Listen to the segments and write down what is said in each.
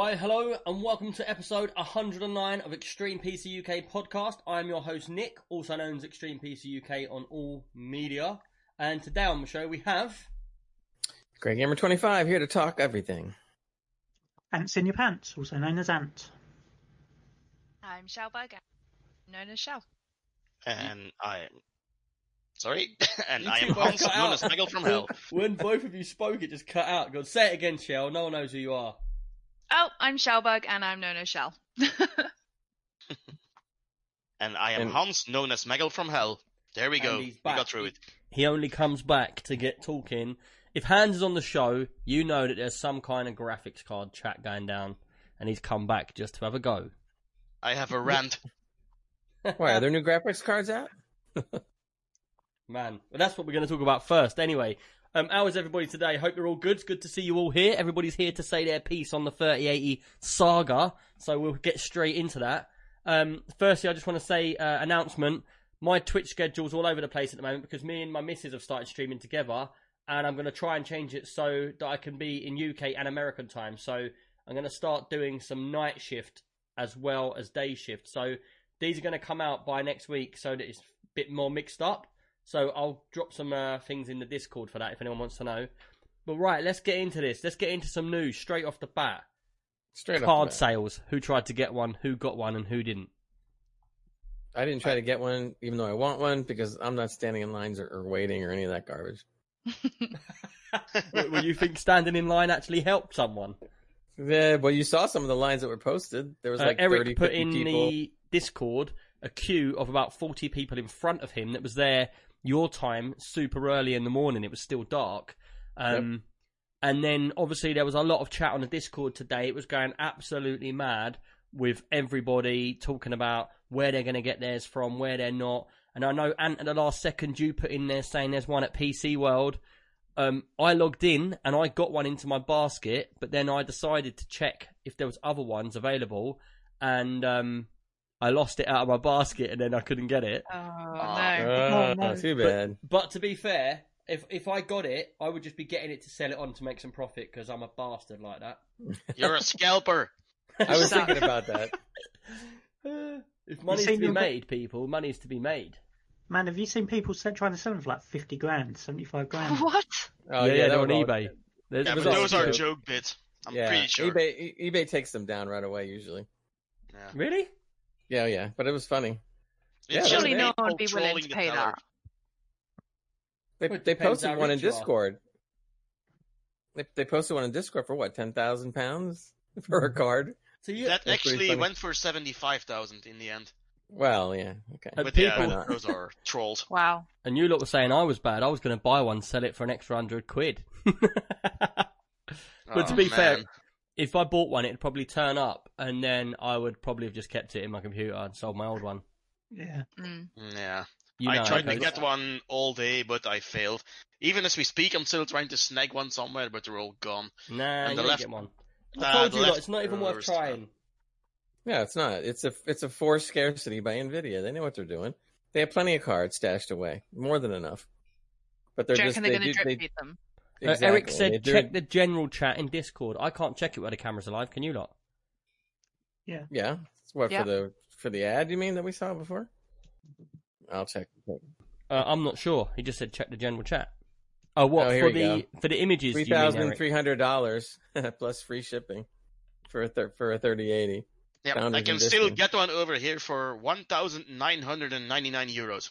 Why, hello, and welcome to episode 109 of Extreme PC UK podcast. I'm your host, Nick, also known as Extreme PC UK on all media. And today on the show, we have. Greg Gamer 25 here to talk everything. Ants in your pants, also known as Ant. I'm Shell Burger, known as Shell. And I am. Sorry? and You I two am both Hans, cut known out. as Nigel from Hell. when both of you spoke, it just cut out. God, say it again, Shell. No one knows who you are. Oh, I'm Shellbug, and I'm known as Shell. And I am And- Hans, known as Megal from Hell. There we And go. he's We back. got through it. He only comes back to get talking. If Hans is on the show, you know that there's some kind of graphics card chat going down, and he's come back just to have a go. I have a rant. Why, are there new graphics cards out? Man, well, that's what we're going to talk about first. Anyway, um, how is everybody today? Hope you're all good. It's good to see you all here. Everybody's here to say their piece on the 3080 saga, so we'll get straight into that. Um, firstly, I just want to say uh, announcement. My Twitch schedule's all over the place at the moment because me and my missus have started streaming together, and I'm going to try and change it so that I can be in UK and American time. So I'm going to start doing some night shift as well as day shift. So these are going to come out by next week, so that it's a bit more mixed up. So I'll drop some uh, things in the Discord for that if anyone wants to know. But right, let's get into this. Let's get into some news straight off the bat. Straight Card up. sales. Who tried to get one? Who got one? And who didn't? I didn't try to get one, even though I want one, because I'm not standing in lines or, or waiting or any of that garbage. Well, you think standing in line actually helped someone? Yeah, well, you saw some of the lines that were posted. There was Uh, like Eric 30, put 50 in people. the Discord a queue of about 40 people in front of him that was there your time super early in the morning. It was still dark. Um, And then obviously there was a lot of chat on the Discord today. It was going absolutely mad with everybody talking about where they're going to get theirs from, where they're not. And I know Ant at the last second you put in there saying there's one at PC World. Um, I logged in and I got one into my basket, but then I decided to check if there was other ones available, and um, I lost it out of my basket, and then I couldn't get it. Oh, no. Oh, no. too bad. But to be fair, if if I got it, I would just be getting it to sell it on to make some profit because I'm a bastard like that. You're a scalper. I was thinking about that. Uh, if money's to be your- made, people, money's to be made. Man, have you seen people set, trying to sell them for like 50 grand, 75 grand? What? Oh, yeah, yeah, that they're on eBay. There's- Yeah, there's but those are joke. joke bits. I'm yeah, pretty sure. eBay, eBay takes them down right away usually. Yeah. Really? Yeah, yeah, but it was funny. Yeah, It's just Surely no one would be willing to pay seller. that. They they posted one in rich. Discord. They they posted one in Discord for what ten thousand pounds for a mm-hmm. card. So you, That actually went for 75,000 in the end. Well, yeah, okay. But people- yeah, those are trolls. Wow. and you lot were saying I was bad. I was going to buy one, sell it for an extra hundred quid. But to Oh, be fair, man. If I bought one, it'd probably turn up, and then I would probably have just kept it in my computer and sold my old one. Yeah. Mm. Yeah. You I tried to get one all day, but I failed. Even as we speak, I'm still trying to snag one somewhere, but they're all gone. Nah, and you the don't left- get one. I Nah, told the you, lot, left it's not even worth trying. Yeah, it's not. It's a it's a forced scarcity by Nvidia. They know what they're doing. They have plenty of cards stashed away, more than enough. But they're Do you just reckon they're they going to do, drip they, feed them? Uh, Eric said They do- check the general chat in Discord. I can't check it where the cameras are live. Can you lot? Yeah. Yeah, what Yeah. for the for the ad? You mean that we saw before? I'll check. Uh, I'm not sure. He just said check the general chat. Oh, what Oh, here for we the for the images? Three you mean, thousand Eric? three hundred dollars plus free shipping for a thir- for a thirty eighty. Yeah, Founders I can still get one over here for 1,999 euros.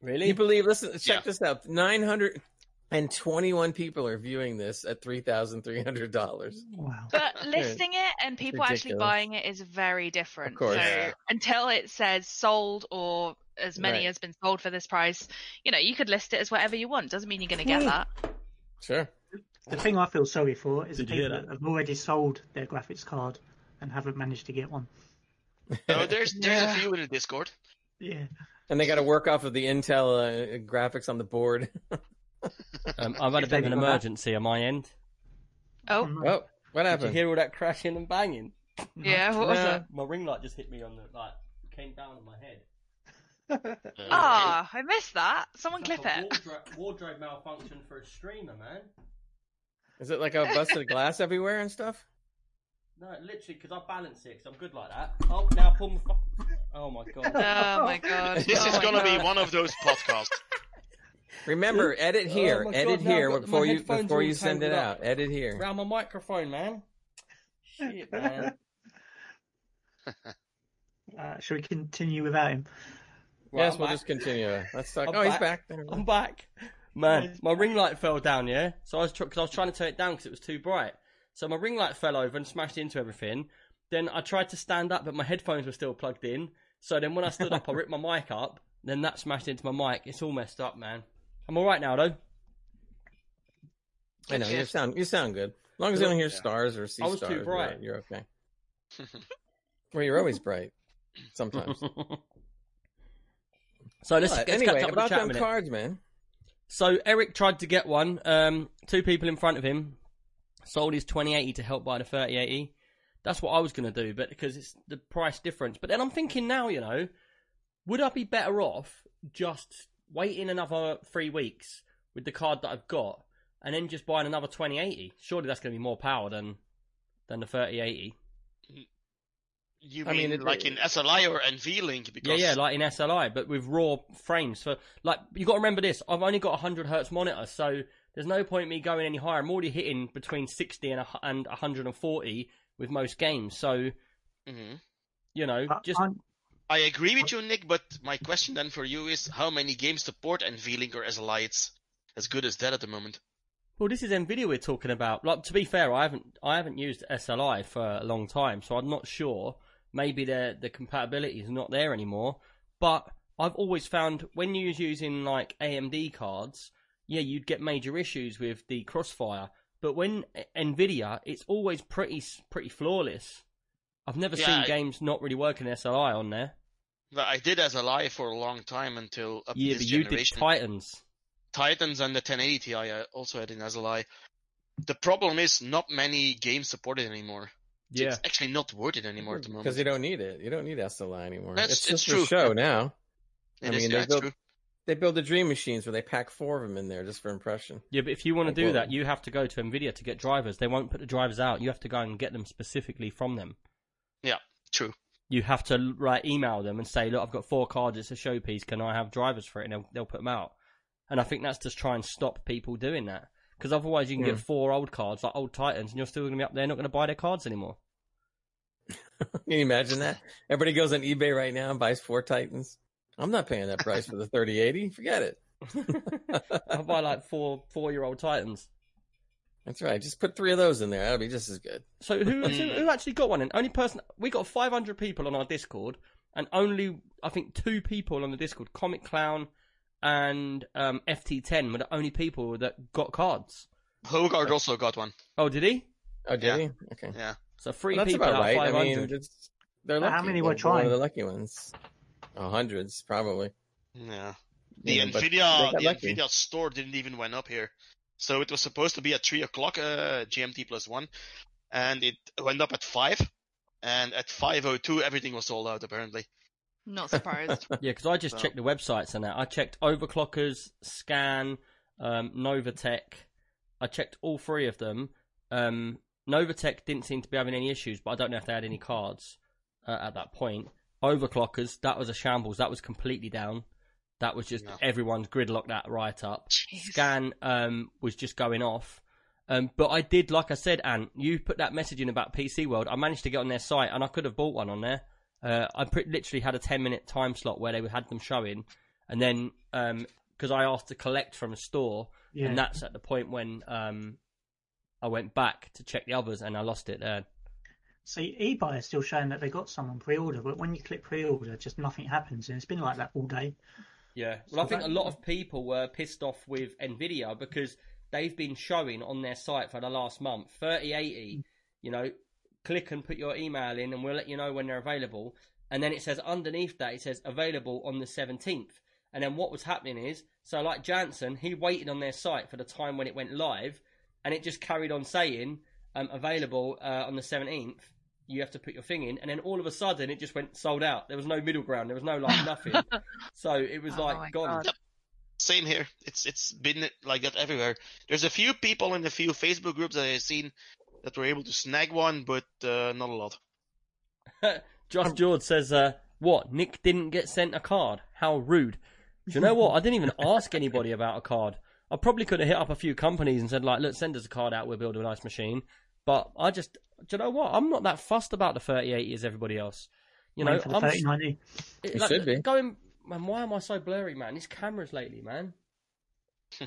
Really? You believe? Listen, check Yeah. this out. Nine hundred and twenty one people are viewing this at three thousand three hundred dollars. Wow. But listing it and people actually buying it is very different. Of course. So Yeah. until it says sold or as many Right. has been sold for this price, you know, you could list it as whatever you want. Doesn't mean you're going to get that. Sure. The thing I feel sorry for is Did people that? that have already sold their graphics card and haven't managed to get one. Oh, there's there's Yeah. a few in the Discord. Yeah. And they got to work off of the Intel uh, graphics on the board. Um, I've had a bit of an Maybe not. emergency on my end. Oh, Um, oh, what Did you hear all that crashing and banging? yeah. What was that? My ring light just hit me on the like came down on my head. Ah, I missed that. Someone It's like clip a it. Wardrobe, wardrobe malfunction for a streamer, man. Is it like a busted glass everywhere and stuff? No, literally, because I balance it, 'cause I'm good like that. Oh, now pull my. fu- Oh my god. Oh my god. This Oh is gonna be one of those podcasts. Remember, edit here. Oh edit God, here before you before you send it tangled out. Edit here. Round my microphone, man. Shit, man. Uh, shall we continue without him? Right, yes, I'm we'll back. just continue. Let's talk. I'm oh, he's back. back. There I'm back. Man, my ring light fell down, yeah? So I was because I was trying to turn it down because it was too bright. So my ring light fell over and smashed into everything. Then I tried to stand up, but my headphones were still plugged in. So then when I stood up, I ripped my mic up. Then that smashed into my mic. It's all messed up, man. I'm all right now, though. I know you sound you sound good. As long as you don't hear stars or see I was too stars, bright. You're, you're okay. well, you're always bright. Sometimes. so let's, But let's anyway, catch up with the about chat them cards, man. So Eric tried to get one. Um, two people in front of him sold his 2080 to help buy the 3080. That's what I was going to do, but because it's the price difference. But then I'm thinking now, you know, would I be better off just waiting another three weeks with the card that I've got and then just buying another 2080? Surely that's going to be more power than than the 3080. You I mean, mean, it- like in SLI or NV Link? Yeah, Because yeah, like in SLI, but with raw frames. For like, you got to remember this. I've only got a hundred hertz monitor, so there's no point me going any higher. I'm already hitting between sixty and a, and 140 with most games. So Mhm. you know, just I'm- I agree with you, Nick. But my question then for you is, how many games support NV Link or SLI? As good as that at the moment. well, this is Nvidia we're talking about. Like to be fair, I haven't I haven't used SLI for a long time, so I'm not sure. Maybe the the compatibility is not there anymore. But I've always found when you was using like AMD cards, yeah, you'd get major issues with the crossfire. But when Nvidia, it's always pretty pretty flawless. I've never Yeah, seen I- games not really working SLI on there. But I did SLI for a long time until up Yeah, this but you did. Titans. Titans and the 1080 Ti I uh, also had in SLI. The problem is not many games support it anymore. Yeah, It's actually not worth it anymore at the moment. Because you don't need it. You don't need SLI anymore. That's- it's it's just true. for show now. It I is- mean, yeah, they it's built- true. They build the dream machines where they pack four of them in there just for impression. yeah, but if you want to oh, Like do what? that, you have to go to Nvidia to get drivers. They won't put the drivers out. You have to go and get them specifically from them. True. you have to write email them and say, look, I've got four cards, it's a showpiece, can I have drivers for it? And they'll, they'll put them out. And I think that's just try and stop people doing that. Because otherwise you can Yeah. get hmm. four old cards, like old Titans, and you're still going to be up there not going to buy their cards anymore. Can you imagine that? Everybody goes on eBay right now and buys four Titans. I'm not paying that price for the 3080. Forget it. I'll buy like four four-year-old Titans. That's right. Just put three of those in there. That'll be just as good. So who, so who actually got one? And only person, we got 500 people on our Discord, and only, I think, two people on the Discord, Comic Clown and um, FT10 were the only people that got cards. Hogard also got one. Oh, did he? Oh, did Yeah. he? Okay. Yeah. So three Well, that's people about out of right. I mean, it's, they're How many were They're one of trying? the lucky ones. Oh, hundreds, probably. Yeah. The Yeah, Nvidia the lucky. Nvidia store didn't even went up here. So it was supposed to be at three o'clock uh, GMT plus one, and it went up at five. And at five oh two, everything was sold out apparently. Not surprised. Yeah, because I just So- checked the websites and that. I checked Overclockers, Scan, um, Novatech. I checked all three of them. Um, Novatech didn't seem to be having any issues, but I don't know if they had any cards uh, at that point. Overclockers, that was a shambles. That was completely down. That was just No. everyone's gridlocked that right up. Jeez. Scan um, was just going off. Um, but I did, like I said, Ant, you put that message in about PC World. I managed to get on their site, and I could have bought one on there. Uh, I pretty, literally had a 10 minute time slot where they had them showing, and then because I asked to collect from a store, Yeah. and that's at the point when um, I went back to check the others, and I lost it there. See, eBay is still showing that they got someone pre-order, but when you click pre-order, just nothing happens, and it's been like that all day. Yeah. Well, I think a lot of people were pissed off with Nvidia because they've been showing on their site for the last month 3080. You know, click and put your email in, and we'll let you know when they're available. And then it says underneath that it says available on the 17th. And then what was happening is, so like Jansen, he waited on their site for the time when it went live, and it just carried on saying um, available uh, on the 17th. You have to put your thing in, and then all of a sudden it just went sold out. There was no middle ground. There was no like nothing. so it was Oh like gone. God. Same here. It's it's been like that everywhere. There's a few people in a few Facebook groups that I've seen that were able to snag one, but uh, not a lot. Josh George says, uh, "What? Nick didn't get sent a card? How rude!" Do you know what? I didn't even ask anybody about a card. I probably could have hit up a few companies and said, like, look, send us a card out. We'll build a nice machine. But I just, do you know what? I'm not that fussed about the 3080 as everybody else. You know, Waiting for the I'm 3090. it- You should be. going. Man, why am I so blurry, man? These cameras lately, man.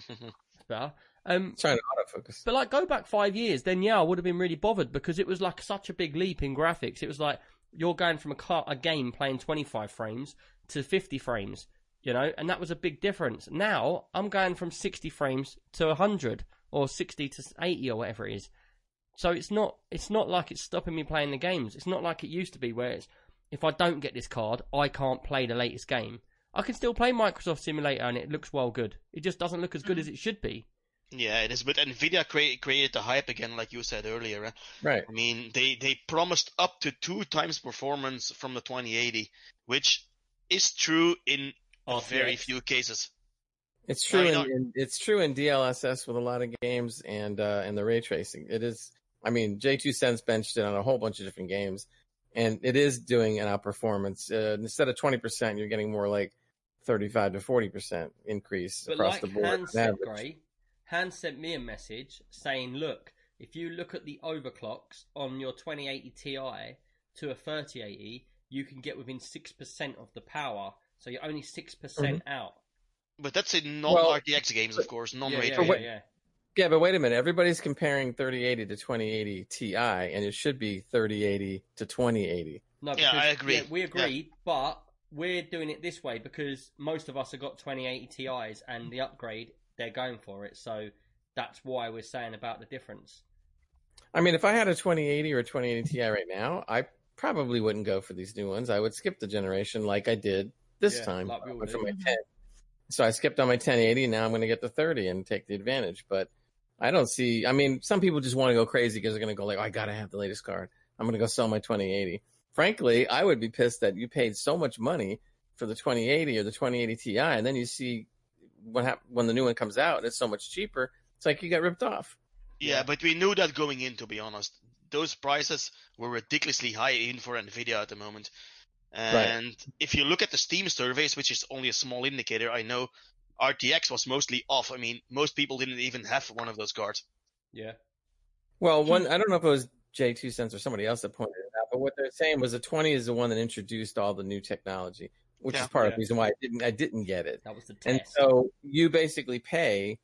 Better. Um, trying to autofocus. but like, go back five years, then yeah, I would have been really bothered because it was like such a big leap in graphics. It was like you're going from a car, a game playing 25 frames to 50 frames, you know, and that was a big difference. Now I'm going from 60 frames to 100 or 60 to 80 or whatever it is. So it's not, it's not like it's stopping me playing the games. It's not like it used to be where it's if I don't get this card, I can't play the latest game. I can still play Microsoft Simulator and it looks well good. It just doesn't look as good as it should be. yeah, it is. But Nvidia crea- created the hype again, like you said earlier. eh? Right. I mean, they they promised up to two times performance from the 2080, which is true in very RTX. few cases. It's true. In, know- in, it's true in DLSS with a lot of games and uh, and the ray tracing. It is. I mean, JayzTwoCents benched it on a whole bunch of different games, and it is doing an outperformance. Uh, instead of twenty percent, you're getting more like thirty-five to forty percent increase But across like the board. Han on said. Gray, Han sent me a message saying, "Look, if you look at the overclocks on your 2080 Ti to a 3080, you can get within six percent of the power. So you're only 6 percent out. But that's in non Well, RTX games, of course, non yeah, ray yeah, For yeah, yeah. Yeah, but wait a minute. Everybody's comparing 3080 to 2080 Ti, and it should be 3080 to 2080. No, Yeah, I agree. yeah, we agree, but we're doing it this way because most of us have got 2080 Ti's, and the upgrade they're going for it. So that's why we're saying about the difference. I mean, if I had a 2080 or a 2080 Ti right now, I probably wouldn't go for these new ones. I would skip the generation like I did this Yeah, time. like we I all went do. for my 10. So I skipped on my 1080, and now I'm going to get the 30 and take the advantage. But I don't see. I mean, some people just want to go crazy because they're going to go like, oh, I got to have the latest card. I'm going to go sell my 2080. Frankly, I would be pissed that you paid so much money for the 2080 or the 2080 Ti, and then you see what hap- when the new one comes out, it's so much cheaper. It's like you got ripped off. Yeah, Yeah. but we knew that going in, to be honest. Those prices were ridiculously high even for Nvidia at the moment. And if you look at the Steam surveys, which is only a small indicator, I know RTX was mostly off. I mean, most people didn't even have one of those cards. Yeah. Well, one I don't know if it was JayzTwoCents or somebody else that pointed it out, but what they're saying was the 20 is the one that introduced all the new technology, which Yeah. is part of the reason why I didn't I didn't get it. That was the And so you basically pay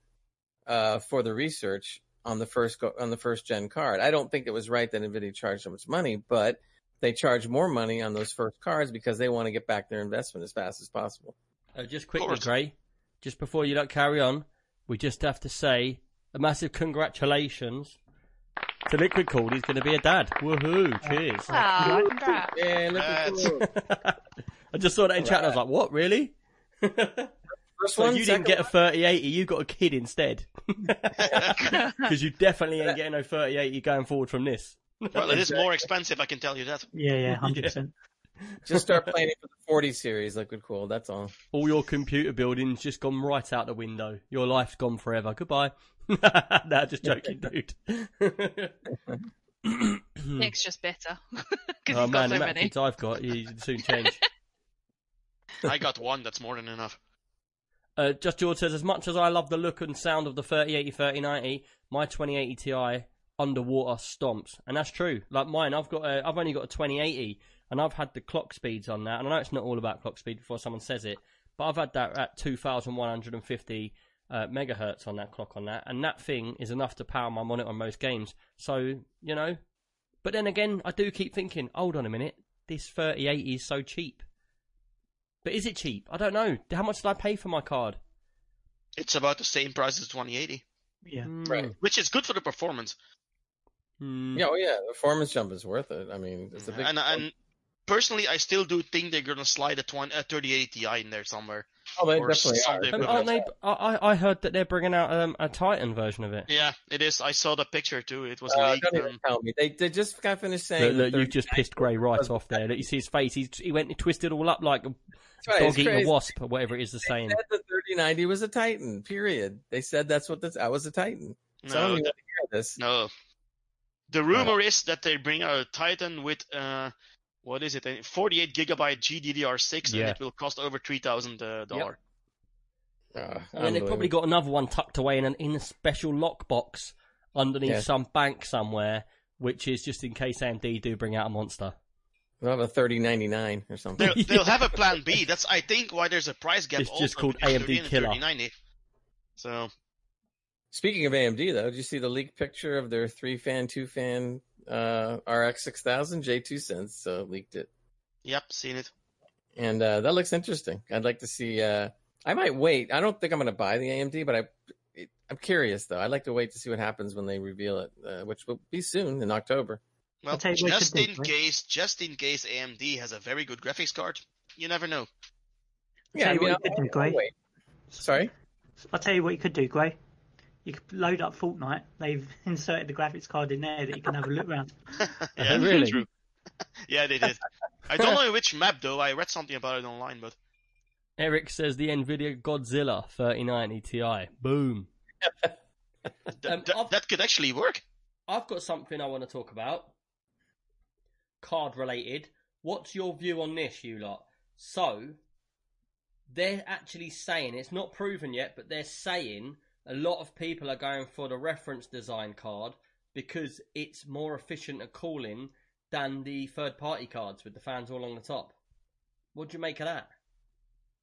uh, for the research on the first go- on the first gen card. I don't think it was right that Nvidia charged so much money, but they charge more money on those first cards because they want to get back their investment as fast as possible. Uh, just quickly, course. Gray, just before you don't carry on, we just have to say a massive congratulations to Liquid Cold. He's going to be a dad. Woohoo! Cheers. Ah, congrats. Yeah, look at I just saw that in chat and I was like, what, really? First so one, you didn't get a 3080, you got a kid instead. Because you definitely ain't getting no 3080 going forward from this. well, it is more expensive, I can tell you that. Yeah, yeah, hundred percent. Just start playing it for the 40 series, Liquid Cool. That's all. All your computer building's just gone right out the window. Your life's gone forever. Goodbye. nah, just joking, dude. Nick's just bitter because oh he's man, got the so amount of many. I've got, you soon change. I got one, that's more than enough. Uh, Just George says, as much as I love the look and sound of the 3080, 3090, my 2080 Ti underwater stomps, and that's true. Like mine, I've got, a, I've only got a 2080, and I've had the clock speeds on that. And I know it's not all about clock speed before someone says it, but I've had that at 2,150 uh, megahertz on that clock on that, and that thing is enough to power my monitor on most games. So you know, but then again, I do keep thinking, hold on a minute, this 3080 is so cheap. But is it cheap? I don't know. How much did I pay for my card? It's about the same price as 2080, Yeah. Right. which is good for the performance. Hmm. Yeah, oh yeah, the performance jump is worth it. I mean, it's a big. And and personally, I still do think they're gonna slide a, 20, a 3080 Ti in there somewhere. oh, they definitely are. something Um, aren't they? I, I I heard that they're bringing out um, a Titan version of it. Yeah, it is. I saw the picture too. It was Uh, leaked. don't even and- tell me. They they just got finished saying. look, the you've just pissed Gray right off there. Look, you see his face. He he went and twisted all up like a right. Dog eating crazy. a wasp or whatever it is the saying. They said the 3090 was a Titan. Period. They said that's what this. I was a Titan. So I don't No, the, hear this. no. The rumor is that they bring out a Titan with uh, what is it? A 48 gigabyte GDDR6, Yeah. and it will cost over three thousand uh, dollar. Oh, And they've probably got another one tucked away in, an, in a special lockbox underneath Yeah. some bank somewhere, which is just in case AMD do bring out a monster. They'll have a 3099 or something. They'll, they'll have a plan B. That's I think why there's a price gap. It's also just called AMD Killer. So Speaking of AMD, though, did you see the leaked picture of their three fan, two fan uh, RX 6000 JayzTwoCents? Uh, leaked it, yep, seen it. and uh, that looks interesting. I'd like to see. Uh, I might wait. I don't think I'm going to buy the AMD, but I. It, I'm curious though. I'd like to wait to see what happens when they reveal it, uh, which will be soon in October. Well, I'll tell you what you just could do, in right? case, just in case AMD has a very good graphics card, you never know. Yeah, Tell I mean, what you I'll, could do, Gray. I'll. Sorry. I'll tell you what you could do, Gray. You could load up Fortnite. They've inserted the graphics card in there that you can have a look around. yeah, really? True. yeah, they did. I don't know which map though. I read something about it online, but Eric says the Nvidia Godzilla 3090 Ti. Boom. th- Um, th- I've- that could actually work. I've got something I want to talk about. Card related. What's your view on this, you lot? So, they're actually saying, it's not proven yet, but they're saying a lot of people are going for the reference design card because it's more efficient at cooling than the third party cards with the fans all along the top. What do you make of that?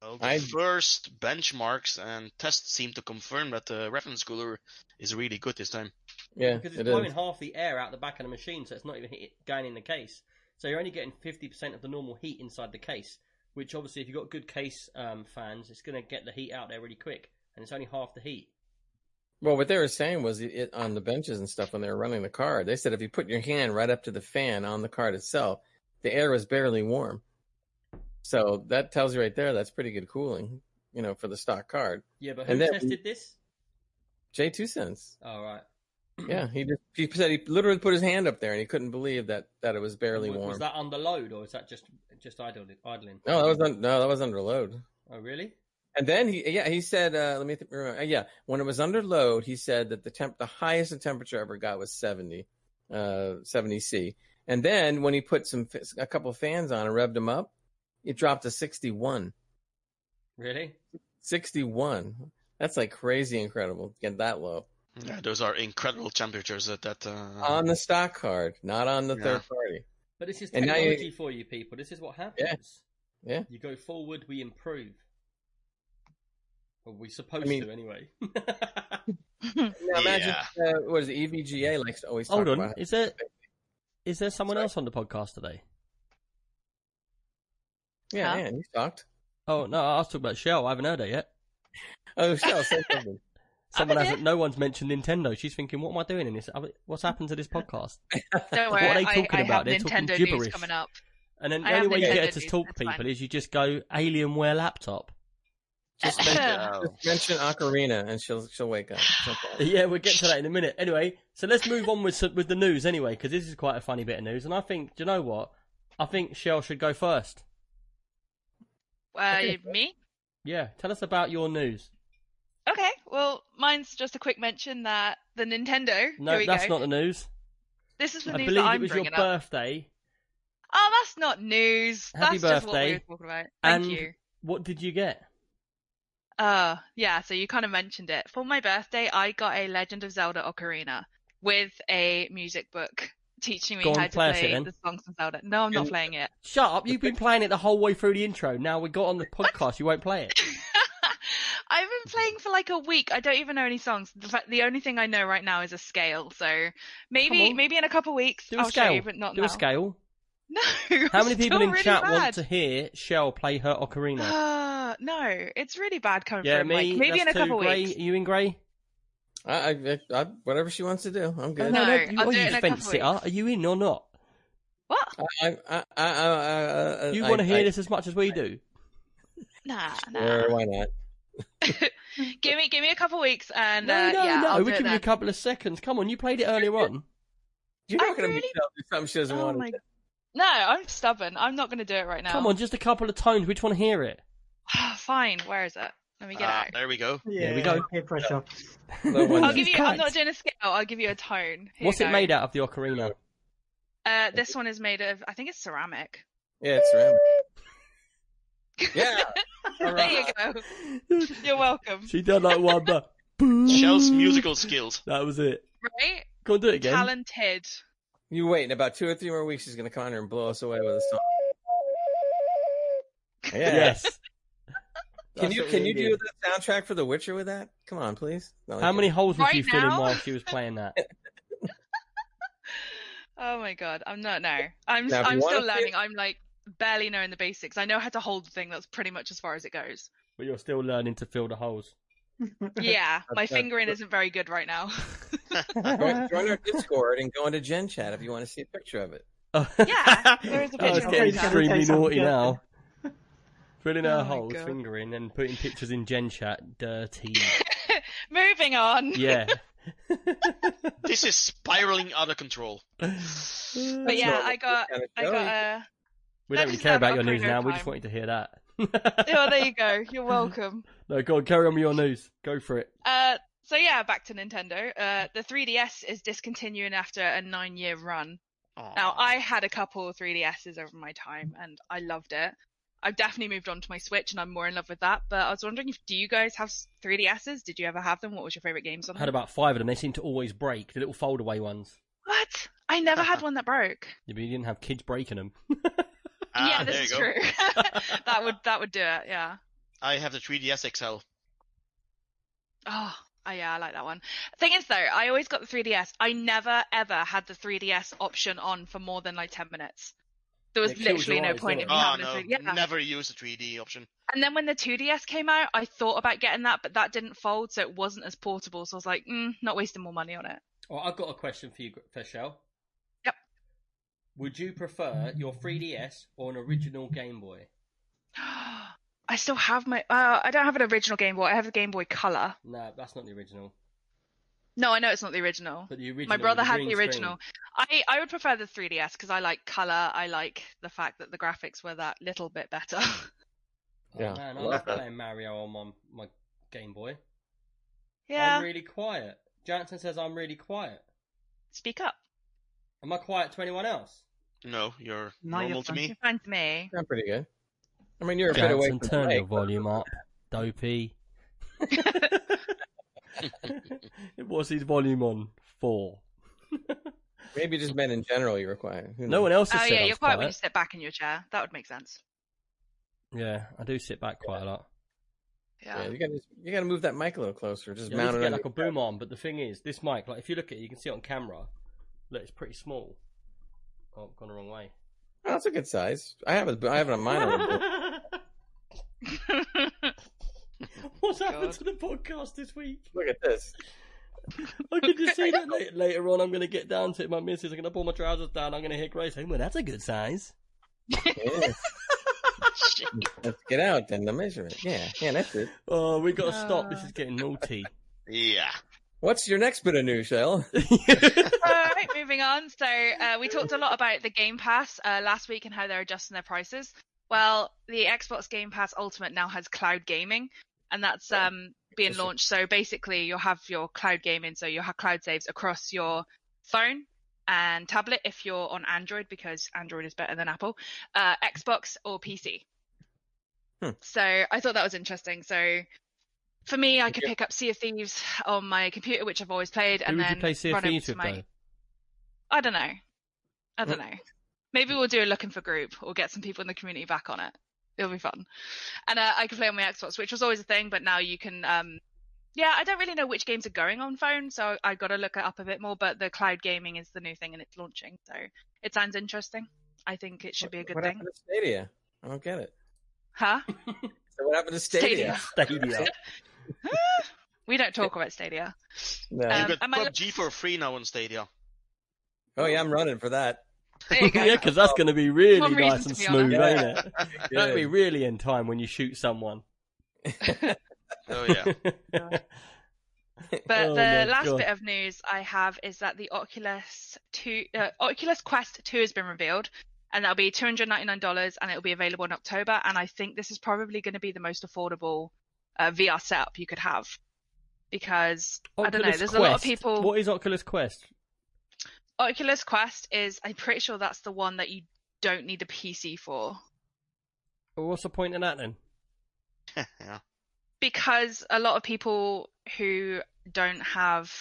Well, the I- first benchmarks and tests seem to confirm that the reference cooler is really good this time. Yeah, Because it's it blowing is. half the air out the back of the machine, so it's not even hit, going in the case. So you're only getting 50% of the normal heat inside the case, which obviously, if you've got good case um, fans, it's going to get the heat out there really quick, and it's only half the heat. Well, what they were saying was it, on the benches and stuff when they were running the card. They said if you put your hand right up to the fan on the card itself, the air was barely warm. So that tells you right there that's pretty good cooling, you know, for the stock card. Yeah, but who then- tested this? JayzTwoCents. Oh, right. Yeah, he just he said he literally put his hand up there and he couldn't believe that that it was barely was, warm. was that under load, or is that just just idling? idling? No, that was un- no, that was under load. Oh, really? And then he, yeah, he said, uh, let me th- remember, uh, yeah, when it was under load, he said that the temp, the highest the temperature ever got was 70, uh, 70 C. And then when he put some, f- a couple fans on and revved them up, it dropped to 61. Really? 61. That's like crazy incredible to get that low Yeah, those are incredible temperatures at that. Uh, on the stock card, not on the Yeah. third party. But this is And now you- technology for you people. This is what happens. Yeah. You go forward, we improve. Well, we're supposed mean- to anyway. Now imagine, Yeah. uh, what is it, EVGA likes to always talk Hold on, about. is there is there someone Sorry. else on the podcast today? Yeah, Huh? man, you talked. Oh no, I was talking about Shell. I haven't heard her yet. Oh, Shell, say something. Someone hasn't. No one's mentioned Nintendo. She's thinking, what am I doing in this? What's happened to this podcast? Don't What worry, are they I, talking I about? have They're talking Nintendo gibberish. news coming up. And then the I only have way you get her to talk people fine. is you just go Alienware laptop. Just mention, Oh. just mention Ocarina and she'll she'll wake up. Simple. Yeah, we'll get to that in a minute. Anyway, so let's move on with with the news anyway, because this is quite a funny bit of news. And I think, do you know what? I think Shell should go first. Uh, me? Yeah, tell us about your news. Okay, well, mine's just a quick mention that the Nintendo. No, here we that's go. not the news. This is the I news believe that it I'm was your bringing up. birthday. Oh, that's not news. Happy that's just what we birthday. were talking about. Thank And- you. What did you get? Uh, yeah, so you kind of mentioned it. For my birthday, I got a Legend of Zelda Ocarina with a music book teaching me Go how to play the songs from Zelda. No, I'm not playing it. Shut up! You've been playing it the whole way through the intro. Now we got on the podcast. You won't play it. I've been playing for like a week. I don't even know any songs. The, fact, the only thing I know right now is a scale. So maybe maybe in a couple weeks Do I'll scale. show you, but not Do now. a scale. No. How many people in really chat bad. want to hear Shell play her ocarina? Uh, no, it's really bad coming yeah, from me. like maybe in a couple two. Gray, weeks. are you in grey? I, I, I, whatever she wants to do, I'm good. No, you, I'll are you in a fence couple sitter? weeks. Are you in or not? What? I, I, I, I, I, I, You want to hear I- this as much as we do? Nah, Sure, nah. why not? give me give me a couple weeks and No, uh, no, yeah, no. I'll We're do it giving you a couple of seconds. Come on, you played it earlier on. You're not going to really- make Shell do something she doesn't Oh want my... to. No, I'm stubborn. I'm not going to do it right now. Come on, just a couple of tones. We just want to hear it. Fine. Where is it? Let me get Ah, it out. there we go. There we go. Peer pressure. The one I'll give you. I'm not doing a scale. I'll give you a tone. Here What's you it go. made out of, the ocarina? Uh, this one is made of. I think it's ceramic. Yeah, it's ceramic. Yeah. there you go. You're welcome. She done like one, but Shell's musical skills. That was it. Right? Go on, do it again. Talented. You wait. In about two or three more weeks, she's gonna come on here and blow us away with a song. Yeah. Yes. Can you can you do the soundtrack for The Witcher with that? Come on, please. Not like How many that. holes was Right you filling now? while she was playing that? Oh my god, I'm not now. I'm Now, if you I'm wanna still see- learning. I'm like barely knowing the basics. I know how to hold the thing. That's pretty much as far as it goes. But you're still learning to fill the holes. Yeah, my fingering isn't very good right now. Join, join our Discord and go into Gen Chat if you want to see a picture of it. Yeah, there is a Oh, it's picture getting extremely naughty yeah. now. Filling Oh her holes, fingering, and putting pictures in Gen Chat. Dirty. Moving on. Yeah. This is spiraling out of control. But yeah, I got I got uh we don't really care about your news now. of We just Time. wanted to hear that. Oh there you go. You're welcome. no, go on, carry on with your news. Go for it. Uh so yeah, back to Nintendo. Uh the 3DS is discontinuing after a nine year run. Now I had a couple 3DSs over my time and I loved it. I've definitely moved on to my Switch and I'm more in love with that. But I was wondering if do you guys have 3DSs? Did you ever have them? What was your favorite games on I had about five of them. They seem to always break. The little foldaway ones. What? I never had one that broke. Yeah, but you didn't have kids breaking them. Ah, yeah, there this is go. true. that would that would do it. Yeah. I have the 3DS XL. Oh, oh yeah, I like that one. Thing is though, I always got the 3DS. I never ever had the 3DS option on for more than like 10 minutes. There was literally no eyes, point in me Oh having no, a 3 Yeah. never use the 3D option. And then when the 2DS came out, I thought about getting that, but that didn't fold, so it wasn't as portable. So I was like, mm, not wasting more money on it. Well, I've got a question for you, Feshel. Yep. Would you prefer your 3DS or an original Game Boy? I still have my. Uh, I don't have an original Game Boy. I have a Game Boy Color. No, that's not the original. No, I know it's not the original. But the original. My brother the had green the screen. original. I I would prefer the 3DS because I like color. I like the fact that the graphics were that little bit better. Oh, Yeah, man, I love love playing Mario on my, my Game Boy. yeah. I'm really quiet. Jansen says I'm really quiet. Speak up. Am I quiet to anyone else? No, you're No, you're normal to me. You're fine to me. I'm pretty good. I mean, you're a bit away Jansen, from turn the your volume up, dopey. What's his volume on? Four. Maybe just men in general you require. Who No one else has Oh yeah, you're was quiet when you sit back in your chair. That would make sense. Yeah, I do sit back quite a lot. Yeah. Yeah, you gotta you gotta move that mic a little closer. Just Yeah, mount it get like a boom on, but the thing is, this mic, like if you look at it, you can see it on camera. Look, it's pretty small. Oh, gone the wrong way. Oh, that's a good size. I have a I have it on mine. on a boom. What's happened to the podcast this week? Look at this. I can just see that later, later on. I'm going to get down to it. My missus. I'm going to pull my trousers down. I'm going to hit Grace saying, "Well, that's a good size." Yeah. Let's get out then to measure it. Yeah, yeah, that's it. Oh, we got to stop. This Uh. is getting naughty. Yeah. What's your next bit of news, Shell? Alright, moving on. So uh, we talked a lot about the Game Pass uh, last week and how they're adjusting their prices. Well, the Xbox Game Pass Ultimate now has cloud gaming, and that's um, being launched. So basically, you'll have your cloud gaming, so you'll have cloud saves across your phone and tablet if you're on Android, because Android is better than Apple, uh, Xbox or PC. Hmm. So I thought that was interesting. So for me, I could Yeah. pick up Sea of Thieves on my computer, which I've always played, Who and then play Sea of run Thieves to my. though? I don't know. I don't Mm. know. Maybe we'll do a looking for group or get some people in the community back on it. It'll be fun. And uh, I can play on my Xbox, which was always a thing, but now you can. Um, yeah, I don't really know which games are going on phone, so I got to look it up a bit more. But the cloud gaming is the new thing, and it's launching, so it sounds interesting. I think it should be a good what thing. happened to Stadia? I don't get it. Huh? So what happened to Stadia? Stadia. We don't talk about Stadia. No. Um, you got and my- PUBG for free now on Stadia. Oh yeah, I'm running for that. There you go. yeah, because that's going to be really One reason nice and smooth, honest. ain't it? That'll be really in time when you shoot someone. Oh yeah. But Oh the my last God. bit of news I have is that the Oculus 2, uh, Oculus Quest 2 has been revealed, and that'll be two hundred ninety nine dollars, and it'll be available in October. And I think this is probably going to be the most affordable uh, VR setup you could have because I don't know. Oculus There's a lot of people. What is Oculus Quest? Oculus Quest is. I'm pretty sure that's the one that you don't need a PC for. Well, what's the point in that then? yeah. because a lot of people who don't have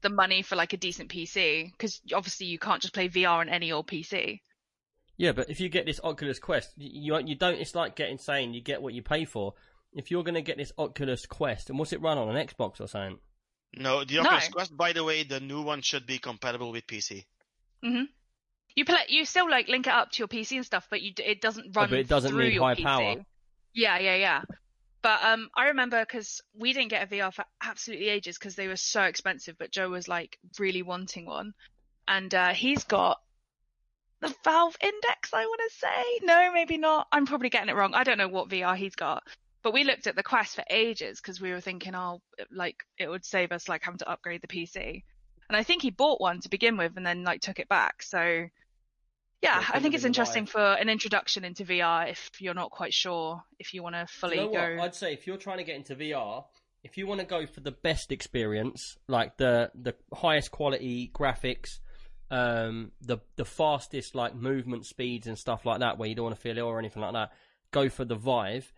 the money for like a decent PC, because obviously you can't just play VR on any old PC. Yeah, but if you get this Oculus Quest, you you don't. It's like getting saying you get what you pay for. If you're going to get this Oculus Quest, and what's it run on an Xbox or something? No, the No. Oculus Quest, by the way, the new one should be compatible with PC. Mhm. You play, you still like link it up to your PC and stuff, but you it doesn't run. Oh, but it doesn't need high PC. power. Yeah, yeah, yeah. But um, I remember because we didn't get a VR for absolutely ages because they were so expensive. But Joe was like really wanting one, and uh, he's got the Valve Index. I want to say no, maybe not. I'm probably getting it wrong. I don't know what VR he's got. But we looked at the Quest for ages because we were thinking, oh, like it would save us like having to upgrade the PC. And I think he bought one to begin with and then like took it back. So yeah, Yeah, I think it's interesting for an introduction into VR if you're not quite sure if you want to fully you know go. what? I'd say if you're trying to get into VR, if you want to go for the best experience, like the the highest quality graphics, um, the the fastest like movement speeds and stuff like that, where you don't want to feel ill or anything like that, go for the Vive.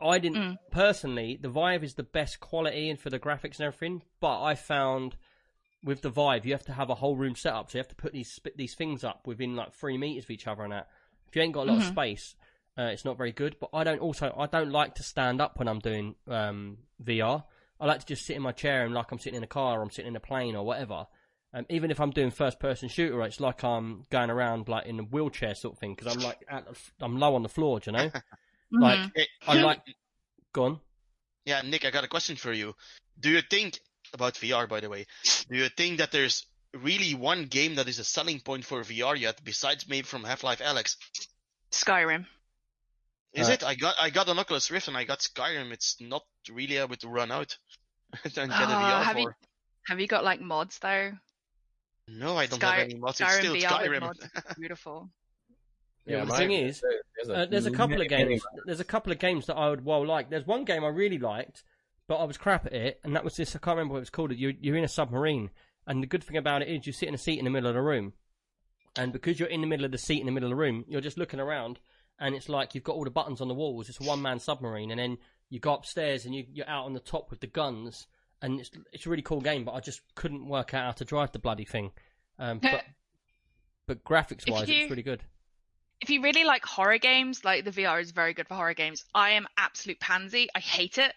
I didn't Mm. personally. The Vive is the best quality and for the graphics and everything, but I found with the Vive you have to have a whole room set up, so you have to put these these things up within like three meters of each other and that. If you ain't got a lot of Mhm. space, uh, it's not very good. But I don't also I don't like to stand up when I'm doing um, VR. I like to just sit in my chair and like I'm sitting in a car or I'm sitting in a plane or whatever. Um, even if I'm doing first person shooter, it's like I'm going around like in a wheelchair sort of thing because I'm like at I'm low on the floor, do you know. Mhm. Like Hey, I like gone. Yeah, Nick, I got a question for you. Do you think about VR, by the way? Do you think that there's really one game that is a selling point for VR yet, besides maybe from Half-Life Alyx? Skyrim. Is Uh, it? I got I got an Oculus Rift and I got Skyrim. It's not really able to run out and get a Oh, VR have for. you- Have you got like mods though? No, I don't Sky- have any mods. It's Skyrim still VR Skyrim. mods beautiful. Yeah, the thing is, there's Uh, there's a couple of many- games. There's a couple of games that I would well like. There's one game I really liked, but I was crap at it, and that was this. I can't remember what it was called. You're, you're in a submarine, and the good thing about it is you sit in a seat in the middle of the room, and because you're in the middle of the seat in the middle of the room, you're just looking around, and it's like you've got all the buttons on the walls. It's a one man submarine, and then you go upstairs and you, you're out on the top with the guns, and it's it's a really cool game. But I just couldn't work out how to drive the bloody thing. Um, but but graphics wise, you- it's really good. If you really like horror games, like the VR is very good for horror games. I am absolute pansy. I hate it.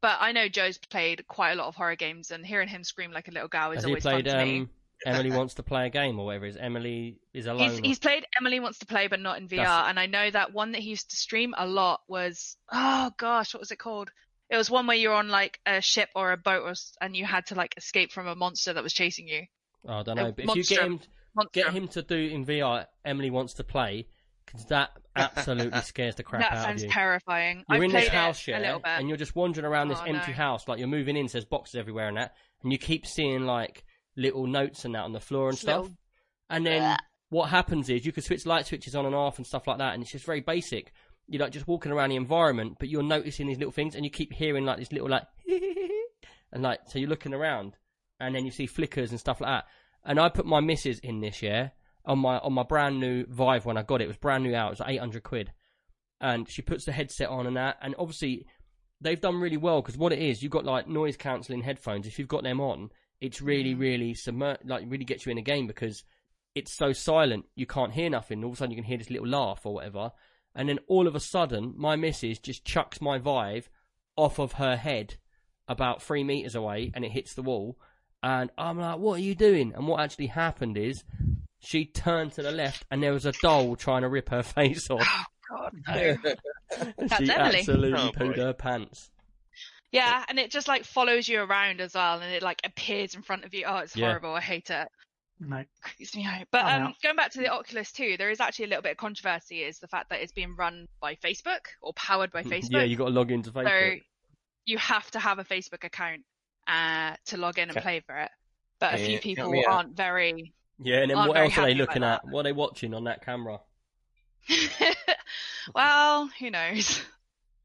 But I know Joe's played quite a lot of horror games, and hearing him scream like a little girl is Has always played fun to me. um, Emily wants to play a game or whatever it is? Emily is alone. He's or- he's played Emily Wants to Play, but not in VR. That's- And I know that one that he used to stream a lot was oh gosh, what was it called? It was one where you're on like a ship or a boat, or, and you had to like escape from a monster that was chasing you. Oh, I don't know, but if you get him, Monster. get him to do in VR, Emily wants to play, because that absolutely scares the crap that out of you. That sounds terrifying. You're I in this house, it yeah, and you're just wandering around this Oh, empty no. house, like you're moving in, says boxes everywhere and that, and you keep seeing like little notes and that on the floor and stuff. little- And then what happens is you can switch light switches on and off and stuff like that, and it's just very basic. You're like just walking around the environment, but you're noticing these little things, and you keep hearing like this little like, and like so you're looking around, and then you see flickers and stuff like that. And I put my missus in this year on my on my brand new Vive when I got it. It was brand new out. It was like 800 quid, and she puts the headset on and that, and obviously they've done really well because what it is, you've got like noise cancelling headphones. If you've got them on, it's really, really submer- like really gets you in a game because it's so silent you can't hear nothing. All of a sudden you can hear this little laugh or whatever, and then all of a sudden my missus just chucks my Vive off of her head about three meters away, and it hits the wall. And I'm like, "What are you doing?" And what actually happened is she turned to the left, and there was a doll trying to rip her face off. God, no. That's she Emily. absolutely Oh, pooed boy. her pants. Yeah, and it just like follows you around as well, and it like appears in front of you. Oh, it's Yeah. horrible. I hate it. No. Creeps me out. But Oh, um, no. going back to the Oculus 2, there is actually a little bit of controversy. Is the fact that it's being run by Facebook or powered by Facebook. Yeah, you got to log into Facebook. So you have to have a Facebook account uh, to log in and play for it. But a few people aren't very. Yeah, and then aren't what else are they looking at? What are they watching on that camera? well, who knows?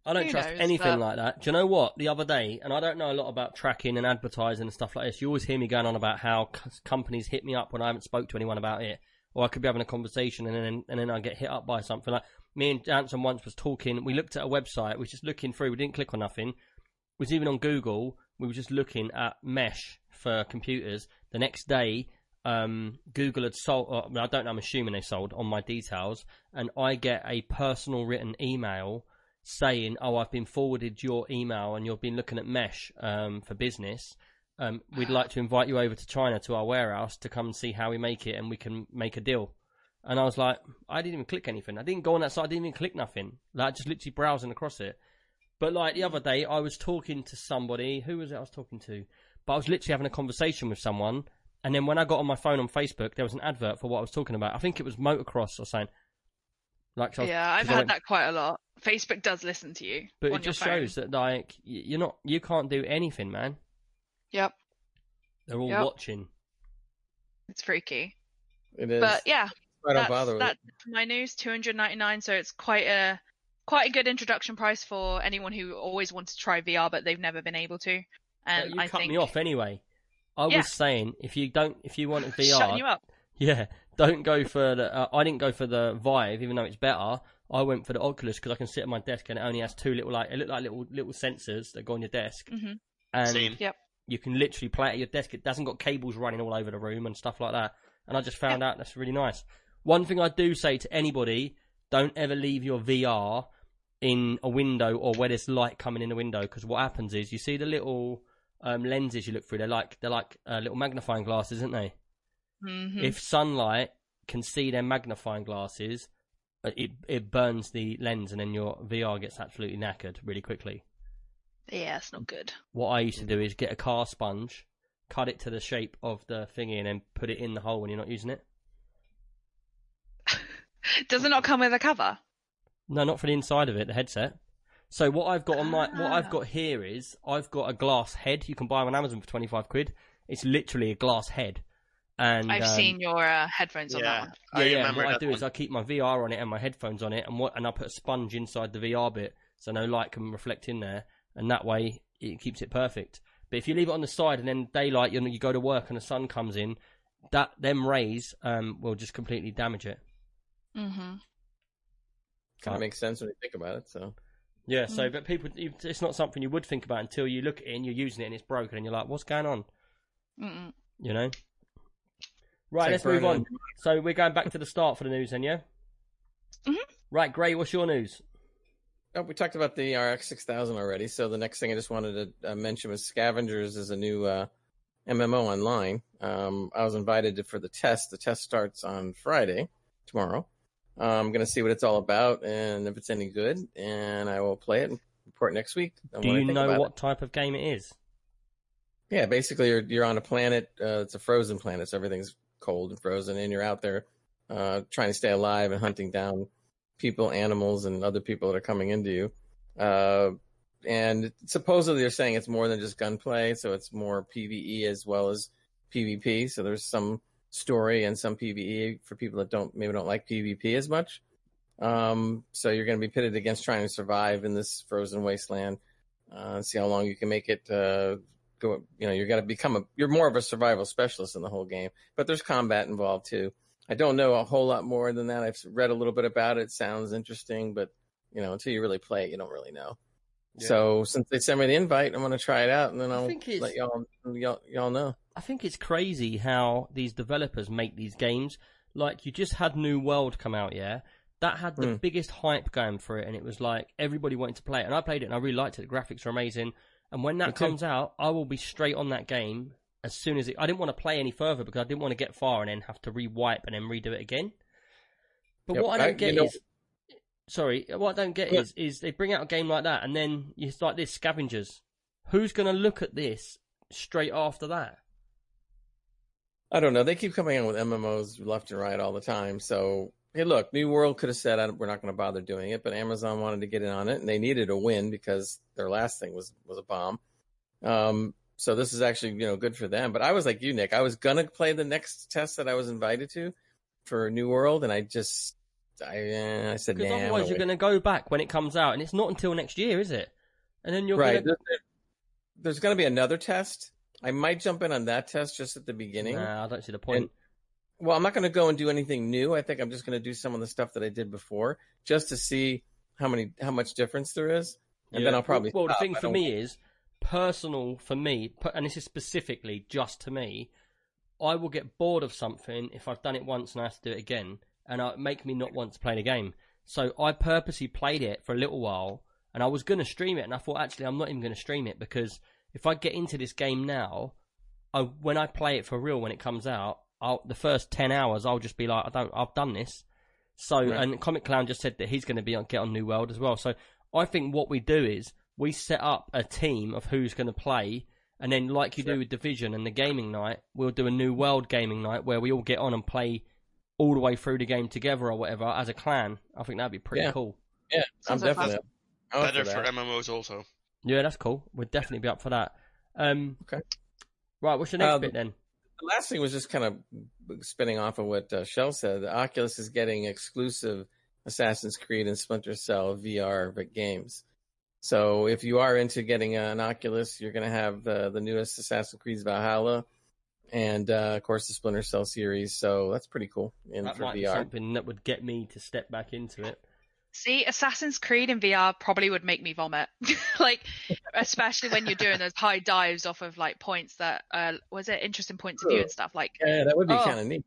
I don't Who trust knows, anything but- like that. Do you know what? The other day, and I don't know a lot about tracking and advertising and stuff like this. You always hear me going on about how c- companies hit me up when I haven't spoke to anyone about it, or I could be having a conversation and then and then I get hit up by something. Like me and Jansen once was talking. We looked at a website. We was just looking through. We didn't click on nothing. We was even on Google. We were just looking at mesh for computers. The next day, um, Google had sold. Or, I don't know. I'm assuming they sold on my details, and I get a personal written email saying, "Oh, I've been forwarded your email, and you've been looking at mesh um, for business. Um, we'd like to invite you over to China to our warehouse to come and see how we make it, and we can make a deal." And I was like, I didn't even click anything. I didn't go on that site. I didn't even click nothing. Like just literally browsing across it. But like the other day, I was talking to somebody. Who was it I was talking to? But I was literally having a conversation with someone, and then when I got on my phone on Facebook, there was an advert for what I was talking about. I think it was motocross or something. Like, so yeah, I've had went- that quite a lot. Facebook does listen to you. But on it just your phone. shows that like you're not, you can't do anything, man. Yep, They're all Yep. watching. it's freaky. It is. But yeah, I don't that's, bother with that's it. my news. Two hundred ninety nine. So it's quite a quite a good introduction price for anyone who always wants to try VR but they've never been able to. And you I cut think me off anyway. I Yeah. was saying if you don't, if you want VR, shutting you up. Yeah, don't go for the. Uh, I didn't go for the Vive, even though it's better. I went for the Oculus because I can sit at my desk and it only has two little like it look like little little sensors that go on your desk, hmm and Same. Yep. you can literally play it at your desk. It doesn't got cables running all over the room and stuff like that. And I just found out that's really nice. One thing I do say to anybody: don't ever leave your VR in a window or where there's light coming in the window because what happens is you see the little um, lenses you look through. They're like they're like uh, little magnifying glasses, aren't they? hmm if sunlight can see their magnifying glasses, uh, it it burns the lens, and then your VR gets absolutely knackered really quickly. Yeah, it's not good. What I used to do is get a car sponge, cut it to the shape of the thingy, and then put it in the hole when you're not using it. Does it not come with a cover? No, not for the inside of it, the headset. So what I've got on my what I've Ah. got here is I've got a glass head. You can buy them on Amazon for twenty five quid. It's literally a glass head. And I've um, seen your uh, headphones on that Yeah, one. Yeah, I yeah. remember What I do one. is I keep my VR on it and my headphones on it, and what and I put a sponge inside the VR bit so no light can reflect in there, and that way it keeps it perfect. But if you leave it on the side and then daylight, you know, you go to work and the sun comes in, that them rays um, will just completely damage it. hmm Kind of makes sense when you think about it. So Yeah. So, but people, it's not something you would think about until you look at it and you're using it and it's broken, and you're like, "What's going on?" Mm-mm. You know. Right. Take let's move Bruno. on. So we're going back to the start for the news, then, yeah. Mhm. Right, Gray. What's your news? Oh, we talked about the RX 6000 already. So the next thing I just wanted to uh, mention was Scavengers is a new uh, MMO online. Um, I was invited to, for the test. The test starts on Friday, tomorrow. I'm going to see what it's all about and if it's any good, and I will play it and report next week. Do you know what it. type of game it is? Yeah, basically you're you're on a planet. Uh, it's a frozen planet, so everything's cold and frozen, and you're out there uh, trying to stay alive and hunting down people, animals, and other people that are coming into you. Uh, and supposedly they're saying it's more than just gunplay, so it's more PVE as well as PvP. So there's some story and some PVE for people that don't maybe don't like PvP as much. Um, so you're going to be pitted against trying to survive in this frozen wasteland. Uh, see how long you can make it. Uh, go, you know, you're going to become a. You're more of a survival specialist in the whole game, but there's combat involved too. I don't know a whole lot more than that. I've read a little bit about it. Sounds interesting, but you know, until you really play it, you don't really know. Yeah. So since they sent me the invite, I'm going to try it out, and then I'll let y'all y'all y'all know. I think it's crazy how these developers make these games. Like you just had New World come out, yeah. That had the Hmm. biggest hype going for it, and it was like everybody wanted to play it. And I played it, and I really liked it. The graphics are amazing. And when Me that too. comes out, I will be straight on that game as soon as it. I didn't want to play any further because I didn't want to get far and then have to re-wipe and then redo it again. But Yep, what I don't get you know- is, sorry, what I don't get Yeah. is is they bring out a game like that, and then you start this scavengers. Who's going to look at this straight after that? I don't know. They keep coming in with MMOs left and right all the time. So, hey, look, New World could have said, we're not going to bother doing it, but Amazon wanted to get in on it and they needed a win because their last thing was, was a bomb. Um, so this is actually, you know, good for them. But I was like you, Nick. I was going to play the next test that I was invited to for New World and I just I, eh, I said, Because nah, otherwise you're going to go back when it comes out, and it's not until next year, is it? And then you're right. going to. There- There's going to be another test. I might jump in on that test just at the beginning. Nah, I don't see the point. Well, I'm not going to go and do anything new. I think I'm just going to do some of the stuff that I did before, just to see how many how much difference there is, and then I'll probably. Well, the thing for me is personal for me, and this is specifically just to me. I will get bored of something if I've done it once and I have to do it again, and it make me not want to play the game. So I purposely played it for a little while, and I was going to stream it, and I thought actually I'm not even going to stream it because if I get into this game now, I, when I play it for real when it comes out, I'll, the first ten hours I'll just be like, I don't, I've done this. So, Right. and Comic Clown just said that he's going to be on get on New World as well. So, I think what we do is we set up a team of who's going to play, and then like you Sure. do with Division and the gaming night, we'll do a New World gaming night where we all get on and play all the way through the game together or whatever as a clan. I think that'd be pretty Yeah. cool. Yeah, I'm Sounds definitely. I'm up Better for for. MMOs also. Yeah, that's cool. We'd definitely be up for that. Um, Okay. Right, what's the next Um, bit then? The last thing was just kind of spinning off of what uh, Shell said. The Oculus is getting exclusive Assassin's Creed and Splinter Cell VR games. So if you are into getting an Oculus, you're going to have the the newest Assassin's Creed Valhalla, and uh, of course the Splinter Cell series. So that's pretty cool in That for might be VR. something that would get me to step back into it. See, Assassin's Creed in VR probably would make me vomit. like, especially when you're doing those high dives off of like points that uh was it interesting points of view and stuff. Like, Yeah, that would be Oh. kind of neat.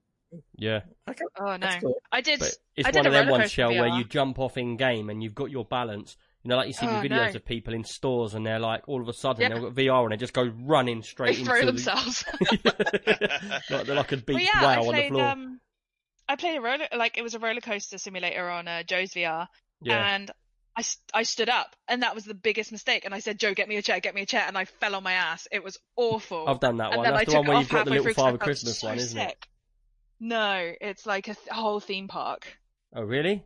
Yeah. Okay, oh no, cool. I did. But I it's did one a of them roller ones, Shell, where you jump off in game and you've got your balance. You know, like you see the Oh, videos no. of people in stores and they're like, all of a sudden, Yeah. they've got VR and they just go running They straight throw into themselves. the... like they're like a Well, beach yeah, whale I on the floor. Um, I played a roller like it was a roller coaster simulator on uh, Joe's VR, yeah. and I stood up, and that was the biggest mistake. And I said, "Joe, get me a chair, get me a chair," and I fell on my ass. It was awful. I've done that and one. then That's I the took one where off you've got the little I Father Christmas so one, isn't it? sick. No, it's like a th- whole theme park. Oh, really?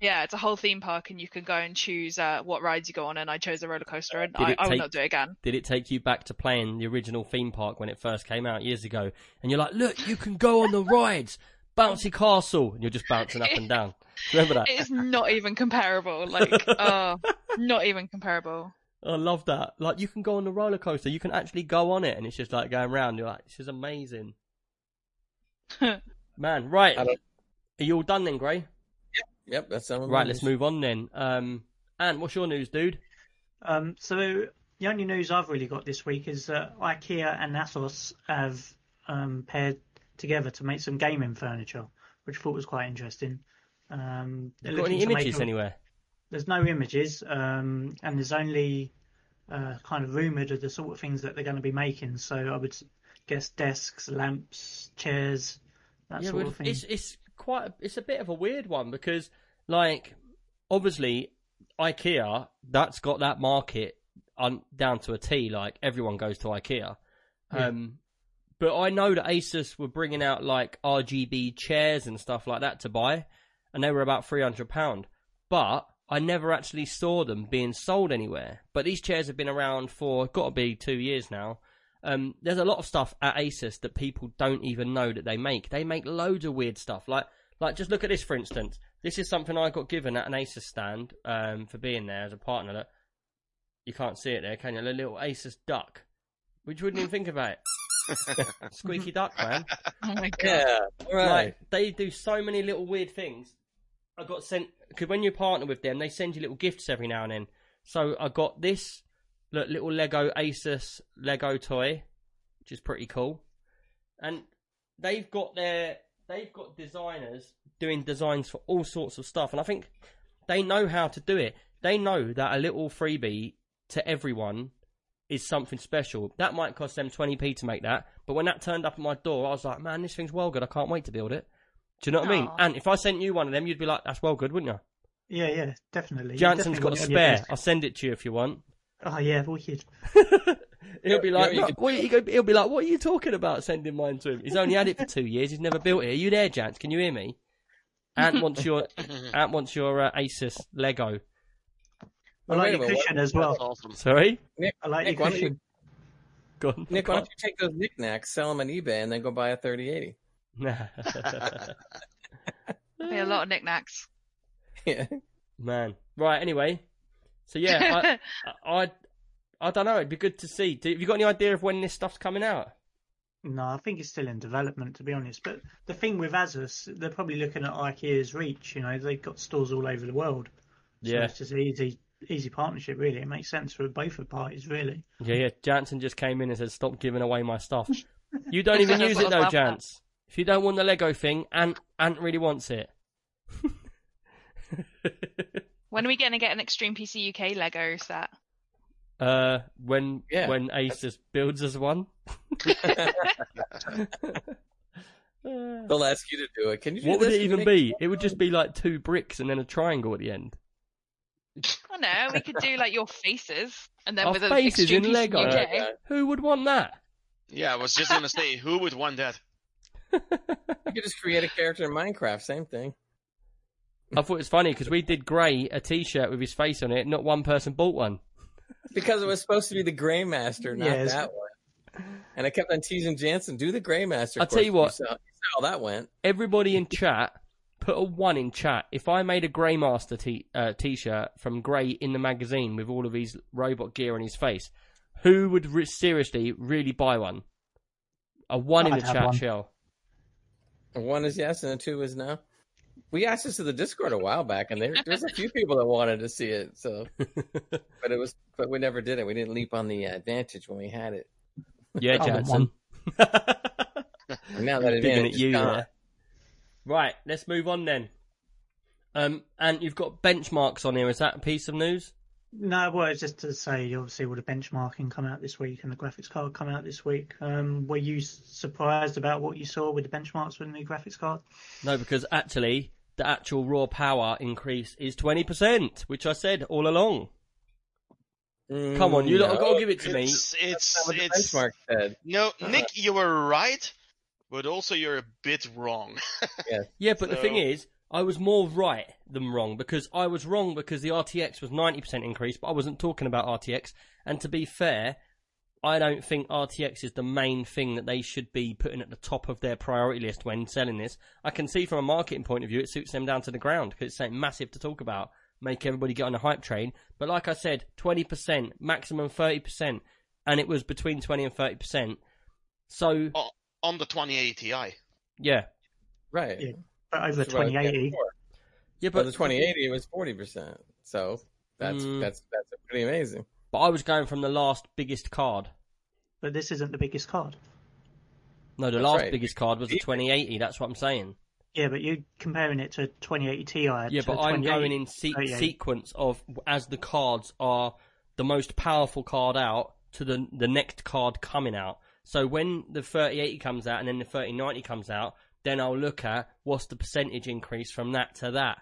Yeah, it's a whole theme park, and you can go and choose uh, what rides you go on. And I chose a roller coaster, and I, it I will not do it again. Did it take you back to playing the original theme park when it first came out years ago? And you're like, look, you can go on the rides, bouncy castle, and you're just bouncing up and down. Remember that? It is not even comparable. Like, oh, not even comparable. I love that. Like you can go on the roller coaster, you can actually go on it, and it's just like going round. You're like, this is amazing, man. Right, are you all done then, Gray? Yep, yep that's some of Right, let's move on then. Um, Ant, what's your news, dude? Um, so the only news I've really got this week is that IKEA and Asus have um, paired together to make some gaming furniture, which I thought was quite interesting. Um, Got any images a- anywhere? There's no images, um, and there's only uh, kind of rumoured of the sort of things that they're going to be making. So I would guess desks, lamps, chairs, that yeah, sort of thing. it's it's quite a, it's a bit of a weird one because like obviously IKEA that's got that market on, down to a T. Like everyone goes to IKEA. Yeah. Um, but I know that Asus were bringing out like RGB chairs and stuff like that to buy, and they were about three hundred pound. But I never actually saw them being sold anywhere. But these chairs have been around for got to be two years now. Um, there's a lot of stuff at Asus that people don't even know that they make. They make loads of weird stuff. Like, like just look at this for instance. This is something I got given at an Asus stand um, for being there as a partner. That you can't see it there, can you? A little Asus duck, which wouldn't even think about it. Squeaky duck, man. Oh my god. Yeah, all right. Like they do so many little weird things. I got sent because when you partner with them, they send you little gifts every now and then. So I got this look, little Lego Asus Lego toy, which is pretty cool, and they've got their they've got designers doing designs for all sorts of stuff, and I think they know how to do it. They know that a little freebie to everyone is something special. That might cost them 20p to make that, but when that turned up at my door, I was like, man, this thing's well good. I can't wait to build it. Do you know what I mean? And if I sent you one of them, you'd be like, that's well good, wouldn't you? yeah, yeah, definitely. You Jansen's definitely got a want it on your spare. I'll send it to you if you want. Oh yeah, wicked. he'll be like, you "No," could- what- he'll he'll be like, what are you talking about sending mine to him? He's only had it for two years. He's never built it. Are you there, Jans? Can you hear me? Ant wants your Ant wants your uh, Asus Lego. I like wait your cushion as well. Awesome. Sorry, I like Nick, your why you- cushion. go on. Nick, why don't you take those knickknacks, sell them on eBay, and then go buy a 3080? Nah. There'll be a lot of knickknacks. yeah. Man, right. Anyway, so yeah, I, I, I don't know. It'd be good to see. Do, have you got any idea of when this stuff's coming out? No, I think it's still in development, to be honest. But the thing with Asus, they're probably looking at IKEA's reach. You know, they've got stores all over the world. So Yeah. it's just easy, easy partnership, really. It makes sense for both of parties, really. Yeah, yeah. Jansen just came in and said, "Stop giving away my stuff." You don't even use it though, Love that. Jance. If you don't want the Lego thing, Ant Ant really wants it. When are we going to get an Extreme PC UK Lego set? uh, when Yeah, when Asus builds us one. They'll ask you to do it. Can you? Do what would it even make- be? It would just be like two bricks and then a triangle at the end. I know we could do like your faces, and then Our with an faces Extreme in PC Lego. UK. Yeah. Who would want that? Yeah, I was just gonna say, who would want that? You could just create a character in Minecraft. Same thing. I thought it was funny because we did Gray a T-shirt with his face on it. Not one person bought one. Because it was supposed to be the Grey Master, not Yeah, it's- that one. And I kept on teasing Jansen, do the Grey Master. I'll tell you course, what. saw, you saw how that went. Everybody in chat, put a one in chat. If I made a Grey Master t- uh, T-shirt from Grey in the magazine with all of his robot gear on his face, who would re- seriously really buy one? A one in I'd the chat, one. shell. A one is yes and a two is no. We asked this to the Discord a while back, and there, there's a few people that wanted to see it. So, but it was, but we never did it. We didn't leap on the advantage when we had it. Yeah, I want Jansen. And now that Digging advantage at you is gone. There. Right, let's move on then. Um, and you've got benchmarks on here. Is that a piece of news? No, well, it's just to say, obviously, will the benchmarking come out this week and the graphics card come out this week? Um, were you surprised about what you saw with the benchmarks with the new graphics card? No, because actually, the actual raw power increase is 20%, which I said all along. Come on, you lot have got to give it to me. It's it's That's it's benchmark said. no, Nick, you were right, but also you're a bit wrong. Yeah, yeah, but the thing is, I was more right than wrong because I was wrong because the RTX was 90% increase, but I wasn't talking about RTX. And to be fair, I don't think RTX is the main thing that they should be putting at the top of their priority list when selling this. I can see from a marketing point of view, it suits them down to the ground because it's something massive to talk about, make everybody get on a hype train. But like I said, 20%, maximum 30%, and it was between 20 and 30%. So, oh, On the 2080 Ti. yeah. Right. Yeah. But over That's what I was getting 2080. Yeah, But the 2080 was 40%. So that's Mm. that's that's pretty amazing. But I was going from the last biggest card. but this isn't the biggest card. No, the That's last right. biggest card was the 2080. That's what I'm saying. Yeah, but you're comparing it to 2080 Ti. Yeah, but I'm going in se- sequence of as the cards are the most powerful card out to the the next card coming out. So when the 3080 comes out and then the 3090 comes out, then I'll look at what's the percentage increase from that to that,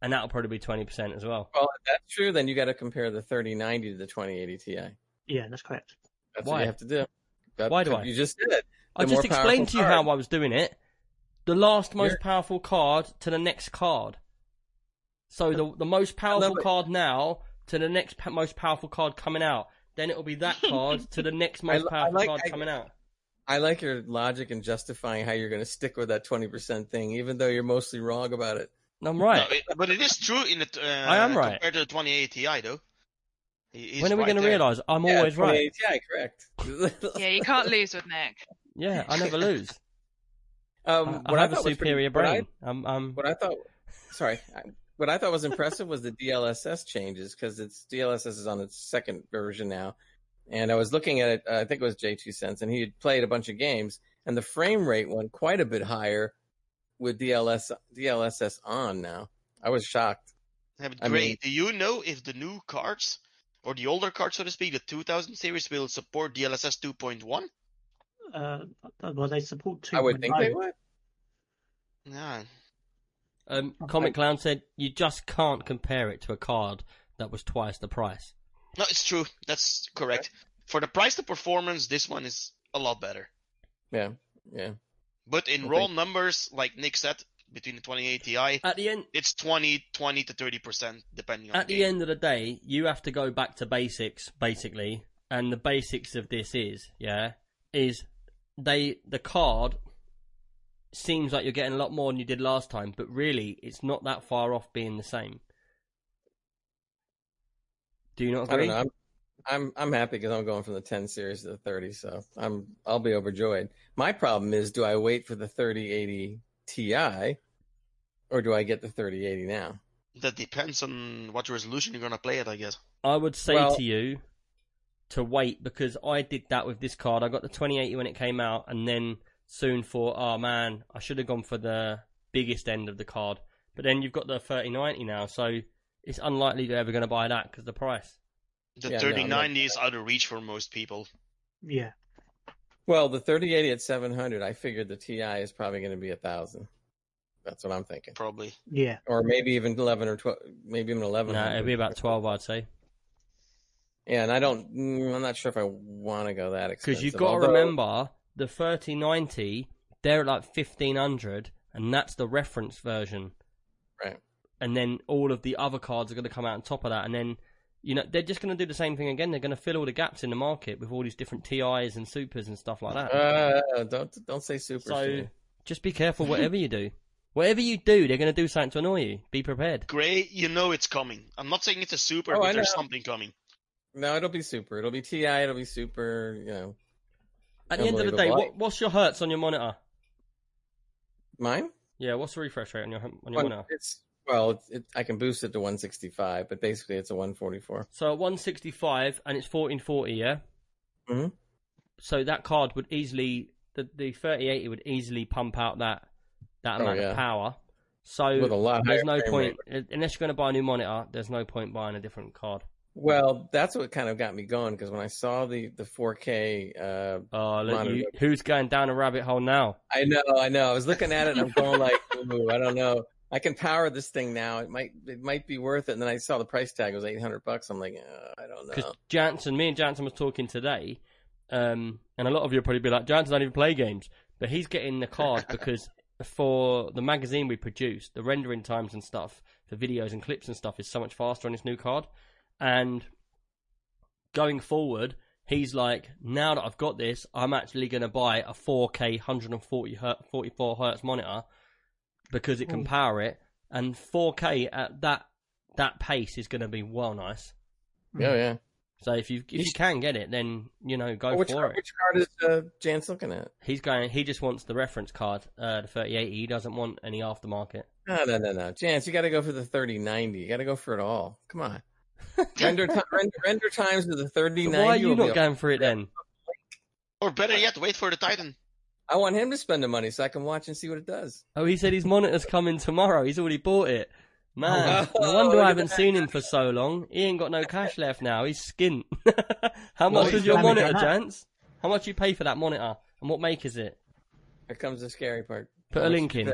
and that'll probably be 20% as well. Well, if that's true, then you got to compare the 3090 to the 2080 Ti. Yeah, that's correct. That's Why? what you have to do. That- Why do I? You just did it. I just explained to you card. how I was doing it. The last most You're- powerful card to the next card. So the the most powerful card now to the next pa- most powerful card coming out. Then it'll be that card to the next most li- I powerful like- card I- coming out. I like your logic in justifying how you're going to stick with that 20% thing, even though you're mostly wrong about it. And I'm right. No, it- but it is true in the. Uh, I am right. compared to the 2080 Ti, though. He's when are we right going to realise I'm yeah, always right? 2080 Ti, correct. Yeah, you can't lose with Nick. Yeah, I never lose. um, I, what I have a thought was pretty- superior what I- brain. I'm, I'm, What I thought, sorry, I- what I thought was impressive was the DLSS changes because it's DLSS is on its second version now, and I was looking at it. Uh, I think it was JayzTwoCents, and he had played a bunch of games, and the frame rate went quite a bit higher with DLS DLSS on now. I was shocked. Yeah, but I Gray, mean- do you know if the new cards, or the older cards, so to speak, the 2000 series will support DLSS 2.1? Uh, well, they support two. I would think they would. Yeah. Um, Okay. Comic Clown said you just can't compare it to a card that was twice the price. No, it's true. That's correct. For the price to performance, this one is a lot better. Yeah, yeah. But in I raw think- numbers, like Nick said, between the 2080 Ti, At the end, it's 20, 20 to 30% depending on at the the end of the day, you have to go back to basics, basically. And the basics of this is, yeah, is they the card seems like you're getting a lot more than you did last time, but really, it's not that far off being the same. Do you not I agree? don't know. I'm I'm I'm happy because I'm going from the 10 series to the 30, so I'm I'll be overjoyed. My problem is, do I wait for the 3080 Ti, or do I get the 3080 now? That depends on what resolution you're gonna play it, I guess. I would say Well- to you to wait because I did that with this card. I got the 2080 when it came out, and then soon thought, oh man, I should have gone for the biggest end of the card. But then you've got the 3090 now, so it's unlikely you're ever going to buy that because the price. The Yeah, no, is out of reach for most people. Yeah. Well, the 3080 at 700, I figured the Ti is probably going to be a thousand. That's what I'm thinking, Probably. Yeah. or maybe even 11 or 12, maybe even 11. No, it'd be about 12, I'd say. Yeah, and I don't. mm, I'm not sure if I want to go that expensive. Because you've got to remember the 3090, they're at like 1500, and that's the reference version. Right. And then all of the other cards are going to come out on top of that, and then you know they're just going to do the same thing again. They're going to fill all the gaps in the market with all these different TIs and supers and stuff like that. Uh, don't don't say super. so Stu. just be careful whatever you do. Whatever you do, they're going to do something to annoy you. Be prepared. Gray, you know it's coming. I'm not saying it's a super, Oh, I but there's know. something coming. no, it'll be super. It'll be Ti. It'll be super. You know, At the end of the day, what, what's your hertz on your monitor? mine. Yeah, what's the refresh rate on your on your One- monitor? it's well, it's, it, I can boost it to 165, but basically it's a 144. So 165 and it's 1440, yeah? Mhm. So that card would easily, the, the 3080 would easily pump out that that Oh, amount yeah. of power. So With a lot there's no point, rate. unless you're going to buy a new monitor, there's no point buying a different card. Well, that's what kind of got me going because when I saw the the 4K, uh, Oh, look, you, who's going down a rabbit hole now? I know, I know. I was looking at it and I'm going like, ooh, I don't know. I can power this thing now. It might it might be worth it. And then I saw the price tag it was 800 bucks. I'm like, uh, I don't Because know. Jansen, me and Jansen was talking today, um, and a lot of you will probably be like, Jansen don't even play games. But he's getting the card because for the magazine we produce, the rendering times and stuff the videos and clips and stuff is so much faster on this new card. And going forward, he's like, now that I've got this, I'm actually going to buy a 4K 140 her- 44 hertz monitor because it can Ooh. power it, and 4K at that that pace is going to be well nice. Yeah, yeah. So if you if you He's- can get it, then you know go which, for card, it. which card is uh, Jan's looking at? He's going. He just wants the reference card, uh, the 3080. He doesn't want any aftermarket. No, no, no, no. Jans, you got to go for the 3090. You got to go for it all. Come on. Render, ti- render render times to the 3090. Why are you not going for it then? Or better yet, wait for the Titan. I want him to spend the money so I can watch and see what it does. Oh, he said his monitor's coming tomorrow. He's already bought it. Man, Oh, no wonder look I haven't that. seen him for so long. He ain't got no cash left now. He's skint. How Well, much was he's your monitor, on. Jance? How much you pay for that monitor? And what make is it? Here comes the scary part. Put How a link in.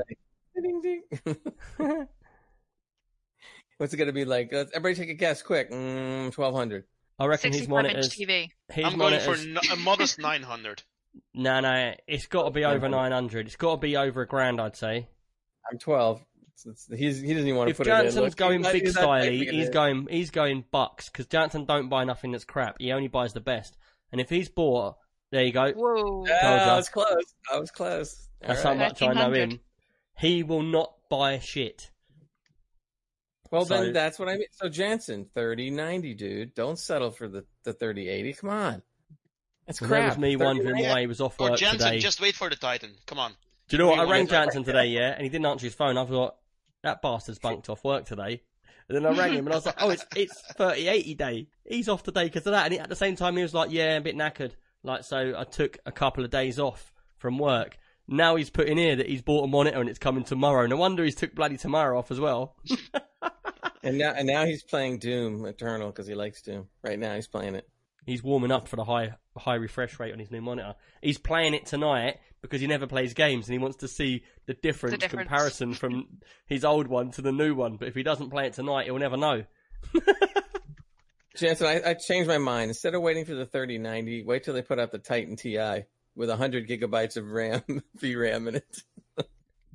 Ding, ding. What's it going to be like? Let's, everybody take a guess quick. Mm, 1200 I reckon his 65 inch monitors. TV. His I'm going for no, a modest 900. No, no, it's got to be over 900. 900. It's got to be over a grand, I'd say. I'm 12. It's, it's, he's, he doesn't even want to If put it in. Jansen's Look, going he's not- big he's not styly, typing it he's going he's going bucks because Jansen don't buy nothing that's crap. He only buys the best. And if he's bought, there you go. Whoa. Yeah, I was close. I was close. That's All how much I know him. He will not buy shit. Well, So- then that's what I mean. So Jansen, 3090, dude. Don't settle for the, the 3080. Come on. That's And crap. that was me wondering 3090. why he was off Or work Jansen, today. just wait for the Titan. Come on. Do you know what? I rang Jansen today, yeah, and he didn't answer his phone. I thought that bastard's bunked off work today. And then I rang him and I was like, "Oh, it's it's thirty eighty day. He's off today because of that." And he, at the same time, he was like, "Yeah, a bit knackered." Like, so I took a couple of days off from work. Now he's put in here that he's bought a monitor and it's coming tomorrow. No wonder he's took bloody tomorrow off as well. And now, and now he's playing Doom Eternal because he likes Doom. Right now, he's playing it. He's warming up for the high high refresh rate on his new monitor. He's playing it tonight because he never plays games and he wants to see the difference, difference. comparison from his old one to the new one. But if he doesn't play it tonight, he'll never know. Jansen, I, I changed my mind. Instead of waiting for the 3090, wait till they put out the Titan Ti with 100 gigabytes of RAM, VRAM in it.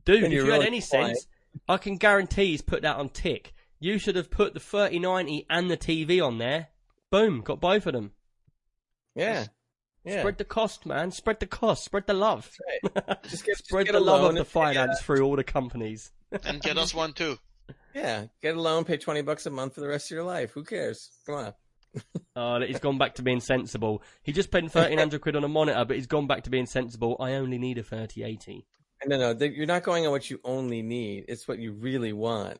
Dude, if you're had any quiet. sense, I can guarantee he's put that on tick. You should have put the 3090 and the TV on there. Boom, got both of them. Yeah. Yeah. Spread the cost, man. Spread the cost. Spread the love. Right. Just get, just Spread get the love loan of the finance uh, through all the companies. And get us one too. Yeah, get a loan, pay twenty bucks a month for the rest of your life. Who cares? Come on. Oh, he's gone back to being sensible. He just spent thirteen hundred quid on a monitor, but he's gone back to being sensible. I only need a thirty eighty. No, no, th- you're not going on what you only need. It's what you really want.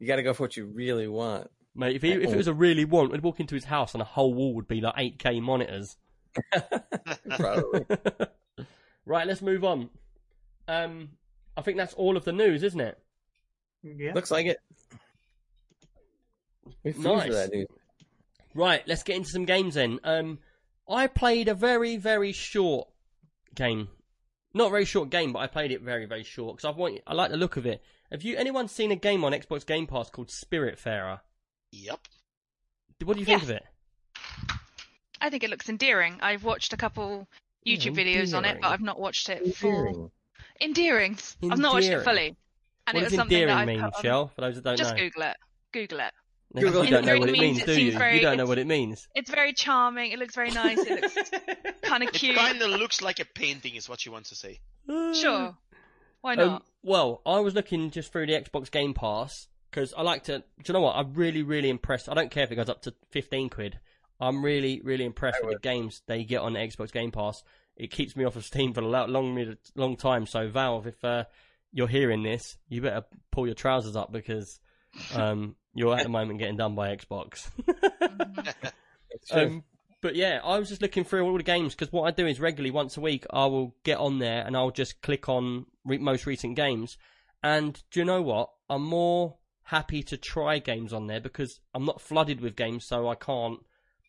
You got to go for what you really want. Mate, if he, if it was a really want, we'd walk into his house and a whole wall would be like eight K monitors. Probably. right, let's move on. Um, I think that's all of the news, isn't it? Yeah. Looks like it. We flew Nice. that news. Right, let's get into some games then. Um, I played a very, very short game. Not a very short game, but I played it very, very short because I want. I like the look of it. Have you anyone seen a game on Xbox Game Pass called Spiritfarer? Yep. What do you think Yes. of it? I think it looks endearing. I've watched a couple YouTube videos on it, but I've not watched it full. Endearing. Endearing. I've not watched it fully. And what it was something endearing that I mean, put Shell? For those that don't Just know, Google it. Google it. Google you don't know what it means means, it do you? very- you don't know what it means. It's very charming. It looks very nice. It looks kind of cute. It cute. kind of looks like a painting, is what you want to say. Sure. Why not? Um, well, I was looking just through the Xbox Game Pass because I like to. Do you know what? I'm really, really impressed. I don't care if it goes up to 15 quid. I'm really, really impressed I with the games they get on the Xbox Game Pass. It keeps me off of Steam for a long, long time. So Valve, if uh, you're hearing this, you better pull your trousers up because um, you're at the moment getting done by Xbox. Um, but yeah, I was just looking through all the games because what I do is regularly once a week I will get on there and I'll just click on re- most recent games. And do you know what? I'm more happy to try games on there because I'm not flooded with games, so I can't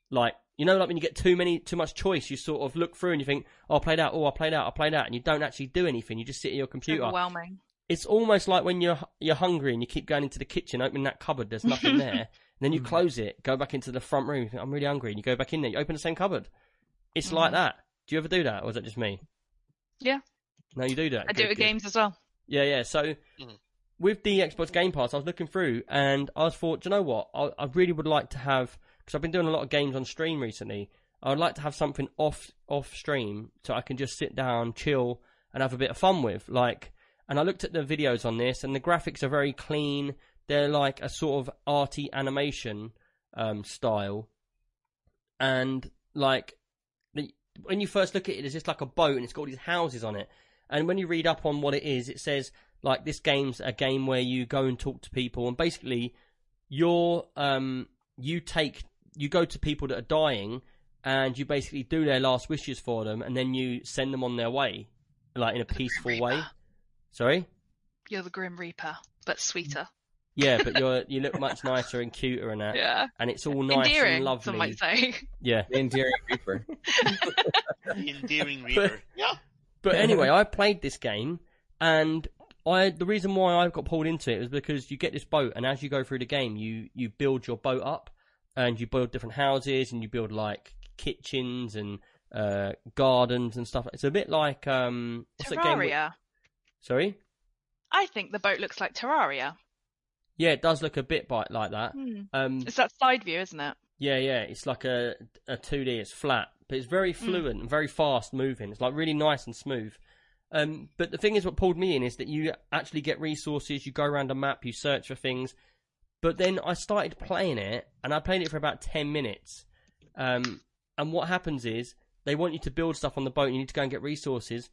like you know like when you get too many too much choice, you sort of look through and you think, oh, I played out, oh, I played out, I played out, and you don't actually do anything. You just sit at your It's computer. overwhelming. It's almost like when you're you're hungry and you keep going into the kitchen, opening that cupboard, there's nothing there. And then you close it, go back into the front room. You think, I'm really hungry, and you go back in there. You open the same cupboard. It's like Mhm. that. Do you ever do that, or is that just me? Yeah. No, you do that. I do it with good. games as well. Yeah, yeah. So Mhm. with the Xbox Game Pass, I was looking through, and I was thought, do you know what? I, I really would like to have because I've been doing a lot of games on stream recently. I would like to have something off off stream so I can just sit down, chill, and have a bit of fun with. Like, and I looked at the videos on this, and the graphics are very clean. They're like a sort of arty animation um, style, and like the, when you first look at it, it's just like a boat, and it's got all these houses on it. And when you read up on what it is, it says like this game's a game where you go and talk to people, and basically you're um you take you go to people that are dying, and you basically do their last wishes for them, and then you send them on their way, like in a peaceful way. Sorry. You're the Grim Reaper, but sweeter. Yeah, but you're you look much nicer and cuter and that, Yeah. and it's all nice Endearing, and some lovely. might say. Yeah. The endearing reaper. Endearing Reaper. Yeah. But anyway, I played this game, and I the reason why I got pulled into it was because you get this boat, and as you go through the game, you you build your boat up, and you build different houses, and you build like kitchens and uh, gardens and stuff. It's a bit like um, what's that game? with- Sorry. I think the boat looks like Terraria. Yeah, it does look a bit bi- like that. Hmm. Um, It's that side view, isn't it? Yeah, yeah, it's like a a two D. It's flat, but it's very fluent and very fast moving. It's like really nice and smooth. Um, but the thing is, what pulled me in is that you actually get resources. You go around a map, you search for things. But then I started playing it, and I played it for about ten minutes. Um, and what happens is they want you to build stuff on the boat. And you need to go and get resources.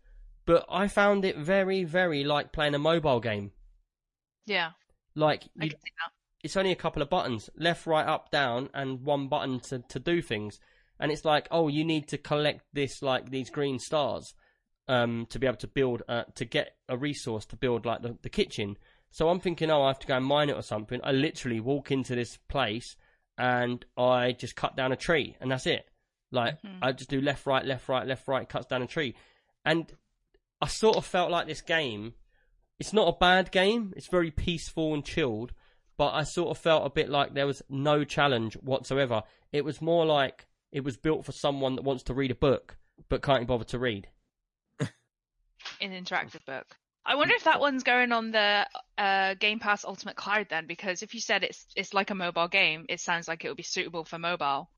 But I found it very, very like playing a mobile game. Yeah, Like you can see that. it's only a couple of buttons left right up down and one button to, to do things. And it's like oh you need to collect this like these green stars um to be able to build uh, to get a resource to build like the, the kitchen. So i'm thinking oh i have to go and mine it or something. I literally walk into this place and i just cut down a tree and that's it. Like Mhm. i just do left right left right left right cuts down a tree. And i sort of felt like this game it's not a bad game it's very peaceful and chilled but I sort of felt a bit like there was no challenge whatsoever. It was more like it was built for someone that wants to read a book but can't bother to read. An interactive book. I wonder if that one's going on the uh, Game Pass Ultimate Cloud then, because if you said it's it's like a mobile game, it sounds like it would be suitable for mobile.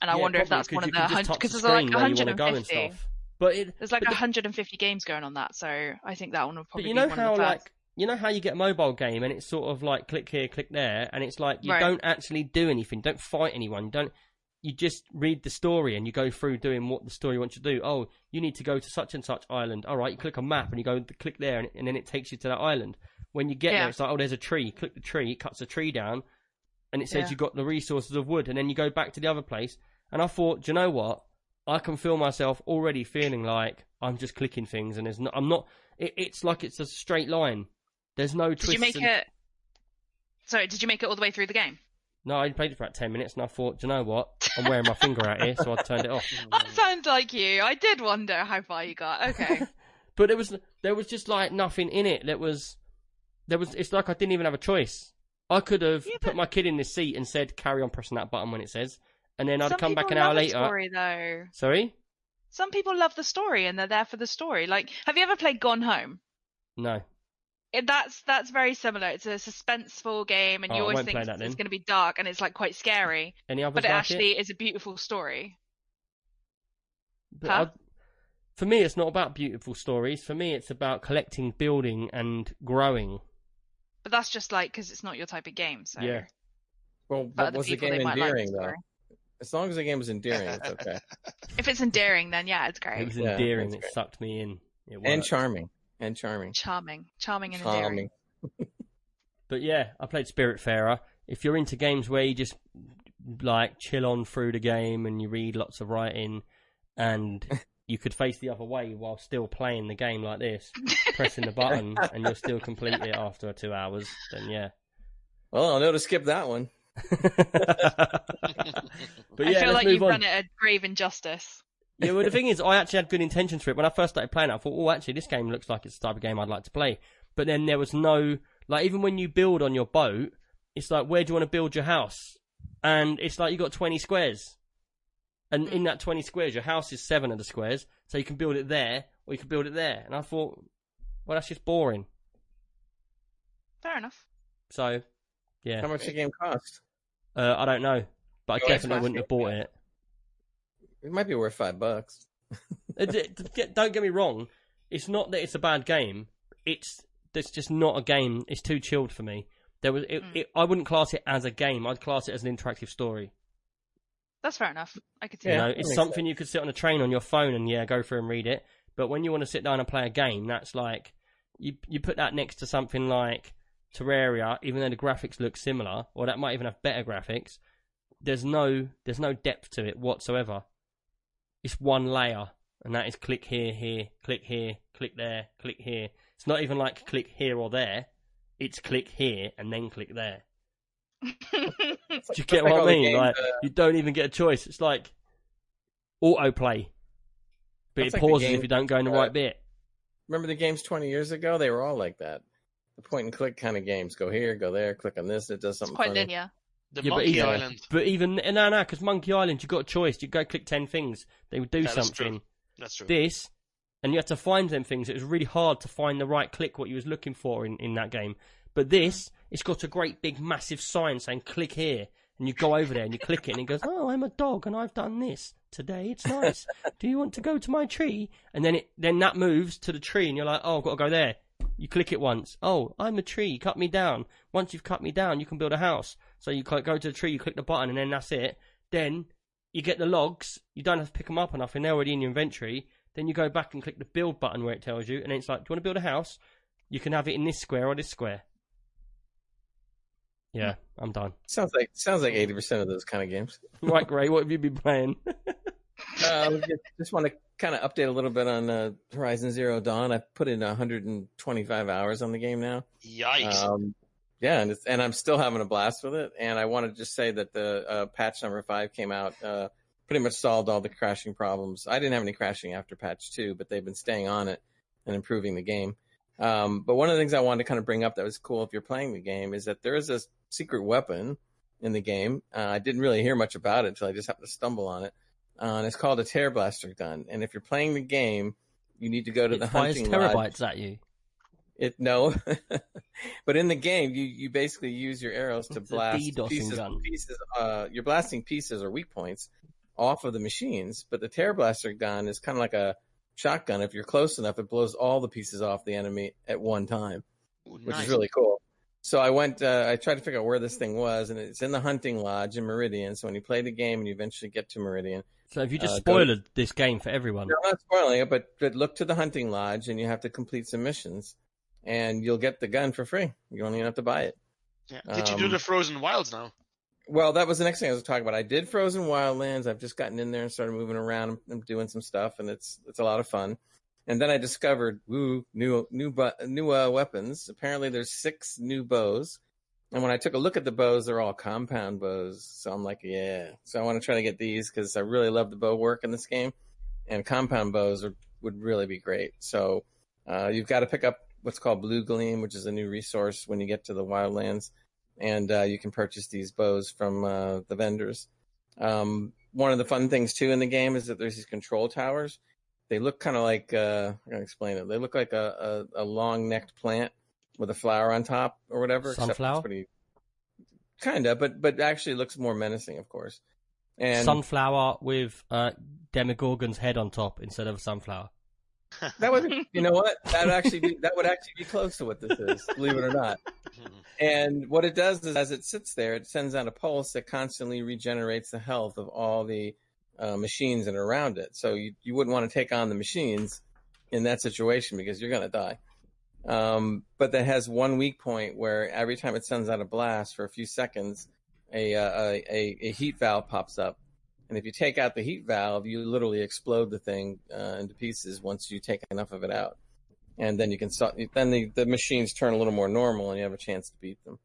and I Yeah, wonder if that's one of the hundred because the there's like screen where you wanna go and 150. But it, There's like but the- 150 games going on that, so I think that one will probably But you know be one how the like you know how you get a mobile game and it's sort of like click here, click there, and it's like you Right. don't actually do anything, don't fight anyone, you don't. You just read the story and you go through doing what the story wants you to do. Oh, you need to go to such and such island. All right, you click a map and you go click there, and, and then it takes you to that island. When you get Yeah. there, it's like oh, there's a tree. Click the tree, it cuts the tree down, and it says Yeah. you've got the resources of wood, and then you go back to the other place. And I thought, do you know what? I can feel myself already feeling like I'm just clicking things, and there's no, I'm not. It, it's like it's a straight line. There's no twist. Did you make and- it? Sorry, did you make it all the way through the game? No, I played it for about ten minutes, and I thought, do you know what? I'm wearing my finger out here, so I turned it off. That sounds like you. I did wonder how far you got. Okay. But there was there was just like nothing in it. That was there was. It's like I didn't even have a choice. I could have Yeah, put my kid in this seat and said, "Carry on pressing that button when it says," and then I'd Some come back an hour love a later. Story though. Sorry, Some people love the story and they're there for the story. Like, have you ever played Gone Home? no. It, that's that's very similar. It's a suspenseful game, and Oh, you always think that it's going to be dark, and it's like quite scary. Any others But it like actually is a beautiful story. But Huh? I- for me, it's not about beautiful stories. For me, it's about collecting, building, and growing. But that's just like because it's not your type of game. So Yeah. Well, But but other was the people, game they might like endearing the though? Story. As long as the game was endearing, it's okay. If it's endearing, then yeah, it's great. It great. was Yeah, endearing. It sucked me in. It and charming, and charming, Charming, charming, and endearing. But yeah, I played Spiritfarer. If you're into games where you just like chill on through the game and you read lots of writing and you could face the other way while still playing the game like this, pressing the button and you'll still complete it after two hours, then yeah. Well, I'll know to skip that one. but I feel let's like move you've on. done it a grave injustice. Yeah, well, the thing is, I actually had good intentions for it. When I first started playing it, I thought, oh, actually, this game looks like it's the type of game I'd like to play. But then there was no, like, even when you build on your boat, it's like, where do you want to build your house? And it's like you got 20 squares. And in hmm. that 20 squares, your house is seven of the squares. So you can build it there, or you can build it there. And I thought, well, that's just boring. Fair enough. So, yeah, How much the game cost? Uh, I don't know. But I Oh, definitely wouldn't have bought it. It might be worth five bucks. It- it- don't get me wrong. It's not that it's a bad game. It's it's just not a game. It's too chilled for me. There was. It, Mm. it, I wouldn't class it as a game. I'd class it as an interactive story. That's fair enough. I could see You know, that. that it's makes something you could sit on a train on your phone and yeah, go through and read it. But when you want to sit down and play a game, that's like you you put that next to something like Terraria, even though the graphics look similar, or that might even have better graphics. There's no there's no depth to it whatsoever. It's one layer, and that is click here, here, click here, click there, click here. It's not even like click here or there. It's click here and then click there. Do you get what I mean? games, like uh, you don't even get a choice. It's like autoplay, but That's it like pauses if you don't go in the right bit. Remember the games 20 years ago? They were all like that. The point and click kind of games. Go here, go there, click on this. It does It's something quite funny. linear. The Yeah, but Monkey even- Island. But even no, no, because Monkey Island, you got a choice. You go click ten things, they would do Yeah, that's something. true. That's true. This, and you had to find them things. It was really hard to find the right click, what you was looking for in, in that game. But this, it's got a great big massive sign saying "click here," and you go over there and you click it, and it goes, "Oh, I'm a dog, and I've done this today. It's nice. do you want to go to my tree?" And then it then that moves to the tree, and you're like, "Oh, I've got to go there." You click it once. Oh, I'm a tree. Cut me down. Once you've cut me down, you can build a house. So you go to the tree, you click the button, and then that's it. Then you get the logs. You don't have to pick them up or nothing. They're already in your inventory. Then you go back and click the build button where it tells you, and it's like, do you want to build a house? You can have it in this square or this square. Yeah, I'm done. Sounds like sounds like 80% of those kind of games. Right, Gray, what have you been playing? Uh, just, just want to kind of update a little bit on uh, Horizon Zero Dawn. I put in 125 hours on the game now. Yikes. Um, yeah, and it's, and I'm still having a blast with it. And I want to just say that the uh, patch number five came out, uh, pretty much solved all the crashing problems. I didn't have any crashing after patch two, but they've been staying on it and improving the game. Um, but one of the things I wanted to kind of bring up that was cool if you're playing the game is that there is a secret weapon in the game. Uh, I didn't really hear much about it until I just happened to stumble on it. Uh, and it's called a tear blaster gun. And if you're playing the game, you need to go to it the hunting lodge. terabytes at you. It no, but in the game, you you basically use your arrows to It's blast pieces. gun. Pieces. Uh, you're blasting pieces or weak points off of the machines. But the Tear Blaster gun is kind of like a shotgun. If you're close enough, it blows all the pieces off the enemy at one time, Ooh, which nice. is really cool. So I went, uh, I tried to figure out where this thing was, and it's in the hunting lodge in Meridian. So when you play the game and you eventually get to Meridian, So have you just Uh, go- spoiled this game for everyone? no, I'm not spoiling it, but, but look to the hunting lodge and you have to complete some missions and you'll get the gun for free. You don't even have to buy it. Yeah. Did you do um, the Frozen Wilds now? Well, that was the next thing I was talking about. I did Frozen Wildlands. I've just gotten in there and started moving around and- and doing some stuff, and it's it's a lot of fun. And then I discovered woo new new new uh, weapons. Apparently, there's six new bows. And when I took a look at the bows, they're all compound bows. So I'm like, yeah. So I want to try to get these because I really love the bow work in this game, and compound bows are, would really be great. So uh, you've got to pick up what's called Blue Gleam, which is a new resource when you get to the wildlands and uh, you can purchase these bows from uh, the vendors. Um, one of the fun things too in the game is that there's these control towers. They look kind of like uh, I'm gonna explain it. They look like a, a, a long necked plant with a flower on top or whatever. except it's Sunflower? pretty- Kinda, but but actually looks more menacing, of course. And Sunflower with uh, Demogorgon's head on top instead of a sunflower. that would, you know what? That would actually be that would actually be close to what this is, believe it or not. And what it does is, as it sits there, it sends out a pulse that constantly regenerates the health of all the uh, machines and around it. So you, you wouldn't want to take on the machines in that situation because you're going to die. Um, but that has one weak point where every time it sends out a blast for a few seconds, a, uh, a, a, heat valve pops up. And if you take out the heat valve, you literally explode the thing uh, into pieces once you take enough of it out and then you can start. Then the, the machines turn a little more normal, and you have a chance to beat them.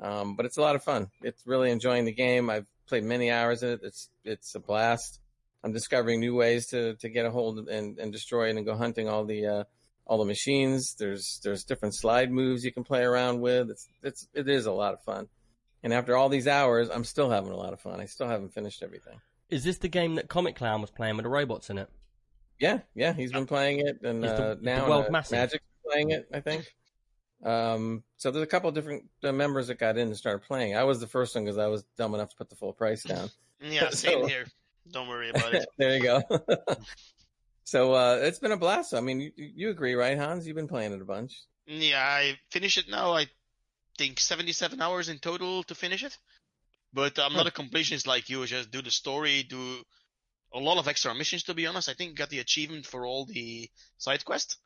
Um, but it's a lot of fun. It's really enjoying the game. I've played many hours in it. It's it's a blast. I'm discovering new ways to, to get a hold and, and destroy it and go hunting all the uh, all the machines. There's there's different slide moves you can play around with. It's it's it is a lot of fun. And after all these hours, I'm still having a lot of fun. I still haven't finished everything. Is this the game that Comic Clown was playing with the robots in it? Yeah, yeah, he's been playing it, and the- uh, now world uh. Magic's playing it. I think. Um, so there's a couple of different uh, members that got in and started playing. I was the first one because I was dumb enough to put the full price down. Yeah, same So- here. Don't worry about it. there you go. so uh, it's been a blast. I mean, you, you agree, right, Hans? You've been playing it a bunch. Yeah, I finished it now. I think 77 hours in total to finish it. But I'm not a completionist like you. Just do the story, do a lot of extra missions. To be honest, I think got the achievement for all the side quests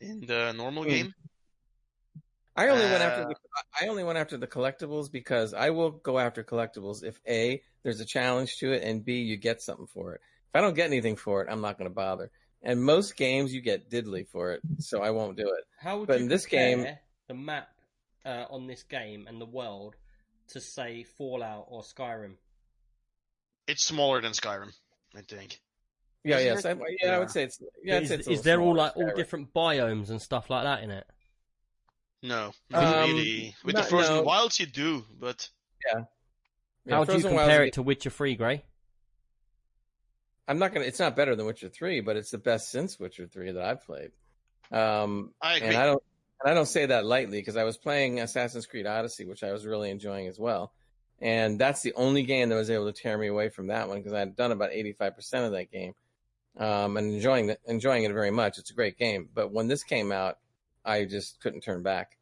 in the normal Hmm. game. I only went after Uh, the, I only went after the collectibles because I will go after collectibles if a there's a challenge to it and b you get something for it. If I don't get anything for it, I'm not going to bother. And most games you get diddly for it, so I won't do it. How would But you in this compare game- the map uh, on this game and the world to say Fallout or Skyrim? It's smaller than Skyrim, I think. Yeah, Isn't yes, it? I, yeah, I would say it's yeah. Is say it's is there all smaller like all Skyrim. different biomes and stuff like that in it? No, not Um, really. With not- the Frozen no. Wilds, you do, but Yeah, How do you Frozen Wilds compare it to Witcher Three, Grey? I'm not gonna. It's not better than Witcher Three, but it's the best since Witcher Three that I've played. Um, I agree. and I don't. And I don't say that lightly because I was playing Assassin's Creed Odyssey, which I was really enjoying as well. And that's the only game that was able to tear me away from that one because I had done about 85% of that game. Um, and enjoying it, enjoying it very much. It's a great game. But when this came out, I just couldn't turn back.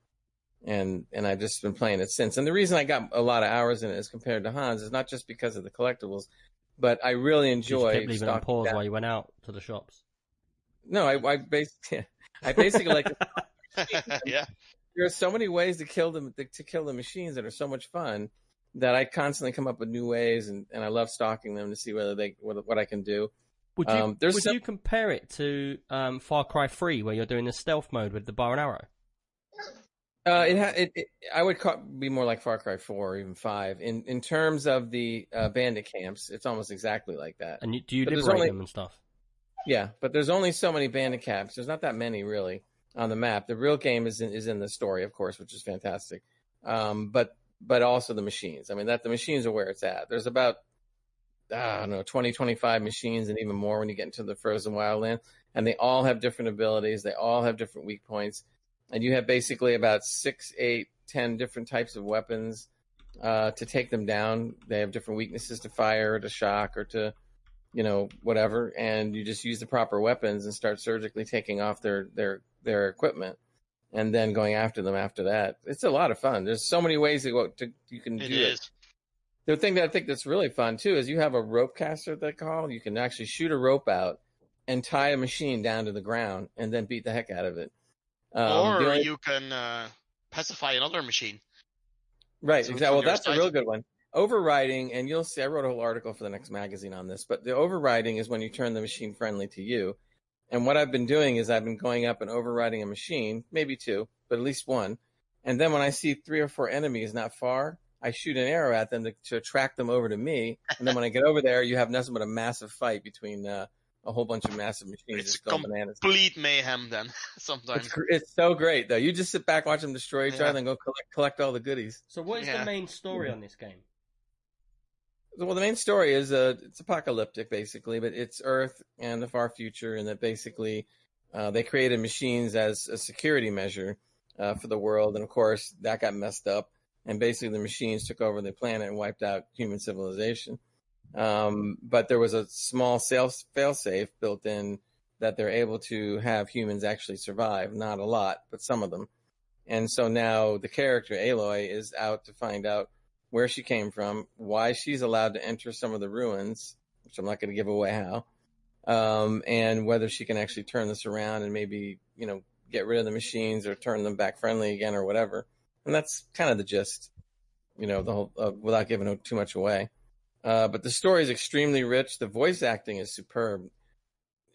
And, and I've just been playing it since. And the reason I got a lot of hours in it as compared to Hans is not just because of the collectibles, but I really You just enjoy kept leaving it on stalking pause down- while you went out to the shops. No, I, I basically, I basically like yeah. there are so many ways to kill them to kill the machines that are so much fun that I constantly come up with new ways and, and I love stalking them to see whether they what, what I can do. Would you Um, there's would some- you compare it to um, Far Cry Three, where you're doing the stealth mode with the bar and arrow? Uh, it, ha- it, it I would call, be more like Far Cry Four or even Five in in terms of the uh, bandit camps. It's almost exactly like that. And you, do you But liberate only- them and stuff? Yeah, but there's only so many bandit camps. There's not that many really on the map. The real game is in, is in the story, of course, which is fantastic. Um, but but also the machines. I mean, that the machines are where it's at. There's about I don't know 20, 25 machines, and even more when you get into the frozen wildland. And they all have different abilities. They all have different weak points, and you have basically about six, eight, ten different types of weapons uh, to take them down. They have different weaknesses to fire, to shock, or to you know, whatever, and you just use the proper weapons and start surgically taking off their their their equipment, and then going after them after that. It's a lot of fun. There's so many ways to go to you can It do is. it. The thing that I think that's really fun too is you have a rope caster they call. You can actually shoot a rope out and tie a machine down to the ground and then beat the heck out of it. Um, or only- you can uh, pacify another machine. Right, So exactly. Well, that's a real good one. Overriding, and you'll see, I wrote a whole article for the next magazine on this, but the overriding is when you turn the machine friendly to you. And what I've been doing is I've been going up and overriding a machine, maybe two, but at least one. And then when I see three or four enemies not far, I shoot an arrow at them to, to attract them over to me. And then when I get over there, you have nothing but a massive fight between uh, a whole bunch of massive machines It's just going bananas. Complete mayhem then. Sometimes. It's, it's so great though. You just sit back, watch them destroy each Yeah. other, and go collect, collect all the goodies. So what is Yeah. the main story on this game? Well, the main story is uh, it's apocalyptic basically, but it's Earth and the far future, and that basically uh, they created machines as a security measure uh, for the world, and of course that got messed up, and basically the machines took over the planet and wiped out human civilization. Um, but there was a small fail failsafe built in that they're able to have humans actually survive. Not a lot, but some of them. And so now the character Aloy is out to find out where she came from, why she's allowed to enter some of the ruins, which I'm not going to give away how, um, and whether she can actually turn this around and maybe, you know, get rid of the machines or turn them back friendly again or whatever. And that's kind of the gist, you know, the whole, uh, without giving too much away. Uh, but the story is extremely rich. The voice acting is superb.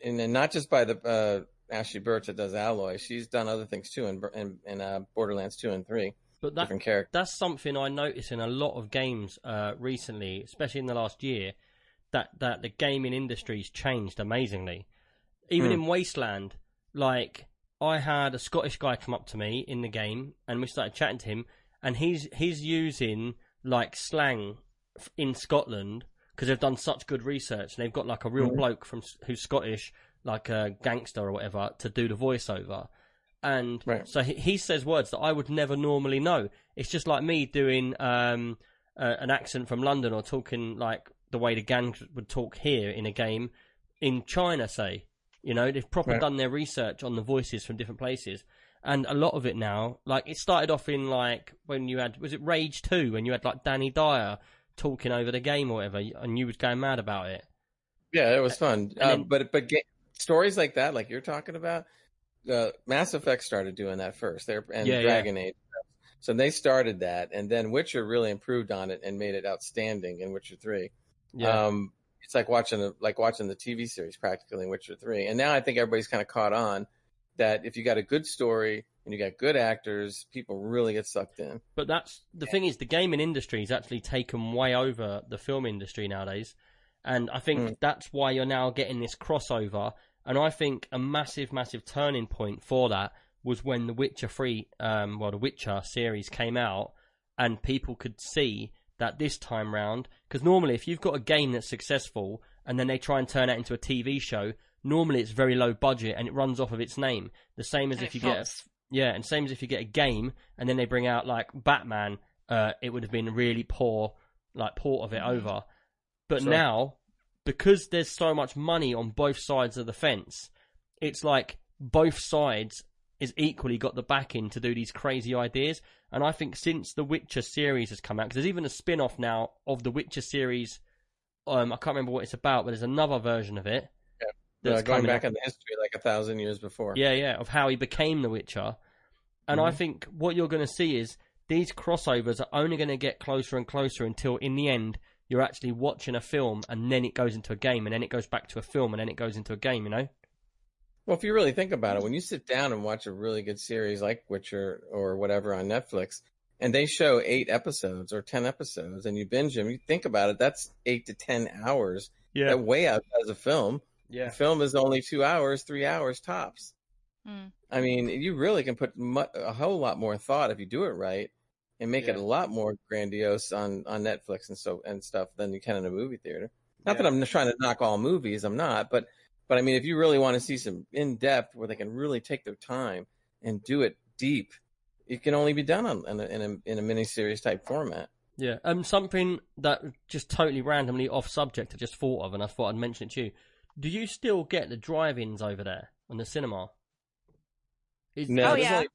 And, and not just by the, uh, Ashly Burch that does Aloy. She's done other things too in, in, in uh, Borderlands 2 and 3. But that Different characters. that's something I notice in a lot of games uh, recently, especially in the last year, that that the gaming industry's changed amazingly. Even Hmm. in Wasteland, like I had a Scottish guy come up to me in the game, and we started chatting to him, and he's he's using like slang in Scotland because they've done such good research, and they've got like a real Mhm. bloke from who's Scottish, like a gangster or whatever, to do the voiceover. And Right. so he, he says words that I would never normally know. It's just like me doing um, uh, an accent from London or talking like the way the gang would talk here in a game in China, say. You know, they've proper Right. done their research on the voices from different places. And a lot of it now, like it started off in like when you had was it Rage Two when you had like Danny Dyer talking over the game or whatever, and you was going mad about it. Yeah, it was fun. Uh, then- but but ga- stories like that, like you're talking about, uh, Mass Effect started doing that first. There and Yeah, yeah. Dragon Age. So they started that, and then Witcher really improved on it and made it outstanding in Witcher Three. Yeah, Um, it's like watching a, like watching the TV series practically in Witcher Three. And now I think everybody's kind of caught on that if you got a good story and you got good actors, people really get sucked in. but that's the thing is the gaming industry has actually taken way over the film industry nowadays, and I think Mm. that's why you're now getting this crossover. And I think a massive, massive turning point for that was when the Witcher Three, um, well, the Witcher series came out, and people could see that this time round, because normally if you've got a game that's successful and then they try and turn it into a TV show, normally it's very low budget and it runs off of its name. The same as And if you flops. get a, yeah, and same as if you get a game and then they bring out like Batman, uh, it would have been really poor like port of it over. But Sure. now, because there's so much money on both sides of the fence, it's like both sides is equally got the backing to do these crazy ideas. And I think since the Witcher series has come out, because there's even a spin off now of the Witcher series. Um, I can't remember what it's about, but there's another version of it. Uh, that's going back in the history, like a thousand years before. Yeah, yeah, of how he became the Witcher. And I Mhm. think what you're going to see is these crossovers are only going to get closer and closer until, in the end, you're actually watching a film and then it goes into a game and then it goes back to a film and then it goes into a game, you know? Well, if you really think about it, when you sit down and watch a really good series like Witcher or whatever on Netflix, and they show eight episodes or ten episodes, and you binge them, you think about it, that's eight to ten hours. That way out as a film. Yeah. A film is only two hours, three hours tops. Mm. I mean, you really can put mu- a whole lot more thought if you do it right, and make it a lot more grandiose on on Netflix and so and stuff than you can in a movie theater. Not that I'm trying to knock all movies, I'm not, but but I mean, if you really want to see some in depth where they can really take their time and do it deep, it can only be done on, in a in a in a miniseries type format. Yeah. Um, something that just totally randomly off subject I just thought of, and I thought I'd mention it to you. Do you still get the drive-ins over there on the cinema? Is, No, Oh, there's, yeah. only,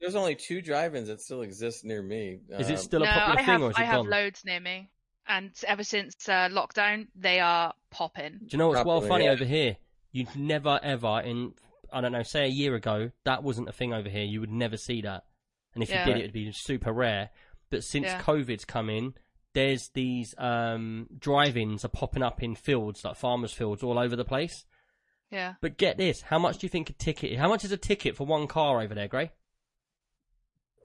there's only two drive-ins that still exist near me. is it Um, still a no, popular I thing, have or is it I have gone? loads near me, and ever since uh, lockdown, they are popping. Do you know what's well funny yeah. over here? You'd never ever in I don't know, say a year ago, that wasn't a thing over here. You would never see that, and if Yeah. you did, it would be super rare. But since Yeah. COVID's come in, there's these um, drive-ins are popping up in fields like farmers' fields all over the place. Yeah. But get this: how much do you think a ticket? How much is a ticket for one car over there, Gray?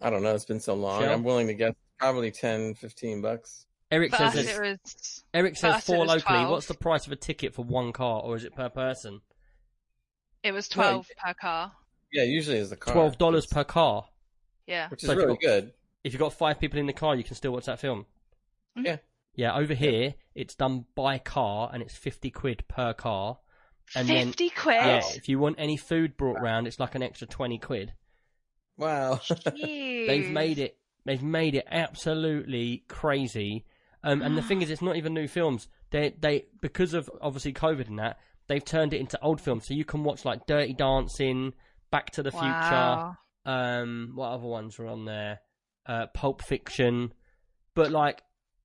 I don't know. It's been so long. Sure. I'm willing to guess probably 10, 15 bucks. Eric For says it was Eric says four locally. 12. What's the price of a ticket for one car, or is it per person? it was Right. twelve per car. Yeah, usually is the car. Twelve dollars per car. Yeah. Which is So if really got- good. If you've got five people in the car, you can still watch that film. Mhm. Yeah. Yeah, over here it's done by car and it's fifty quid per car. And then Fifty quid. yeah, if you want any food brought round, it's like an extra twenty quid. Wow. They've made it. They've made it absolutely crazy. Um, and the thing is, it's not even new films. They they because of obviously COVID and that, they've turned it into old films. So you can watch like Dirty Dancing, Back to the Future. Um, what other ones were on there? Uh, Pulp Fiction, but like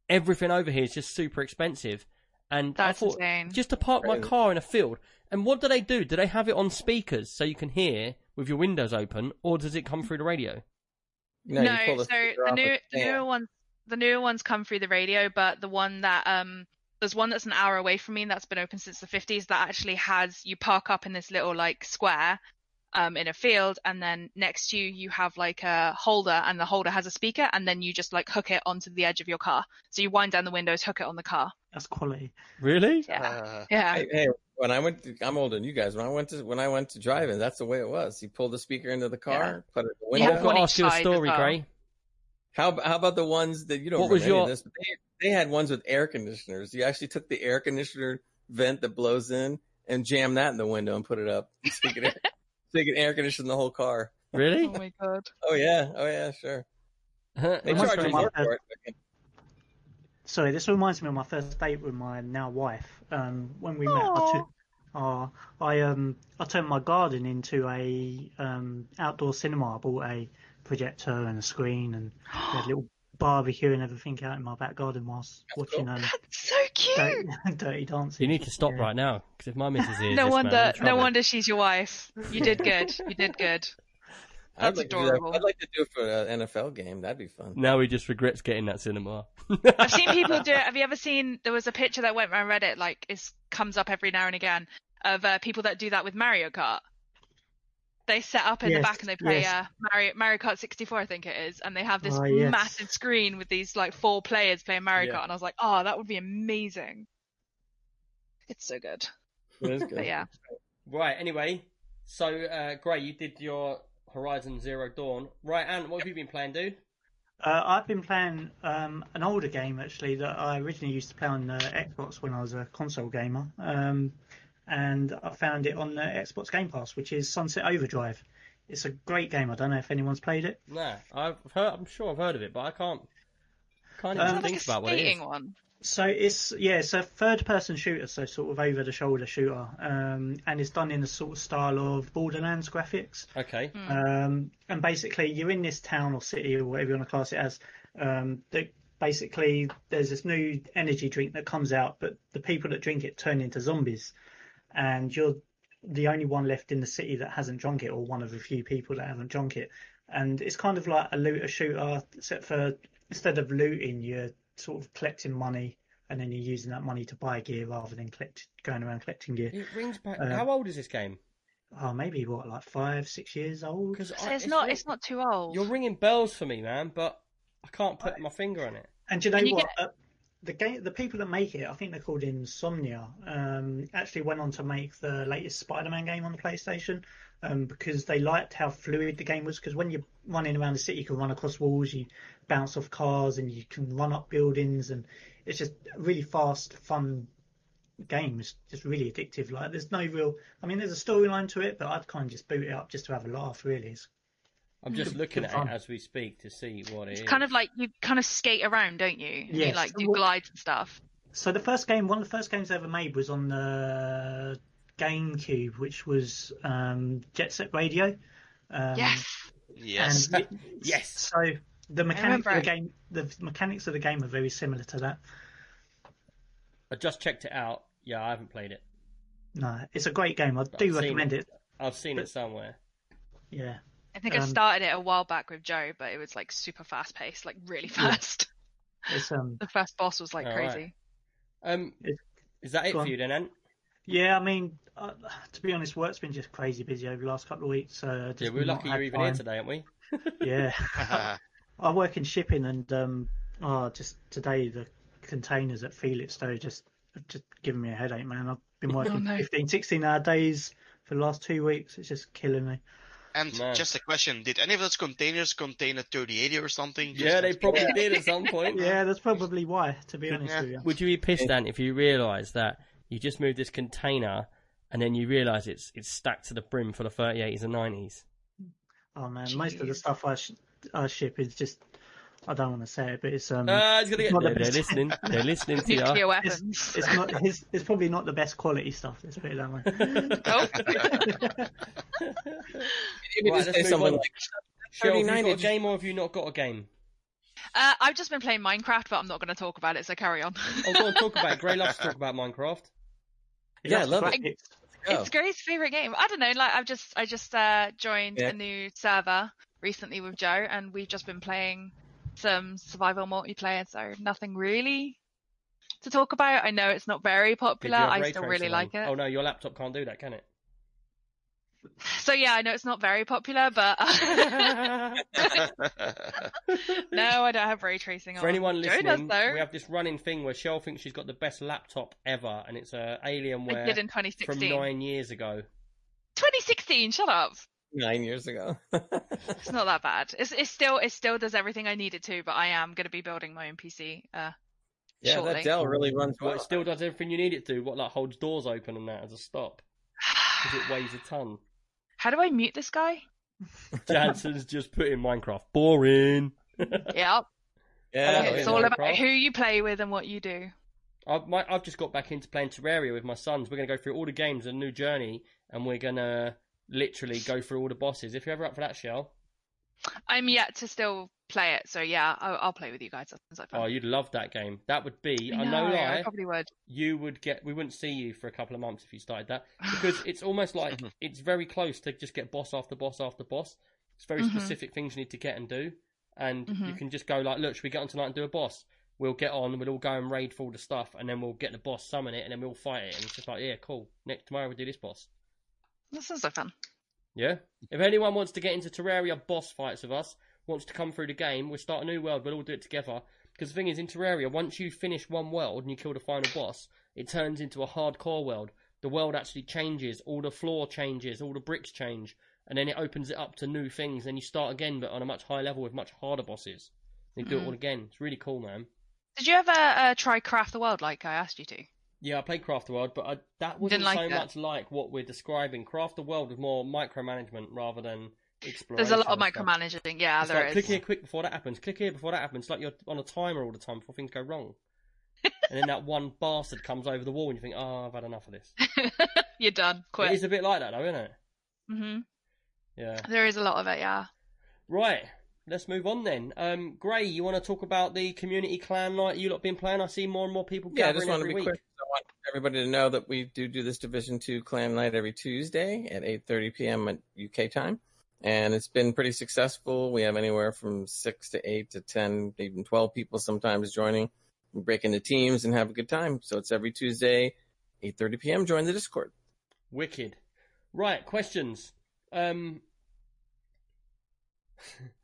everything over here is just super expensive. And That's I thought insane. just to park my car in a field. And what do they do? Do they have it on speakers so you can hear with your windows open, or does it come through the radio? No, you pull so the new the newer ones the newer ones come through the radio, but the one that um there's one that's an hour away from me that's been open since the 50s that actually has you park up in this little like square um in a field and then next to you you have like a holder and the holder has a speaker and then you just like hook it onto the edge of your car. So you wind down the windows, hook it on the car. That's quality. Really? Yeah. Uh, Yeah. Hey, hey, when I went, to, I'm older than you guys. When I went to when I went to drive-in, that's the way it was. You pull the speaker into the car, put it in the window. have I've one got to ask you a story, well. Gray. How how about the ones that you don't What was remember your- this? They, they had ones with air conditioners. You actually took the air conditioner vent that blows in and jam that in the window and put it up, so you could, air- so you could air condition the whole car. Really? Oh my god. Oh yeah, oh yeah, sure. They charge you more for it. Sorry, this reminds me of my first date with my now wife. Um, when we met, I, Aw. took, uh, I um, I turned my garden into a um, outdoor cinema. I bought a projector and a screen and we had a little barbecue and everything out in my back garden whilst That's watching cool. um, So cute. dirty, dirty dancing. You need to stop Yeah. right now because if my missus hears no this, wonder man, no wonder she's your wife. You did good. You did good. I'd That's like to do that- adorable. I'd like to do it for an NFL game. That'd be fun. Now he just regrets getting that cinema. I've seen people do it. Have you ever seen? There was a picture that went around Reddit, like it comes up every now and again, of uh, people that do that with Mario Kart. They set up in the back and they play yes. uh, Mario Mario Kart 64, I think it is, and they have this Oh, yes. massive screen with these like four players playing Mario Yeah. Kart, and I was like, oh, that would be amazing. It's so good. It is But yeah, right. Anyway, so uh, Gray, you did your Horizon Zero Dawn. Right, and what have you been playing, dude? Uh, I've been playing um, an older game actually that I originally used to play on uh, Xbox when I was a console gamer, um, and I found it on the Xbox Game Pass, which is Sunset Overdrive. It's a great game. I don't know if anyone's played it. Nah, I've heard. I'm sure I've heard of it, but I can't. Can't even Um, think like a about what it is. skating one. So it's yeah, it's a third-person shooter, so sort of over-the-shoulder shooter, um, and it's done in the sort of style of Borderlands graphics. Okay. Hmm. Um, and basically, you're in this town or city or whatever you want to class it as. Um, that basically, there's this new energy drink that comes out, but the people that drink it turn into zombies, and you're the only one left in the city that hasn't drunk it, or one of a few people that haven't drunk it. And it's kind of like a looter shooter, except for instead of looting, you're sort of collecting money, and then you're using that money to buy gear rather than collect going around collecting gear. It rings back. Uh, How old is this game? Oh, maybe what, like five, six years old? Because So it's not it's not too old. You're ringing bells for me, man, but I can't put my finger on it. And do you know And you what? Uh, the game, the people that make it, I think they're called Insomnia. Um, actually went on to make the latest Spider-Man game on the PlayStation um, because they liked how fluid the game was. Because when you're running around the city, you can run across walls, you bounce off cars, and you can run up buildings, and it's just really fast, fun game. It's just really addictive. Like there's no real, I mean, there's a storyline to it, but I'd kind of just boot it up just to have a laugh. Really, it's I'm just looking at it as we speak to see what it is. It's kind of like you kind of skate around, don't you? And You Yes. like do Well- glides and stuff. So the first game, one of the first games I ever made was on the GameCube, which was um, Jet Set Radio. Um, yes. Yes. It- Yes. So the mechanics of the game, the mechanics of the game are very similar to that. I just checked it out. Yeah, I haven't played it. No, it's a great game. I I've do recommend it. I've seen it somewhere. Yeah. I think I Um, started it a while back with Joe, but it was like super fast paced, like really fast. It's um The first boss was like crazy. right. Um, It- is that it for on. you then, Ant? yeah. I mean, uh, to be honest, work's been just crazy busy over the last couple of weeks. So just Yeah, we're lucky you're even here today, aren't we? Yeah. I work in shipping, and um, oh, just today the containers at Felixstowe just have just giving me a headache, man. I've been working Oh, no. 15, 16 hour days for the last two weeks. It's just killing me. And Man. just a question: Did any of those containers contain a 3080 or something? Just Yeah, they as- probably did at some point. Yeah, that's probably why. To be honest Yeah. with you. Would you be pissed, Ant, if you realise that you just moved this container and then you realise it's it's stacked to the brim for the 3080s and 90s? Oh man, most of the stuff I, sh- I ship is just. I don't want to say it, but it's um. Ah, he's gonna get. not the They're, they're best. listening. They're listening to you. weapons. it's not. It's, it's probably not the best quality stuff. Let's put it that way. Oh. Maybe Right, just let's say move on. like Cheryl, have you 39 got a game or have you not got a game? Uh, I've just been playing Minecraft, but I'm not going to talk about it, so carry on. Oh, go on, talk about it. Gray loves to talk about Minecraft. Yeah, I love the it. graphics. It's Grace's favorite game. I don't know, like I've just I just uh, joined Yeah. a new server recently with Joe, and we've just been playing some survival multiplayer. So nothing really to talk about. I know it's not very popular. I still really on? like it. Oh no, your laptop can't do that, can it? So yeah, I know it's not very popular, but uh, no, I don't have ray tracing on. For anyone Joe does listening, we have this running thing where Shell thinks she's got the best laptop ever, and it's a I did Alienware in from nine years ago. 2016. Shut up. Nine years ago. It's not that bad. It's it's still it still does everything I need it to, but I am going to be building my own PC. Uh, yeah, shortly. that Dell really runs Well, well. it still does everything you need it to. What like holds doors open and that as a stop because it weighs a ton. How do I mute this guy? Jansen's just put in Minecraft. Boring. Yep. Yeah, Okay, it's yeah. all about who you play with and what you do. I've, my, I've just got back into playing Terraria with my sons. We're going to go through all the games, a new journey, and we're going to literally go through all the bosses. If you're ever up for that, Shell, I'm yet to still play it, so yeah, I'll, I'll play with you guys. Like oh, you'd love that game. That would be, I, I know, know, I lie, probably would. you would get, we wouldn't see you for a couple of months if you started that. Because it's almost like, it's very close to just get boss after boss after boss. It's very Mhm. specific things you need to get and do. And you Mhm. can just go like, look, should we get on tonight and do a boss? We'll get on, we'll all go and raid for all the stuff, and then we'll get the boss, summon it, and then we'll fight it. And it's just like, yeah, cool. Next tomorrow we'll do this boss. That sounds like fun. Yeah. If anyone wants to get into Terraria boss fights with us, wants to come through the game, we'll start a new world. We'll all do it together. Because the thing is, in Terraria, once you finish one world and you kill the final boss, it turns into a hardcore world. The world actually changes. All the floor changes. All the bricks change. And then it opens it up to new things. And you start again, but on a much higher level with much harder bosses. You do it Mhm. all again. It's really cool, man. Did you ever uh, try Craft the World like I asked you to? Yeah, I played Craft the World, but I, that wasn't like so that? much like what we're describing. Craft the World was more micromanagement rather than exploration. There's a lot of micromanaging. Yeah, It's there like, is. click here quick before that happens. Click here before that happens. It's like you're on a timer all the time before things go wrong. and then that one bastard comes over the wall and you think, oh, I've had enough of this. You're done. It Quit. is a bit like that though, isn't it? hmm Yeah. There is a lot of it. Yeah. Right. Let's move on then. Um, Gray, you want to talk about the community clan night you lot been playing? I see more and more people Yeah, I just want to be week. quick. I want everybody to know that we do do this Division Two Clan Night every Tuesday at 8:30 p.m. at UK time, and it's been pretty successful. We have anywhere from six to eight to ten, even 12 people sometimes joining. We break into teams and have a good time. So it's every Tuesday, 8:30 p.m. Join the Discord. Wicked. Right, questions. Um,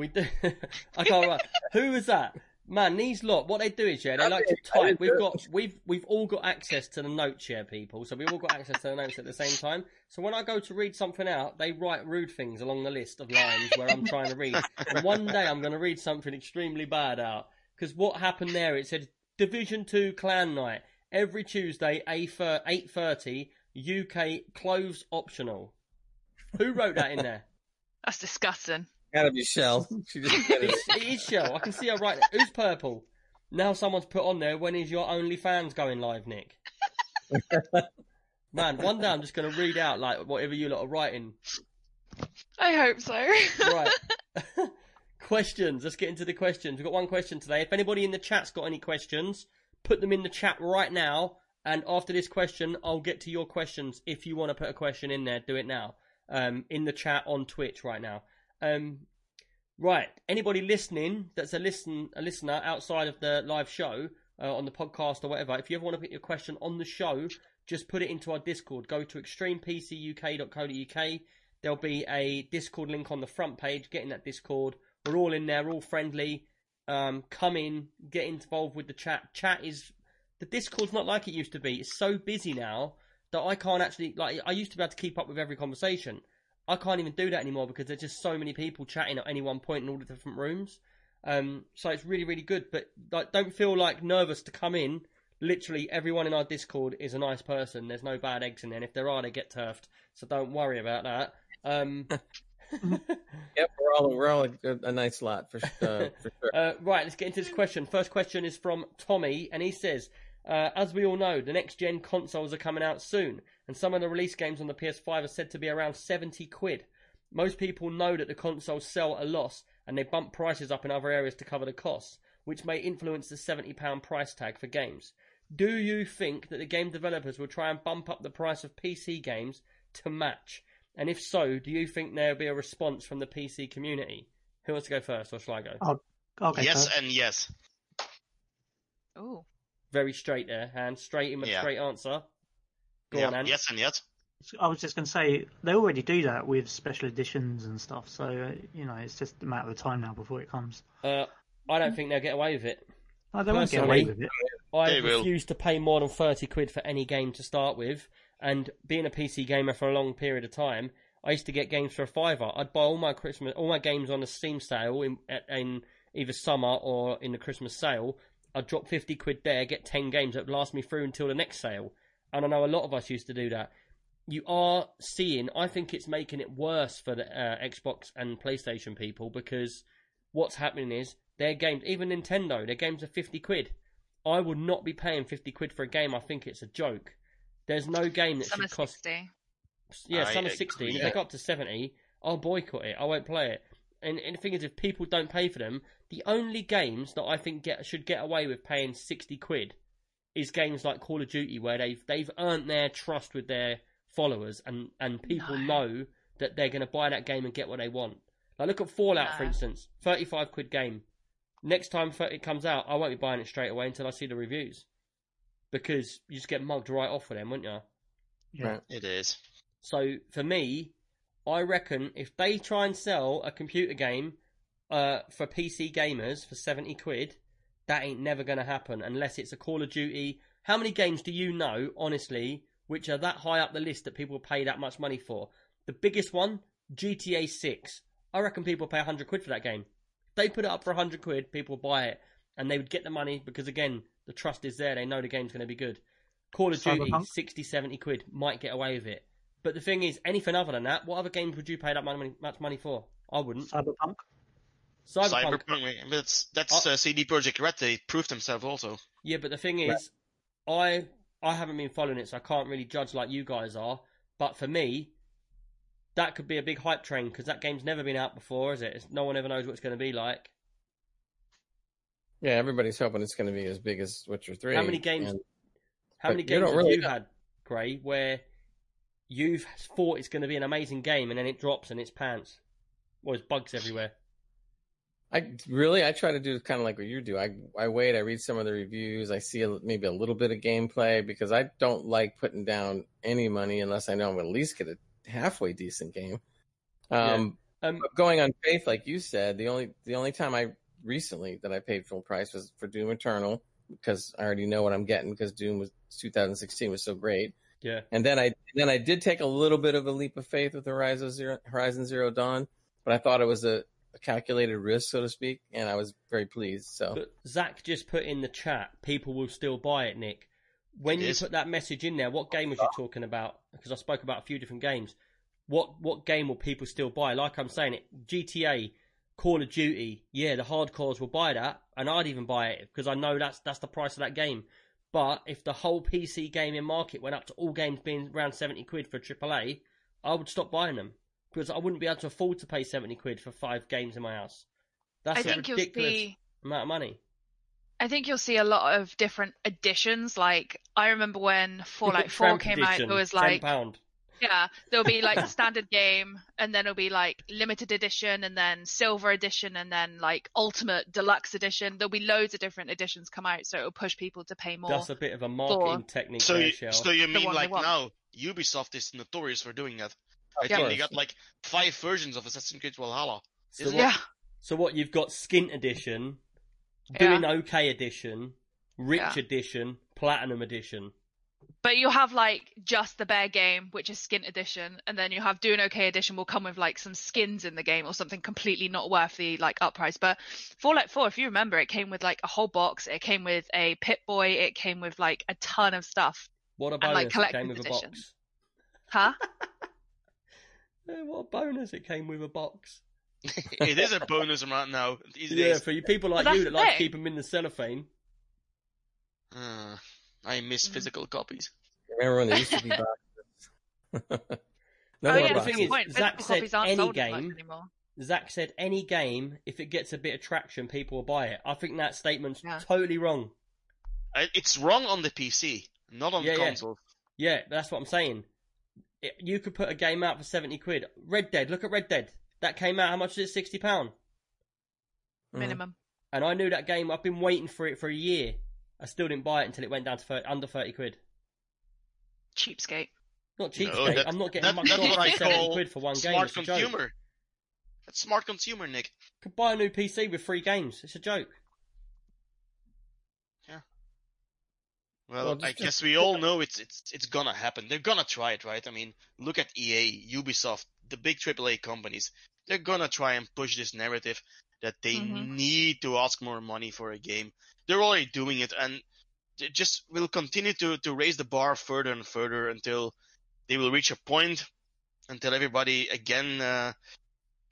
we do. I can't. Right. Who was that? Man, these lot. What they do is, yeah, they like to type. We've got, we've, we've all got access to the note share, people. So we've all got access to the notes at the same time. So when I go to read something out, they write rude things along the list of lines where I'm trying to read. And one day I'm going to read something extremely bad out because what happened there? It said Division Two Clan Night every Tuesday, eight thirty. UK clothes optional. Who wrote that in there? That's disgusting. Gotta be Shell. She just did it. It's, it is Shell. I can see her right there. Who's purple? Now someone's put on there, when is your OnlyFans going live, Nick? Man, one day I'm just going to read out like whatever you lot are writing. I hope so. Right. questions. Let's get into the questions. We've got one question today. If anybody in the chat's got any questions, put them in the chat right now. And after this question, I'll get to your questions. If you want to put a question in there, do it now. Um, in the chat on Twitch right now. Um, right. Anybody listening that's a listen a listener outside of the live show uh, on the podcast or whatever, if you ever want to put your question on the show, just put it into our Discord. Go to extremepcuk.co.uk. There'll be a Discord link on the front page. Get in that Discord. We're all in there, all friendly. Um, come in, get involved with the chat. Chat is the Discord's not like it used to be. It's so busy now that I can't actually like. I used to be able to keep up with every conversation. I can't even do that anymore because there's just so many people chatting at any one point in all the different rooms. Um, so it's really, really good. But like, don't feel like nervous to come in. Literally, everyone in our Discord is a nice person. There's no bad eggs in there. And if there are, they get turfed. So don't worry about that. Um, Yep, we're all we're all a, a nice lot for uh, for sure. Uh, right, let's get into this question. First question is from Tommy, and he says, uh, "As we all know, the next gen consoles are coming out soon, and some of the release games on the PS5 are said to be around seventy quid. Most people know that the consoles sell at a loss, and they bump prices up in other areas to cover the costs, which may influence the seventy pound price tag for games. Do you think that the game developers will try and bump up the price of PC games to match? And if so, do you think there will be a response from the PC community? Who wants to go first, or shall I go? I'll go yes first. and yes. Ooh. Very straight there, and straight in with a Yeah. straight answer. Go yeah, on, Ant. yes and yes. I was just going to say they already do that with special editions and stuff. So uh, you know, it's just a matter of time now before it comes. Uh, I don't think they'll get away with it. No, they won't get away with it. I They will. refuse to pay more than thirty quid for any game to start with. And being a PC gamer for a long period of time, I used to get games for a fiver. I'd buy all my Christmas, all my games on a Steam sale in, in either summer or in the Christmas sale. I'd drop fifty quid there, get ten games that would last me through until the next sale. And I know a lot of us used to do that. You are seeing. I think it's making it worse for the uh, Xbox and PlayStation people because what's happening is their games, even Nintendo, their games are fifty quid. I would not be paying 50 quid for a game. I think it's a joke. There's no game that Summer should cost. 60. Yeah, I some are 60. And if they go up to 70, I'll boycott it. I won't play it. And, and the thing is, if people don't pay for them, the only games that I think get should get away with paying 60 quid is games like Call of Duty, where they've they've earned their trust with their followers, and and people No. know that they're going to buy that game and get what they want. Like look at Fallout, for instance, 35 quid game. Next time it comes out, I won't be buying it straight away until I see the reviews, because you just get mugged right off for them, wouldn't you? Yeah. Right. It is. So for me, I reckon if they try and sell a computer game uh, for PC gamers for seventy quid, that ain't never going to happen unless it's a Call of Duty. How many games do you know, honestly, which are that high up the list that people pay that much money for? The biggest one, GTA Six. I reckon people pay hundred quid for that game. If they put it up for hundred quid, people buy it, and they would get the money because again, the trust is there. They know the game's going to be good. Call of Duty, Cyberpunk? 60, 70 quid, might get away with it. But the thing is, anything other than that, what other games would you pay that money, much money for? I wouldn't. Cyberpunk. Cyberpunk. Cyberpunk. That's that's uh, CD Projekt Red. They proved themselves also. Yeah, but the thing is, I I haven't been following it, so I can't really judge like you guys are. But for me, that could be a big hype train because that game's never been out before, is it? It's, no one ever knows what it's going to be like. Yeah, everybody's hoping it's going to be as big as Witcher Three. How many games? and- How but many you games don't have really you know. had, Gray, where you've thought it's going to be an amazing game and then it drops and it's pants? Or there's bugs everywhere. I really I try to do kind of like what you do. I I wait. I read some of the reviews. I see a, maybe a little bit of gameplay because I don't like putting down any money unless I know I'm going to at least get a halfway decent game. Um, Um, going on faith, like you said, the only the only time I recently that I paid full price was for Doom Eternal because I already know what I'm getting because Doom was 2016 was so great. Yeah. And then I then I did take a little bit of a leap of faith with Horizon Zero Horizon Zero Dawn, but I thought it was a, a calculated risk, so to speak, and I was very pleased. So But Zach just put in the chat, people will still buy it, Nick. When It you is. put that message in there, what game was you uh, talking about? Because I spoke about a few different games. What what game will people still buy? Like I'm saying, it GTA Call of Duty, yeah, the hardcores will buy that, and I'd even buy it because I know that's that's the price of that game. But if the whole PC gaming market went up to all games being around seventy quid for AAA, I would stop buying them because I wouldn't be able to afford to pay seventy quid for five games in my house. That's I a ridiculous see. amount of money. I think you'll see a lot of different editions. Like I remember when Fallout 4 Tramp came out, it was like £10. Yeah, there'll be like the standard game, and then it'll be like limited edition, and then silver edition, and then like ultimate deluxe edition. There'll be loads of different editions come out, so it'll push people to pay more. That's a bit of a marketing for- technique So you, so you mean like now Ubisoft is notorious for doing that? I Yeah. think they got like five versions of Assassin's Creed Valhalla. So what, yeah, so what you've got Skint edition, Yeah. doing okay edition, rich Yeah. edition, platinum edition. But you'll have like just the bare game, which is skin edition, and then you have doing okay edition will come with like some skins in the game or something completely not worth the like up price. But Fallout 4, if you remember, it came with like a whole box. It came with a Pip-Boy. It came with like a ton of stuff. What a And, bonus like, it collector's came with a box. Huh? What a bonus it came with a box. it is a bonus right now these Yeah, days. for you people like But you that like to keep them in the cellophane. Uh, I miss Mm. physical copies. Remember when there used to be boxes? no oh more yeah, the thing is, point. Zach Physical said copies aren't any sold as much game- anymore. Zach said any game, if it gets a bit of traction, people will buy it. I think that statement's Yeah. totally wrong. It's wrong on the PC, not on Yeah, yeah. console. Yeah, that's what I'm saying. It, you could put a game out for 70 quid. Red Dead, look at Red Dead. That came out, how much is it? £60? Mhm. Minimum. And I knew that game, I've been waiting for it for a year. I still didn't buy it until it went down to 30, under 30 quid. Cheapskate. Not cheapskate, that- I'm not getting that- much that's what I 70 call quid for one game. Smart It's a joke. consumer. That's smart consumer, Nick. Could buy a new PC with free games. It's a joke. Well, Well, just- I guess we all know it's it's it's gonna happen. They're gonna try it, right? I mean, look at EA, Ubisoft, the big AAA companies. They're gonna try and push this narrative that they Mhm. need to ask more money for a game. They're already doing it, and they just will continue to to raise the bar further and further until they will reach a point until everybody again uh,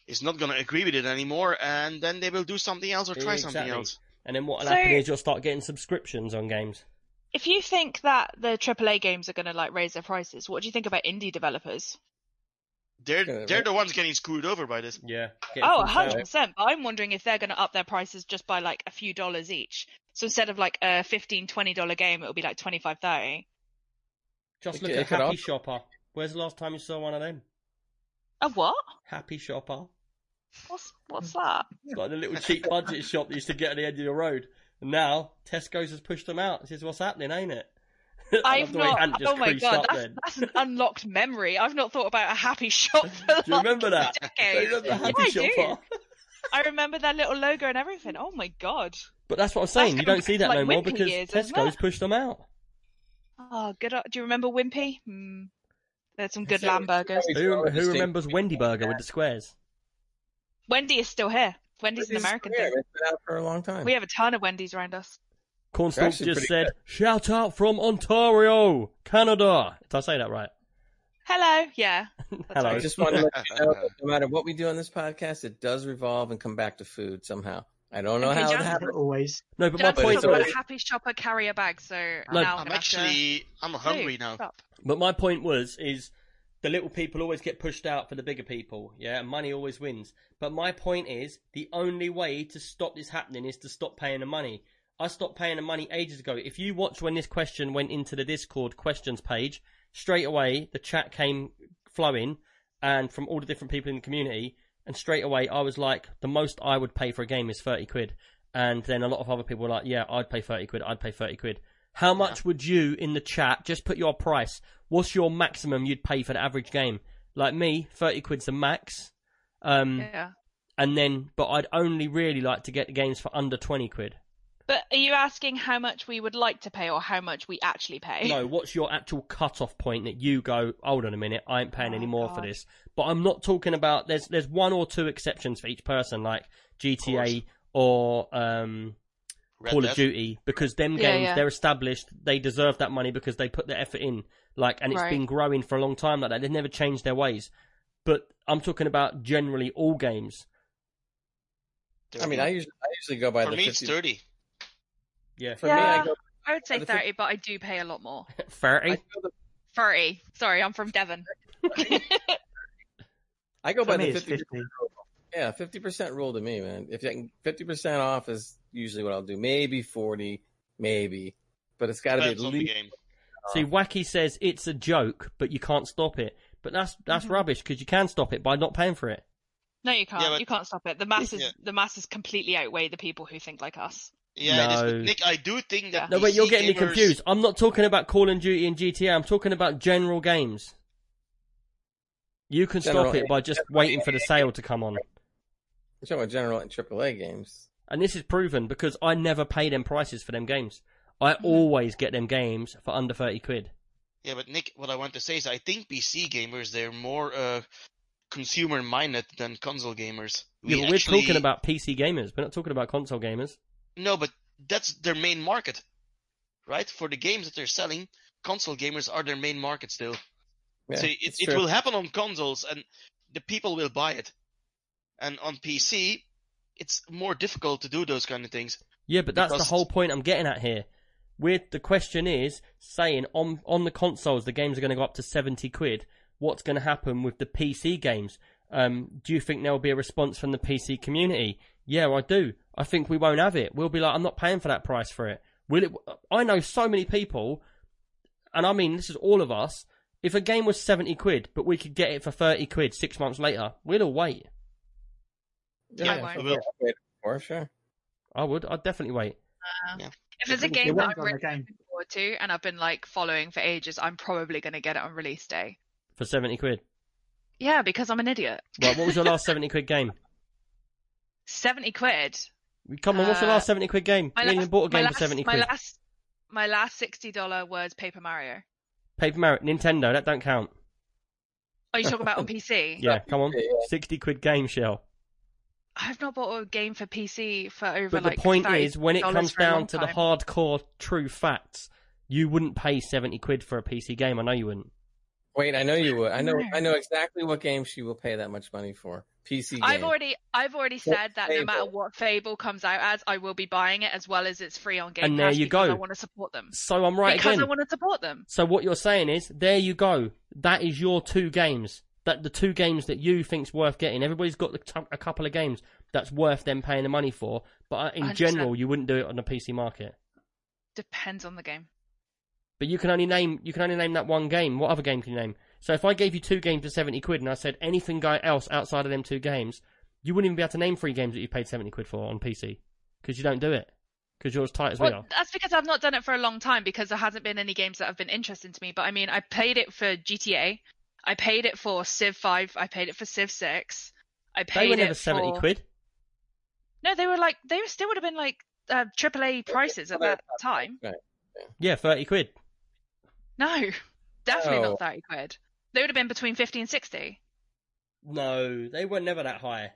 is not gonna agree with it anymore, and then they will do something else or try something else. And then what'll So- happen is you'll start getting subscriptions on games. If you think that the AAA games are going to like raise their prices, what do you think about indie developers? They're Yeah, they're right. the ones getting screwed over by this. Yeah. Oh, full 100%. But I'm wondering if they're going to up their prices just by like a few dollars each. So instead of like a 15 $20 game, it'll be like 25 30 Just look could- at it Happy Shopper. Where's the last time you saw one of them? A what? Happy Shopper. What's, what's that? It's like the little cheap budget shop that used to get at the end of the road. And now Tesco's has pushed them out. This is what's happening, ain't it? I I've love the way Ant not. Oh my god, that's, that's an unlocked memory. I've not thought about a happy shop for Do you like remember that? a Do decade. you remember Yeah, Happy I do. Shopper? I remember their little logo and everything. Oh my god. But that's what I'm saying. That's You don't see that to, no more because years, isn't Tesco's pushed them out. Oh, good. Do you remember Wimpy? Hmm. There's some good So- lamb burgers. Who, who remembers Wendy Burger with the squares? Wendy is still here. Wendy's an It's- American yeah, thing. It's been out for a long time. We have a ton of Wendy's around us. Cornstalk just pretty said, shout out from Ontario, Canada. Did I say that right? Hello. Yeah. Hello. I just want to let you know that no matter what we do on this podcast, it does revolve and come back to food somehow. I don't know Okay, how it happens. Always. No, but my point it's talk about was, a happy shopper carrier bag, so No, now I'm gonna have to- actually I'm hungry Hey, now. stop. but my point was, is the little people always get pushed out for the bigger people. Yeah, and money always wins. But my point is, the only way to stop this happening is to stop paying the money. I stopped paying the money ages ago. If you watch when this question went into the Discord questions page, straight away the chat came flowing, and from all the different people in the community, and straight away I was like, the most I would pay for a game is thirty quid, and then a lot of other people were like, yeah, I'd pay thirty quid, I'd pay thirty quid. How much would you in the chat just put your price? What's your maximum you'd pay for the average game? Like me, thirty quid's the max. Um, Yeah. and then, but I'd only really like to get the games for under twenty quid. But are you asking how much we would like to pay or how much we actually pay? No, what's your actual cut-off point that you go? Hold on a minute, I ain't paying Oh, any more for this. But I'm not talking about. There's there's one or two exceptions for each person, like GTA or um, Red Call Dead. of Duty, because them games yeah. they're established. They deserve that money because they put the effort in. Like, and it's Right. been growing for a long time like that. They've never changed their ways. But I'm talking about generally all games. I mean, I usually I usually go by for the me 50. it's thirty. Yeah, For me, I go, I would say the 30, but I do pay a lot more. thirty. I go, the, 30. Sorry, I'm from Devon. I go For by me, the it's 50. 50. Yeah, fifty percent rule to me, man. If I can fifty percent off is usually what I'll do. Maybe forty, maybe, but it's got to be at Depends least. game. See, Wacky says it's a joke, but you can't stop it. But that's that's mm-hmm. rubbish because you can stop it by not paying for it. No, you can't. Yeah, but- You can't stop it. The masses, Yeah. the masses completely outweigh the people who think like us. Yeah, it is, No. but Nick, I do think that. No, but you're PC getting me confused. I'm not talking about Call of Duty and GTA. I'm talking about general games. You can stop it by just waiting for the sale to come on. I'm talking about general and AAA games. And this is proven because I never pay them prices for them games. I always get them games for under 30 quid. Yeah, but Nick, what I want to say is, I think PC gamers they're more uh, consumer minded than console gamers. Yeah, We but we're talking about PC gamers. We're not talking about console gamers. No, but that's their main market, right? For the games that they're selling, console gamers are their main market still. Yeah, so it, it will happen on consoles, and the people will buy it. And on PC, it's more difficult to do those kind of things. Yeah, but that's the whole point I'm getting at here. With the question is saying on on the consoles the games are going to go up to 70 quid. What's going to happen with the PC games? Um, do you think there will be a response from the PC community? Yeah, I do. I think we won't have it. We'll be like, I'm not paying for that price for it. Will it? I know so many people, and I mean this is all of us. If a game was 70 quid, but we could get it for 30 quid six months later, we'd all wait. Yeah, I won't. for sure. Wait, For sure. I would. I'd definitely wait. Uh, if it's a It game that I'm on the really game. looking forward to and I've been like following for ages, I'm probably going to get it on release day. For 70 quid. Yeah, because I'm an idiot. Right, what was your last 70 quid game? 70 quid. Come on, what's the Uh, last 70 quid game? My You ain't last, even bought a game last, for 70 quid. my quid. last, my last sixty dollar was Paper Mario. Paper Mario, Nintendo, that don't count. Are you talking about on PC? Yeah, come on. Yeah, yeah. 60 quid game, Shell. I've not bought a game for PC for over But like. the point is, when it comes for a long down to the hardcore true facts, you wouldn't pay 70 quid for a PC game. I know you wouldn't. Wait, I know you would. I know. I know exactly what game she will pay that much money for. PC game. I've already, I've already said that no matter what Fable comes out as, I will be buying it as well as it's free on Game And there Pass you go. I want to support them. So I'm right because again. I want to support them. So what you're saying is, there you go. That is your two games. That the two games that you think's worth getting. Everybody's got a couple of games that's worth them paying the money for. But in 100%. general, you wouldn't do it on the PC market. Depends on the game. But you can only name you can only name that one game. What other game can you name? So if I gave you two games for seventy quid and I said anything else outside of them two games, you wouldn't even be able to name three games that you paid seventy quid for on PC because you don't do it because you're as tight as we Well, are. that's because I've not done it for a long time because there hasn't been any games that have been interesting to me. But I mean, I paid it for GTA. I paid it for Civ 5. I paid it for Civ 6. I paid They were it never seventy for... quid. No, they were like they still would have been like uh, AAA prices at that time. Yeah, thirty quid. No, definitely No. not thirty quid. They would have been between fifty and sixty. No, they were never that high.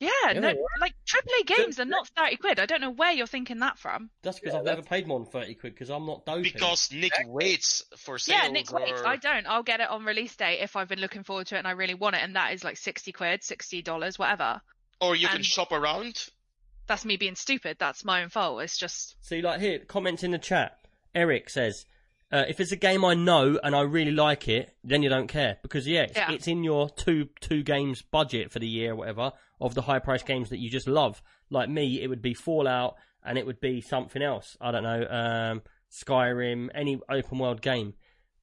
Yeah, Yeah, no, they like AAA games are not thirty quid. I don't know where you're thinking that from. That's because Yeah, I've never paid more than thirty quid because I'm not doping. Because Nick waits for sales. Yeah, Nick waits. or- I don't. I'll get it on release day if I've been looking forward to it and I really want it, and that is like sixty quid, sixty dollars, whatever. Or you can shop around. That's me being stupid. That's my own fault. It's just See, like here, comments in the chat. Eric says, uh, "If it's a game I know and I really like it, then you don't care because yeah, it's, Yeah. it's in your two two games budget for the year, or whatever, of the high price games that you just love. Like me, it would be Fallout and it would be something else. I don't know, um, Skyrim, any open world game.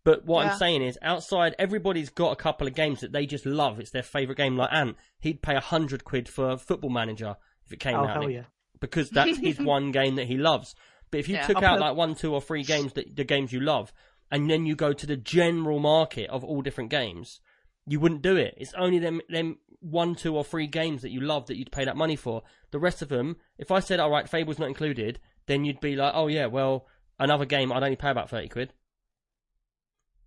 But what Yeah. I'm saying is, outside, everybody's got a couple of games that they just love. It's their favorite game. Like Ant, he'd pay a hundred quid for Football Manager if it came Oh out. hell yeah! because that's his one game that he loves. But if you Yeah. took I'll out put- like one, two, or three games that the games you love, and then you go to the general market of all different games, you wouldn't do it. It's only them them one, two, or three games that you love that you'd pay that money for. The rest of them, if I said, all right, Fable's not included, then you'd be like, oh yeah, well, another game I'd only pay about thirty quid.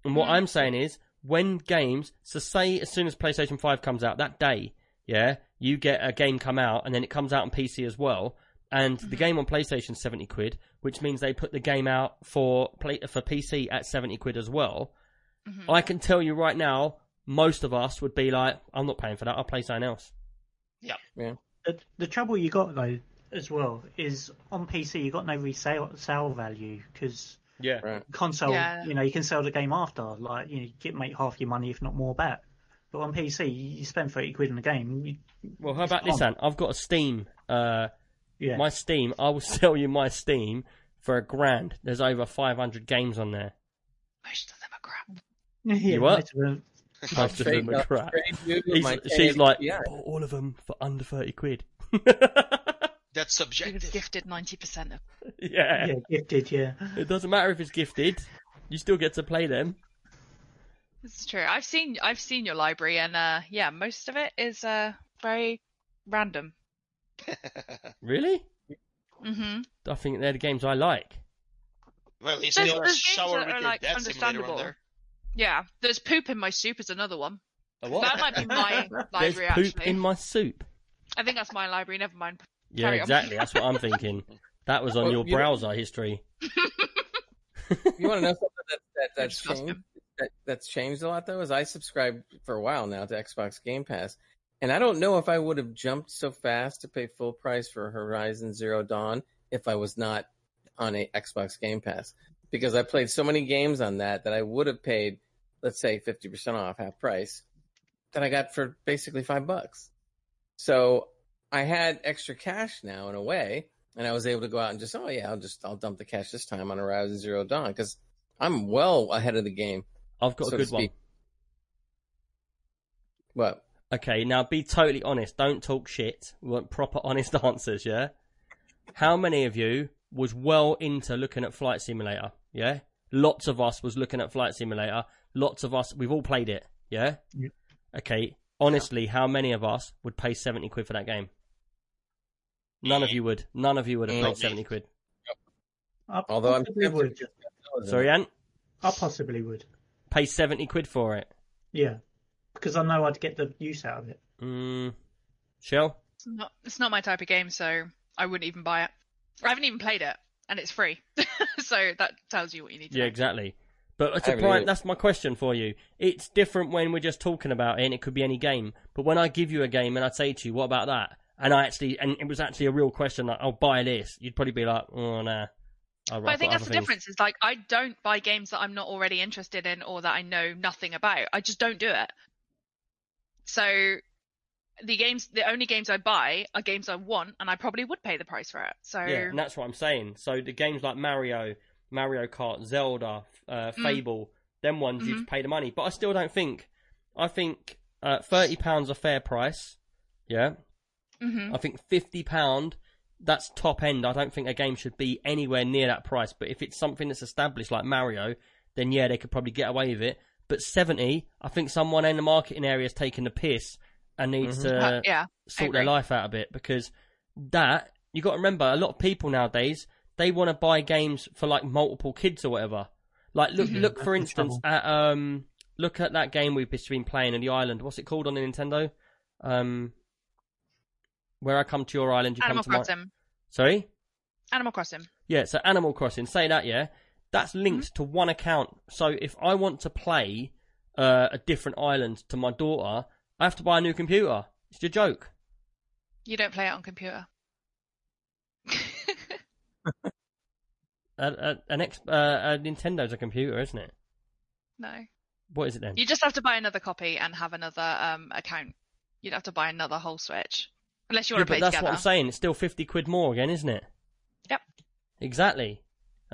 And what Mm. I'm saying is, when games, so say as soon as PlayStation 5 comes out that day, yeah, you get a game come out and then it comes out on PC as well, and the game on PlayStation 70 quid, which means they put the game out for play, for PC at 70 quid as well. Mhm. I can tell you right now, most of us would be like, I'm not paying for that. I'll play something else. Yeah. Yeah. The, the trouble you got though as well is on PC you got no resale sale value because Yeah. Right. console Yeah. you know you can sell the game after like you know, get make half your money if not more back. But on PC you you spend thirty quid on the game. You, Well, how about this, Ant? I've got a Steam. Uh, yeah, my Steam. I will sell you my Steam for a grand. There's over 500 games on there. Most of them are crap. yeah, You what? most of them- Most of them are crap. trade you He's- my she's like, 1080 Ti. bought all of them for under 30 quid. That's He was subjective. gifted 90% of yeah. yeah, gifted, yeah. It doesn't matter if it's gifted. You still get to play them. This is true. I've seen I've seen your library, and uh, yeah, most of it is uh very random. Really? Mm-hmm. I think they're the games I like. well, he's There's- still there's games shower that with are, your like, dad simulator on understandable. there. Yeah, there's poop in my soup is another one. A That might be my library. There's library poop actually. in my soup. I think that's my library. Never mind. Yeah, Carry exactly. That's what I'm thinking. That was on Well, your you know- browser history. You want to know something that, that that's changed? That, that's changed a lot though. Is I subscribed for a while now to Xbox Game Pass, and I don't know if I would have jumped so fast to pay full price for Horizon Zero Dawn if I was not on a Xbox Game Pass because I played so many games on that that I would have paid, let's say, fifty percent off, half price, that I got for basically five bucks. So I had extra cash now in a way, and I was able to go out and just, oh yeah, I'll just I'll dump the cash this time on Horizon Zero Dawn because I'm well ahead of the game. I've got so a good one. What? Okay, now be totally honest. Don't talk shit. We want proper, honest answers, yeah? How many of you was well into looking at Flight Simulator, yeah? Lots of us was looking at Flight Simulator. Lots of us, we've all played it, yeah? Yeah. Okay, honestly, how many of us would pay 70 quid for that game? None of you would. None of you would have paid 70 quid. I Although I'm possibly would. Sorry, Ant? I possibly would. Pay 70 quid for it. Yeah, because I know I'd get the use out of it. Mm, Shell? It's not it's not my type of game, so I wouldn't even buy it. I haven't even played it, and it's free, so that tells you what you need to Yeah, know. exactly. But it's I a haven't that's my question for you. It's different when we're just talking about it, and it could be any game. But when I give you a game and I say to you, "What about that?" and I actually, and it was actually a real question, like, "I'll buy this," you'd probably be like, "Oh nah." I'd But I think that's the things. difference. Is like I don't buy games that I'm not already interested in or that I know nothing about. I just don't do it. So the games, the only games I buy are games I want, and I probably would pay the price for it. So Yeah, and that's what I'm saying. So the games like Mario, Mario Kart, Zelda, uh, Mm. Fable, them ones Mm-hmm. you'd pay the money. But I still don't think. I think uh, thirty pounds a fair price. Yeah, hmm I think fifty pound. That's top end. I don't think a game should be anywhere near that price. But if it's something that's established like Mario, then yeah, they could probably get away with it. But seventy, I think someone in the marketing area is taking the piss and needs Mhm. to Uh, yeah, sort their life out a bit because that you got to remember a lot of people nowadays they want to buy games for like multiple kids or whatever. Like look Mhm. look for That's instance at um look at that game we've just been playing on the island. What's it called on the Nintendo? Um, where I come to your island, you Animal come to Crossing. my. Sorry. Animal Crossing. Yeah, so Animal Crossing, say that, yeah. That's linked Mm-hmm. to one account. So if I want to play uh, a different island to my daughter, I have to buy a new computer. It's a joke. You don't play it on computer. A, a, an ex, uh, a Nintendo's a computer, isn't it? no. What is it then? You just have to buy another copy and have another um account. You'd have to buy another whole Switch. Unless you yeah, want to but that's together. what I'm saying. It's still fifty quid more again, isn't it? Yep. Exactly.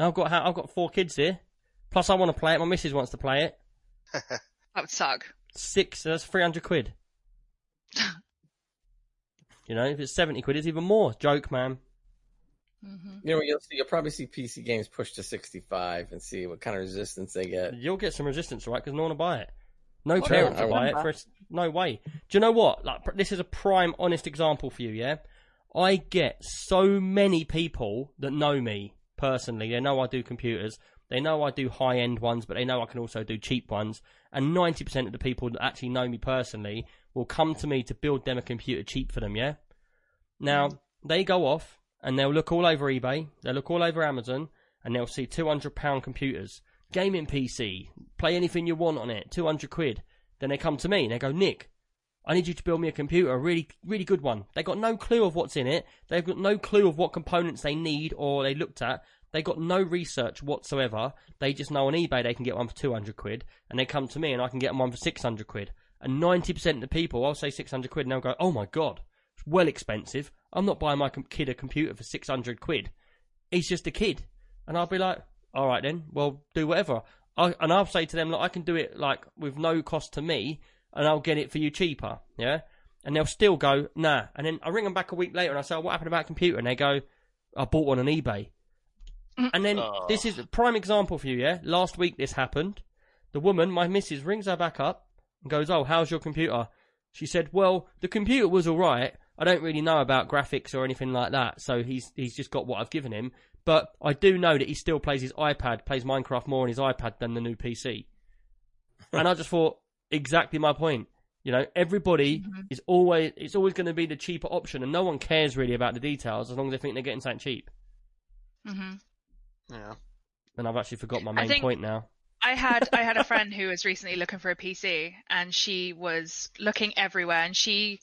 And I've got I've got four kids here. Plus, I want to play it. My missus wants to play it. That would suck. Six. That's three hundred quid. you know, if it's seventy quid, it's even more. Joke, man. hmm You know, you'll see, you'll probably see PC games push to 65 and see what kind of resistance they get. You'll get some resistance, right? Because no one will buy it. No Well, parent will buy it. For us. No way. Do you know what? Like, this is a prime, honest example for you. Yeah, I get so many people that know me personally. They know I do computers. They know I do high end ones, but they know I can also do cheap ones. And ninety percent of the people that actually know me personally will come to me to build them a computer cheap for them. Yeah. Now mm. they go off and they'll look all over eBay. They'll look all over Amazon, and they'll see two hundred pound computers gaming PC, play anything you want on it, 200 quid. Then they come to me and they go, Nick, I need you to build me a computer, a really, really good one. They got no clue of what's in it. They've got no clue of what components they need or they looked at. They got no research whatsoever. They just know on eBay they can get one for 200 quid and they come to me and I can get them one for 600 quid. And 90% of the people, I'll say 600 quid and they'll go, oh my god, it's well expensive. I'm not buying my kid a computer for 600 quid. He's just a kid. And I'll be like, all right then, well, do whatever. I, and I'll say to them, look, I can do it like with no cost to me, and I'll get it for you cheaper. Yeah, and they'll still go nah. And then I ring them back a week later, and I say, oh, what happened about computer? And they go, I bought one on eBay. And then Oh. this is a prime example for you. Yeah, last week this happened. The woman, my missus, rings her back up and goes, "Oh, how's your computer?" She said, "Well, the computer was all right. I don't really know about graphics or anything like that, so he's he's just got what I've given him. But I do know that he still plays his iPad, plays Minecraft more on his iPad than the new PC." and I just thought exactly my point. You know, everybody Mhm. is always it's always going to be the cheaper option, and no one cares really about the details as long as they think they're getting something cheap. Mm-hmm. Yeah. And I've actually forgot my main think- point now. I had I had a friend who was recently looking for a PC and she was looking everywhere and she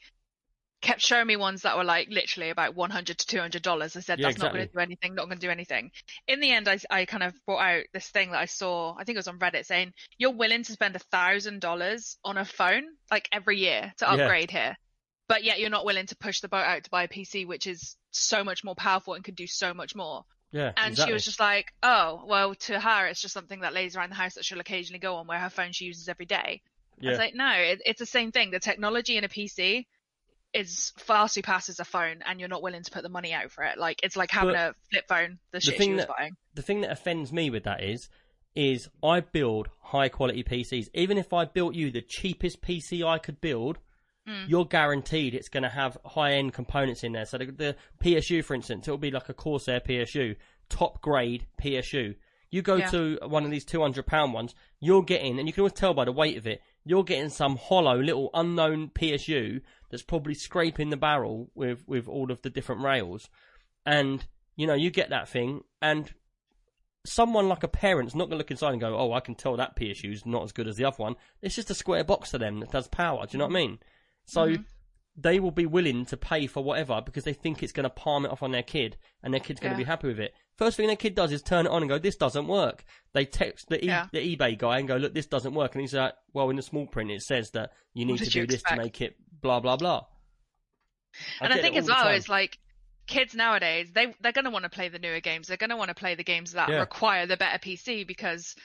kept showing me ones that were like literally about 100 to 200 dollars. I said Yeah, that's not going to do anything, not going to do anything. In the end, I I kind of brought out this thing that I saw. I think it was on Reddit saying you're willing to spend a thousand dollars on a phone like every year to Yeah. upgrade here, but yet you're not willing to push the boat out to buy a PC which is so much more powerful and can do so much more. Yeah, And exactly. she was just like, oh, well, to her, it's just something that lays around the house that she'll occasionally go on where her phone she uses every day. Yeah. I was like, no, it, it's the same thing. The technology in a PC is far surpasses a phone, and you're not willing to put the money out for it. Like, it's like having But a flip phone, the, shit thing she was that- buying. the thing that offends me with that is, is I build high quality PCs. Even if I built you the cheapest PC I could build, Mm. you're guaranteed it's going to have high end components in there. So the, the PSU, for instance, it'll be like a Corsair PSU, top grade PSU. You go Yeah. to one of these two hundred pound ones, you're getting, and you can always tell by the weight of it, you're getting some hollow little unknown PSU that's probably scraping the barrel with with all of the different rails, and you know you get that thing, and someone like a parent's not going to look inside and go, "Oh, I can tell that PSU's not as good as the other one." It's just a square box to them that does power. Do you know what I mean? So Mhm. they will be willing to pay for whatever because they think it's going to palm it off on their kid, and their kid's going to Yeah. be happy with it. First thing their kid does is turn it on and go, "This doesn't work." They text the, e- Yeah. the eBay guy and go, "Look, this doesn't work," and he's like, "Well, in the small print it says that you need to do this to make it blah blah blah." and I think as well, time. it's like kids nowadays they they're going to want to play the newer games. They're going to want to play the games that Yeah. require the better PC because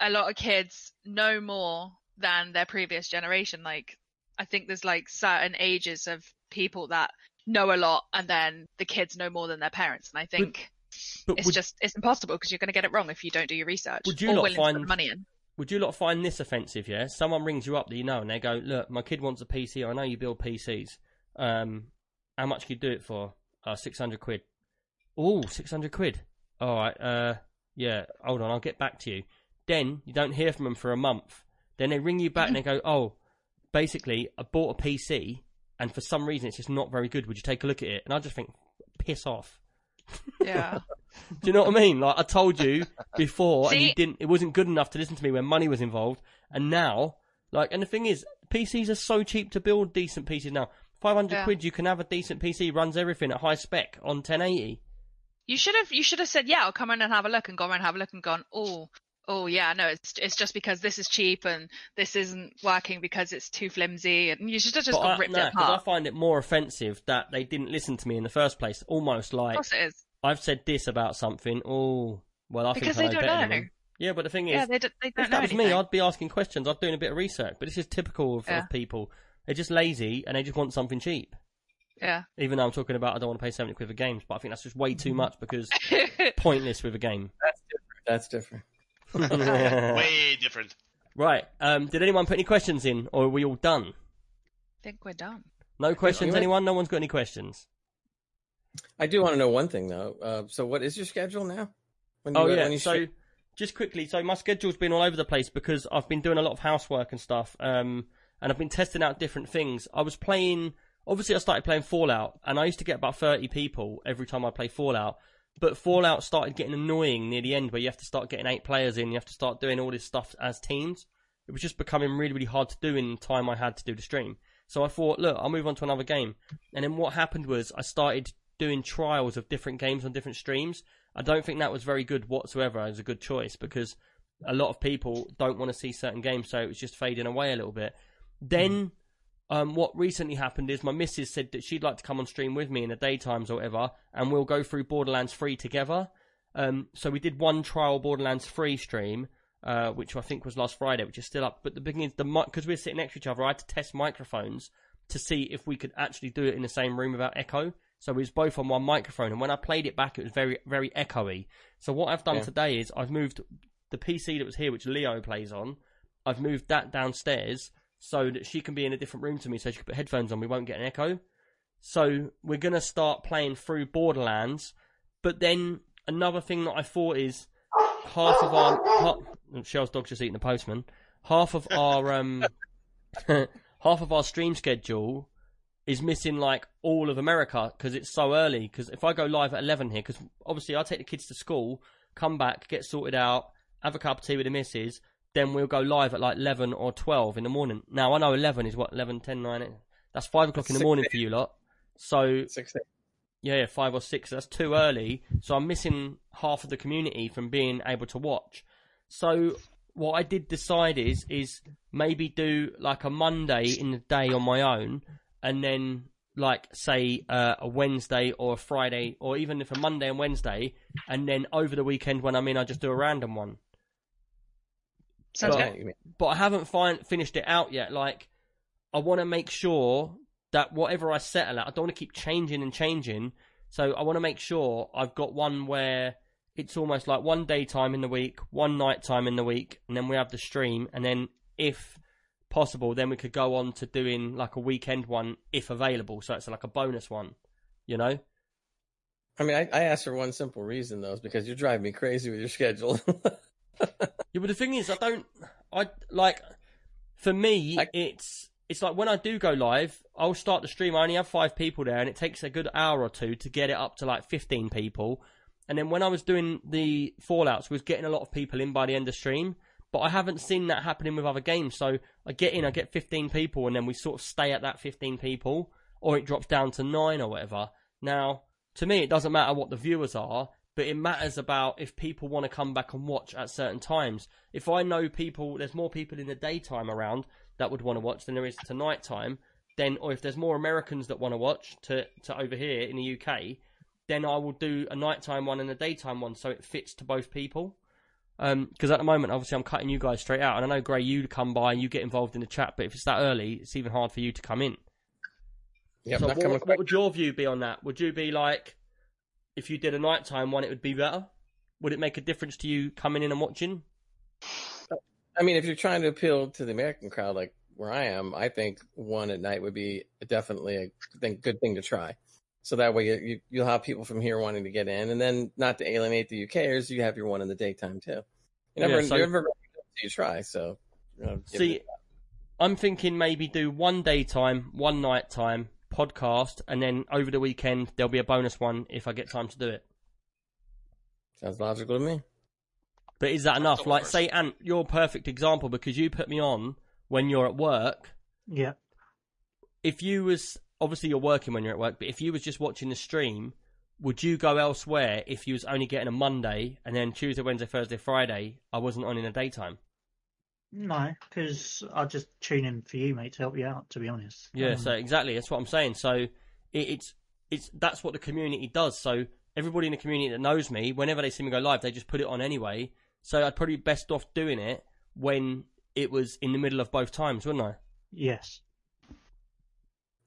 a lot of kids know more than their previous generation. Like I think there's like certain ages of people that know a lot, and then the kids know more than their parents. And I think But it's would, just it's impossible because you're going to get it wrong if you don't do your research Would you or to find- put money in. Would you lot find this offensive? Yeah, someone rings you up that you know, and they go, "Look, my kid wants a PC. I know you build PCs. Um, how much can you do it for? Uh, six hundred quid. Oh, 600 quid. All right. Uh, yeah. Hold on. I'll get back to you. Then you don't hear from them for a month. Then they ring you back and they go, "Oh, basically, I bought a PC, and for some reason it's just not very good. Would you take a look at it?" And I just think, piss off. Yeah. Do you know what I mean? Like I told you before, and you didn't. It wasn't good enough to listen to me when money was involved, and now, like, and the thing is, PCs are so cheap to build decent PCs now. Five hundred Yeah. quid, you can have a decent PC, runs everything at high spec on 1080. You should have you should have said, Yeah, I'll come in and have a look and go around and have a look and gone, Oh, oh yeah, no, it's it's just because this is cheap and this isn't working because it's too flimsy and you should have just gone I, ripped nah, it 'cause I apart. find it more offensive that they didn't listen to me in the first place. Almost Of like course it is. I've said this about something. Oh, well, I Because think I they know don't better than know. them. Yeah, but the thing is, Yeah, they, d- they don't if that was anything. me, I'd be asking questions. I'd be doing a bit of research. But this is typical of, Yeah. of people. They're just lazy and they just want something cheap. Yeah. Even though I'm talking about I don't want to pay 70 quid for games, but I think that's just way Mm-hmm. too much because pointless with a game. That's different. That's different. way different. right. Um, did anyone put any questions in, or are we all done? I think we're done. No questions, anyone? No one's got any questions. I do want to know one thing though. Uh, so, what is your schedule now? When Oh yeah. when you So stream? just quickly, so my schedule's been all over the place because I've been doing a lot of housework and stuff, um, and I've been testing out different things. I was playing. Obviously, I started playing Fallout, and I used to get about thirty people every time I play Fallout. But Fallout started getting annoying near the end, where you have to start getting eight players in. You have to start doing all this stuff as teams. It was just becoming really, really hard to do in the time I had to do the stream. So I thought, look, I'll move on to another game. And then what happened was I started doing trials of different games on different streams. I don't think that was very good whatsoever as a good choice because a lot of people don't want to see certain games, so it was just fading away a little bit. Then, um, what recently happened is my missus said that she'd like to come on stream with me in the daytimes or whatever, and we'll go through Borderlands 3 together. Um, so we did one trial Borderlands 3 stream, uh, which I think was last Friday, which is still up. But the beginning, the because we're sitting next to each other, I had to test microphones to see if we could actually do it in the same room without echo. So it was both on one microphone, and when I played it back, it was very, very echoey. So what I've done Yeah. today is I've moved the PC that was here, which Leo plays on. I've moved that downstairs so that she can be in a different room to me, so she can put headphones on. We won't get an echo. So we're gonna start playing through Borderlands, but then another thing that I thought is half of our ha- Shell's dog's just eating the postman. Half of our um, half of our stream schedule is missing like all of America because it's so early. Because if I go live at eleven here, because obviously I take the kids to school, come back, get sorted out, have a cup of tea with the missus, then we'll go live at like eleven or twelve in the morning. Now I know eleven is what 11, 10, 9, That's five o'clock in the morning for you lot. So Six. yeah, yeah, five or six. That's too early. So I'm missing half of the community from being able to watch. So what I did decide is is maybe do like a Monday in the day on my own, and then like say uh, a Wednesday or a Friday, or even if a Monday and Wednesday, and then over the weekend when I'm in, I just do a random one. Sounds Well, good. But I haven't fin- finished it out yet. Like I want to make sure that whatever I settle at, I don't want to keep changing and changing. So I want to make sure I've got one where it's almost like one daytime in the week, one night time in the week, and then we have the stream, and then if possible, then we could go on to doing like a weekend one if available. So it's like a bonus one, you know? I mean, I, I asked for one simple reason though, is because you're driving me crazy with your schedule. Yeah, but the thing is, I don't. I like. For me, I- it's it's like when I do go live, I'll start the stream. I only have five people there, and it takes a good hour or two to get it up to like fifteen people. And then when I was doing the Fallout's, was getting a lot of people in by the end of stream. But I haven't seen that happening with other games. So I get in, I get fifteen people, and then we sort of stay at that fifteen people, or it drops down to nine or whatever. Now, to me, it doesn't matter what the viewers are, but it matters about if people want to come back and watch at certain times. If I know people, there's more people in the daytime around that would want to watch than there is to nighttime, then, or if there's more Americans that want to watch to, to over here in the UK, then I will do a nighttime one and a daytime one so it fits to both people. Um, because at the moment, obviously, I'm cutting you guys straight out, and I know Gray, you come by and you get involved in the chat, but if it's that early, it's even hard for you to come in. yep, so not what, what would your view be on that? Would you be like, if you did a nighttime one, it would be better? Would it make a difference to you coming in and watching? I mean, if you're trying to appeal to the American crowd, like where I am, I think one at night would be definitely a thing, good thing to try. So that way you, you you'll have people from here wanting to get in, and then not to alienate the UKers, you have your one in the daytime too. You never, Yeah, so- you never really you try. So, you know, See, I'm thinking maybe do one daytime, one nighttime podcast, and then over the weekend there'll be a bonus one if I get time to do it. sounds logical to me. But is that enough? Like, say, Ant, you're a perfect example because you put me on when you're at work. Yeah. If you was obviously you're working when you're at work, but if you was just watching the stream, would you go elsewhere if you was only getting a Monday and then Tuesday, Wednesday, Thursday, Friday? I wasn't on in the daytime. No, because I just tune in for you, mate, to help you out. To be honest. Yeah, Um, so exactly that's what I'm saying. So it, it's it's that's what the community does. So everybody in the community that knows me, whenever they see me go live, they just put it on anyway. So I'd probably be best off doing it when it was in the middle of both times, wouldn't I? yes.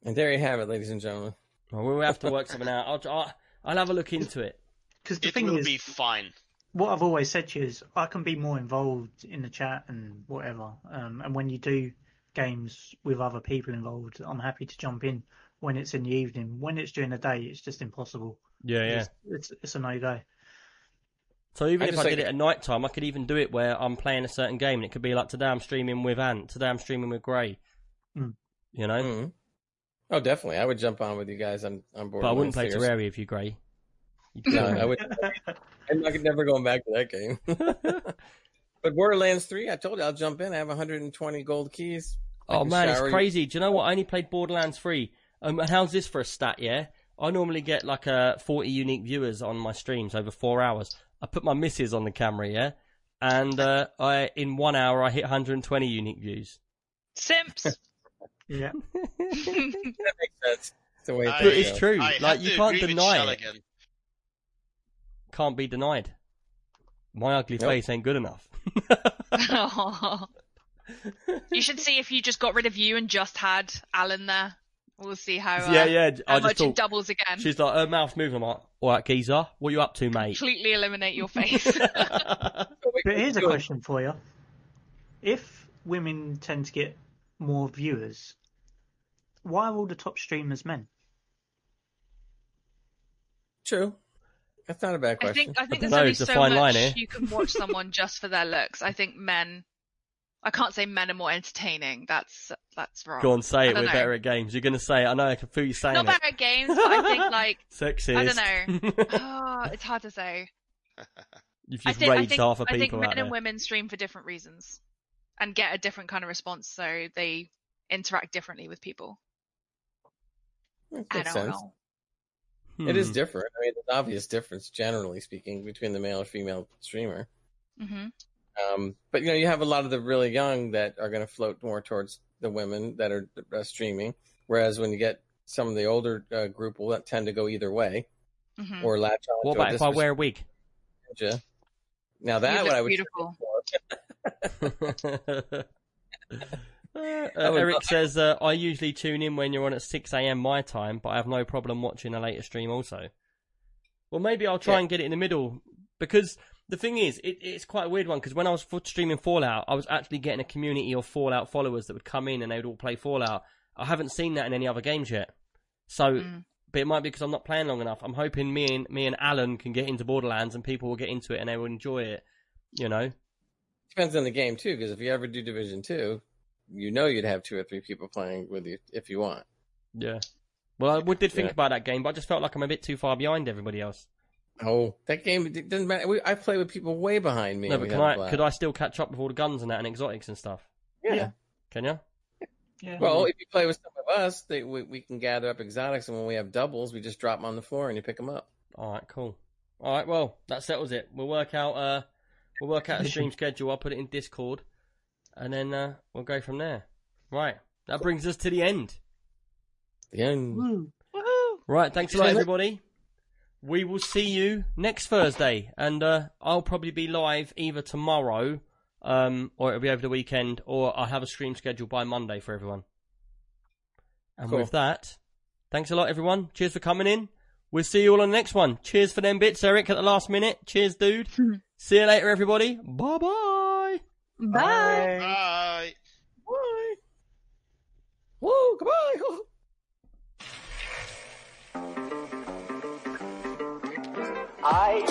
And there you have it, ladies and gentlemen. Well, we'll have to work something out. I'll, I'll, I'll have a look into it. Because the It thing will is, be fine. what I've always said to you is I can be more involved in the chat and whatever. Um, and when you do games with other people involved, I'm happy to jump in when it's in the evening. When it's during the day, it's just impossible. Yeah, yeah. It's, it's, it's a no go. So even I if I did it at night time, I could even do it where I'm playing a certain game, and it could be like today I'm streaming with Ant, today I'm streaming with Gray. Mm. You know, Mhm. Oh, definitely. I would jump on with you guys on on board. but I wouldn't play Terraria with you, Gray. You'd No. I would. I'm not never going back to that game. but Borderlands 3, I told you I'll jump in. I have 120 gold keys. Oh man, it's shower you- crazy. Do you know what? I only played Borderlands 3. Um, and how's this for a stat, yeah? I normally get like uh, 40 unique viewers on my streams over four hours. I put my missus on the camera, yeah? And uh, I in one hour I hit 120 unique views. Simps. Yeah. That makes sense. It's the way I- it's true. I like you can't deny it. Can't be denied. My ugly Nope. face ain't good enough. you should see if you just got rid of you and just had Alan there. We'll see how, uh, yeah, yeah. how I just much it doubles again. she's like her mouth moving. I'm like, all right, geezer, what are you up to, mate? Completely eliminate your face. But here's a question for you: If women tend to get more viewers, why are all the top streamers men? True. That's not a bad I question. think I think there's know, only it's a so fine much line here. you can watch someone just for their looks. I think men. I can't say men are more entertaining. That's that's wrong. Go on, say it. We're know. better at games. You're gonna say it. I know. I can feel you saying Not it. better at games, but I think like Sexist. I don't know. oh, it's hard to say. You've I just think I raged think, half of I think men out and women stream for different reasons and get a different kind of response, so they interact differently with people. That I makes don't sense. know. It is Hmm. different. I mean, there's an obvious difference, generally speaking, between the male and female streamer. hmm Um, but you know, you have a lot of the really young that are going to float more towards the women that are uh, streaming, whereas when you get some of the older uh, group will tend to go either way hmm or latch on. What to about a if I wear a wig? Now that look what I would beautiful. Uh, uh, Eric says, uh, I usually tune in when you're on at 6am my time, but I have no problem watching a later stream also. Well, maybe I'll try Yeah. and get it in the middle, because the thing is, it, it's quite a weird one, because when I was streaming Fallout, I was actually getting a community of Fallout followers that would come in and they would all play Fallout. I haven't seen that in any other games yet. So, Mm. but it might be because I'm not playing long enough. I'm hoping me and, me and Alan can get into Borderlands and people will get into it and they will enjoy it, you know? depends on the game too, because if you ever do Division Two, you know you'd have two or three people playing with you if you want. Yeah. Well, I did think Yeah. about that game, but I just felt like I'm a bit too far behind everybody else. Oh, that game it doesn't matter. We, I play with people way behind me. no, but can have a I? blast. Could I still catch up with all the guns and that and exotics and stuff? Yeah. Yeah. Can you? Yeah. Well, if you play with some of us, they, we, we can gather up exotics, and when we have doubles, we just drop them on the floor and you pick them up. All right, cool. All right, well, that settles it. We'll work out. Uh, we'll work out a stream schedule. I'll put it in Discord, and then uh, we'll go from there. Right. That brings us to the end. The end. Woo. Right. Thanks a lot, See you next- everybody. We will see you next Thursday, and uh, I'll probably be live either tomorrow, um, or it'll be over the weekend, or I'll have a stream scheduled by Monday for everyone. And Cool. with that, thanks a lot, everyone. Cheers for coming in. We'll see you all on the next one. Cheers for them bits, Eric, at the last minute. Cheers, dude. see you later, everybody. Bye bye. Bye. Bye. Bye. Woo, goodbye. I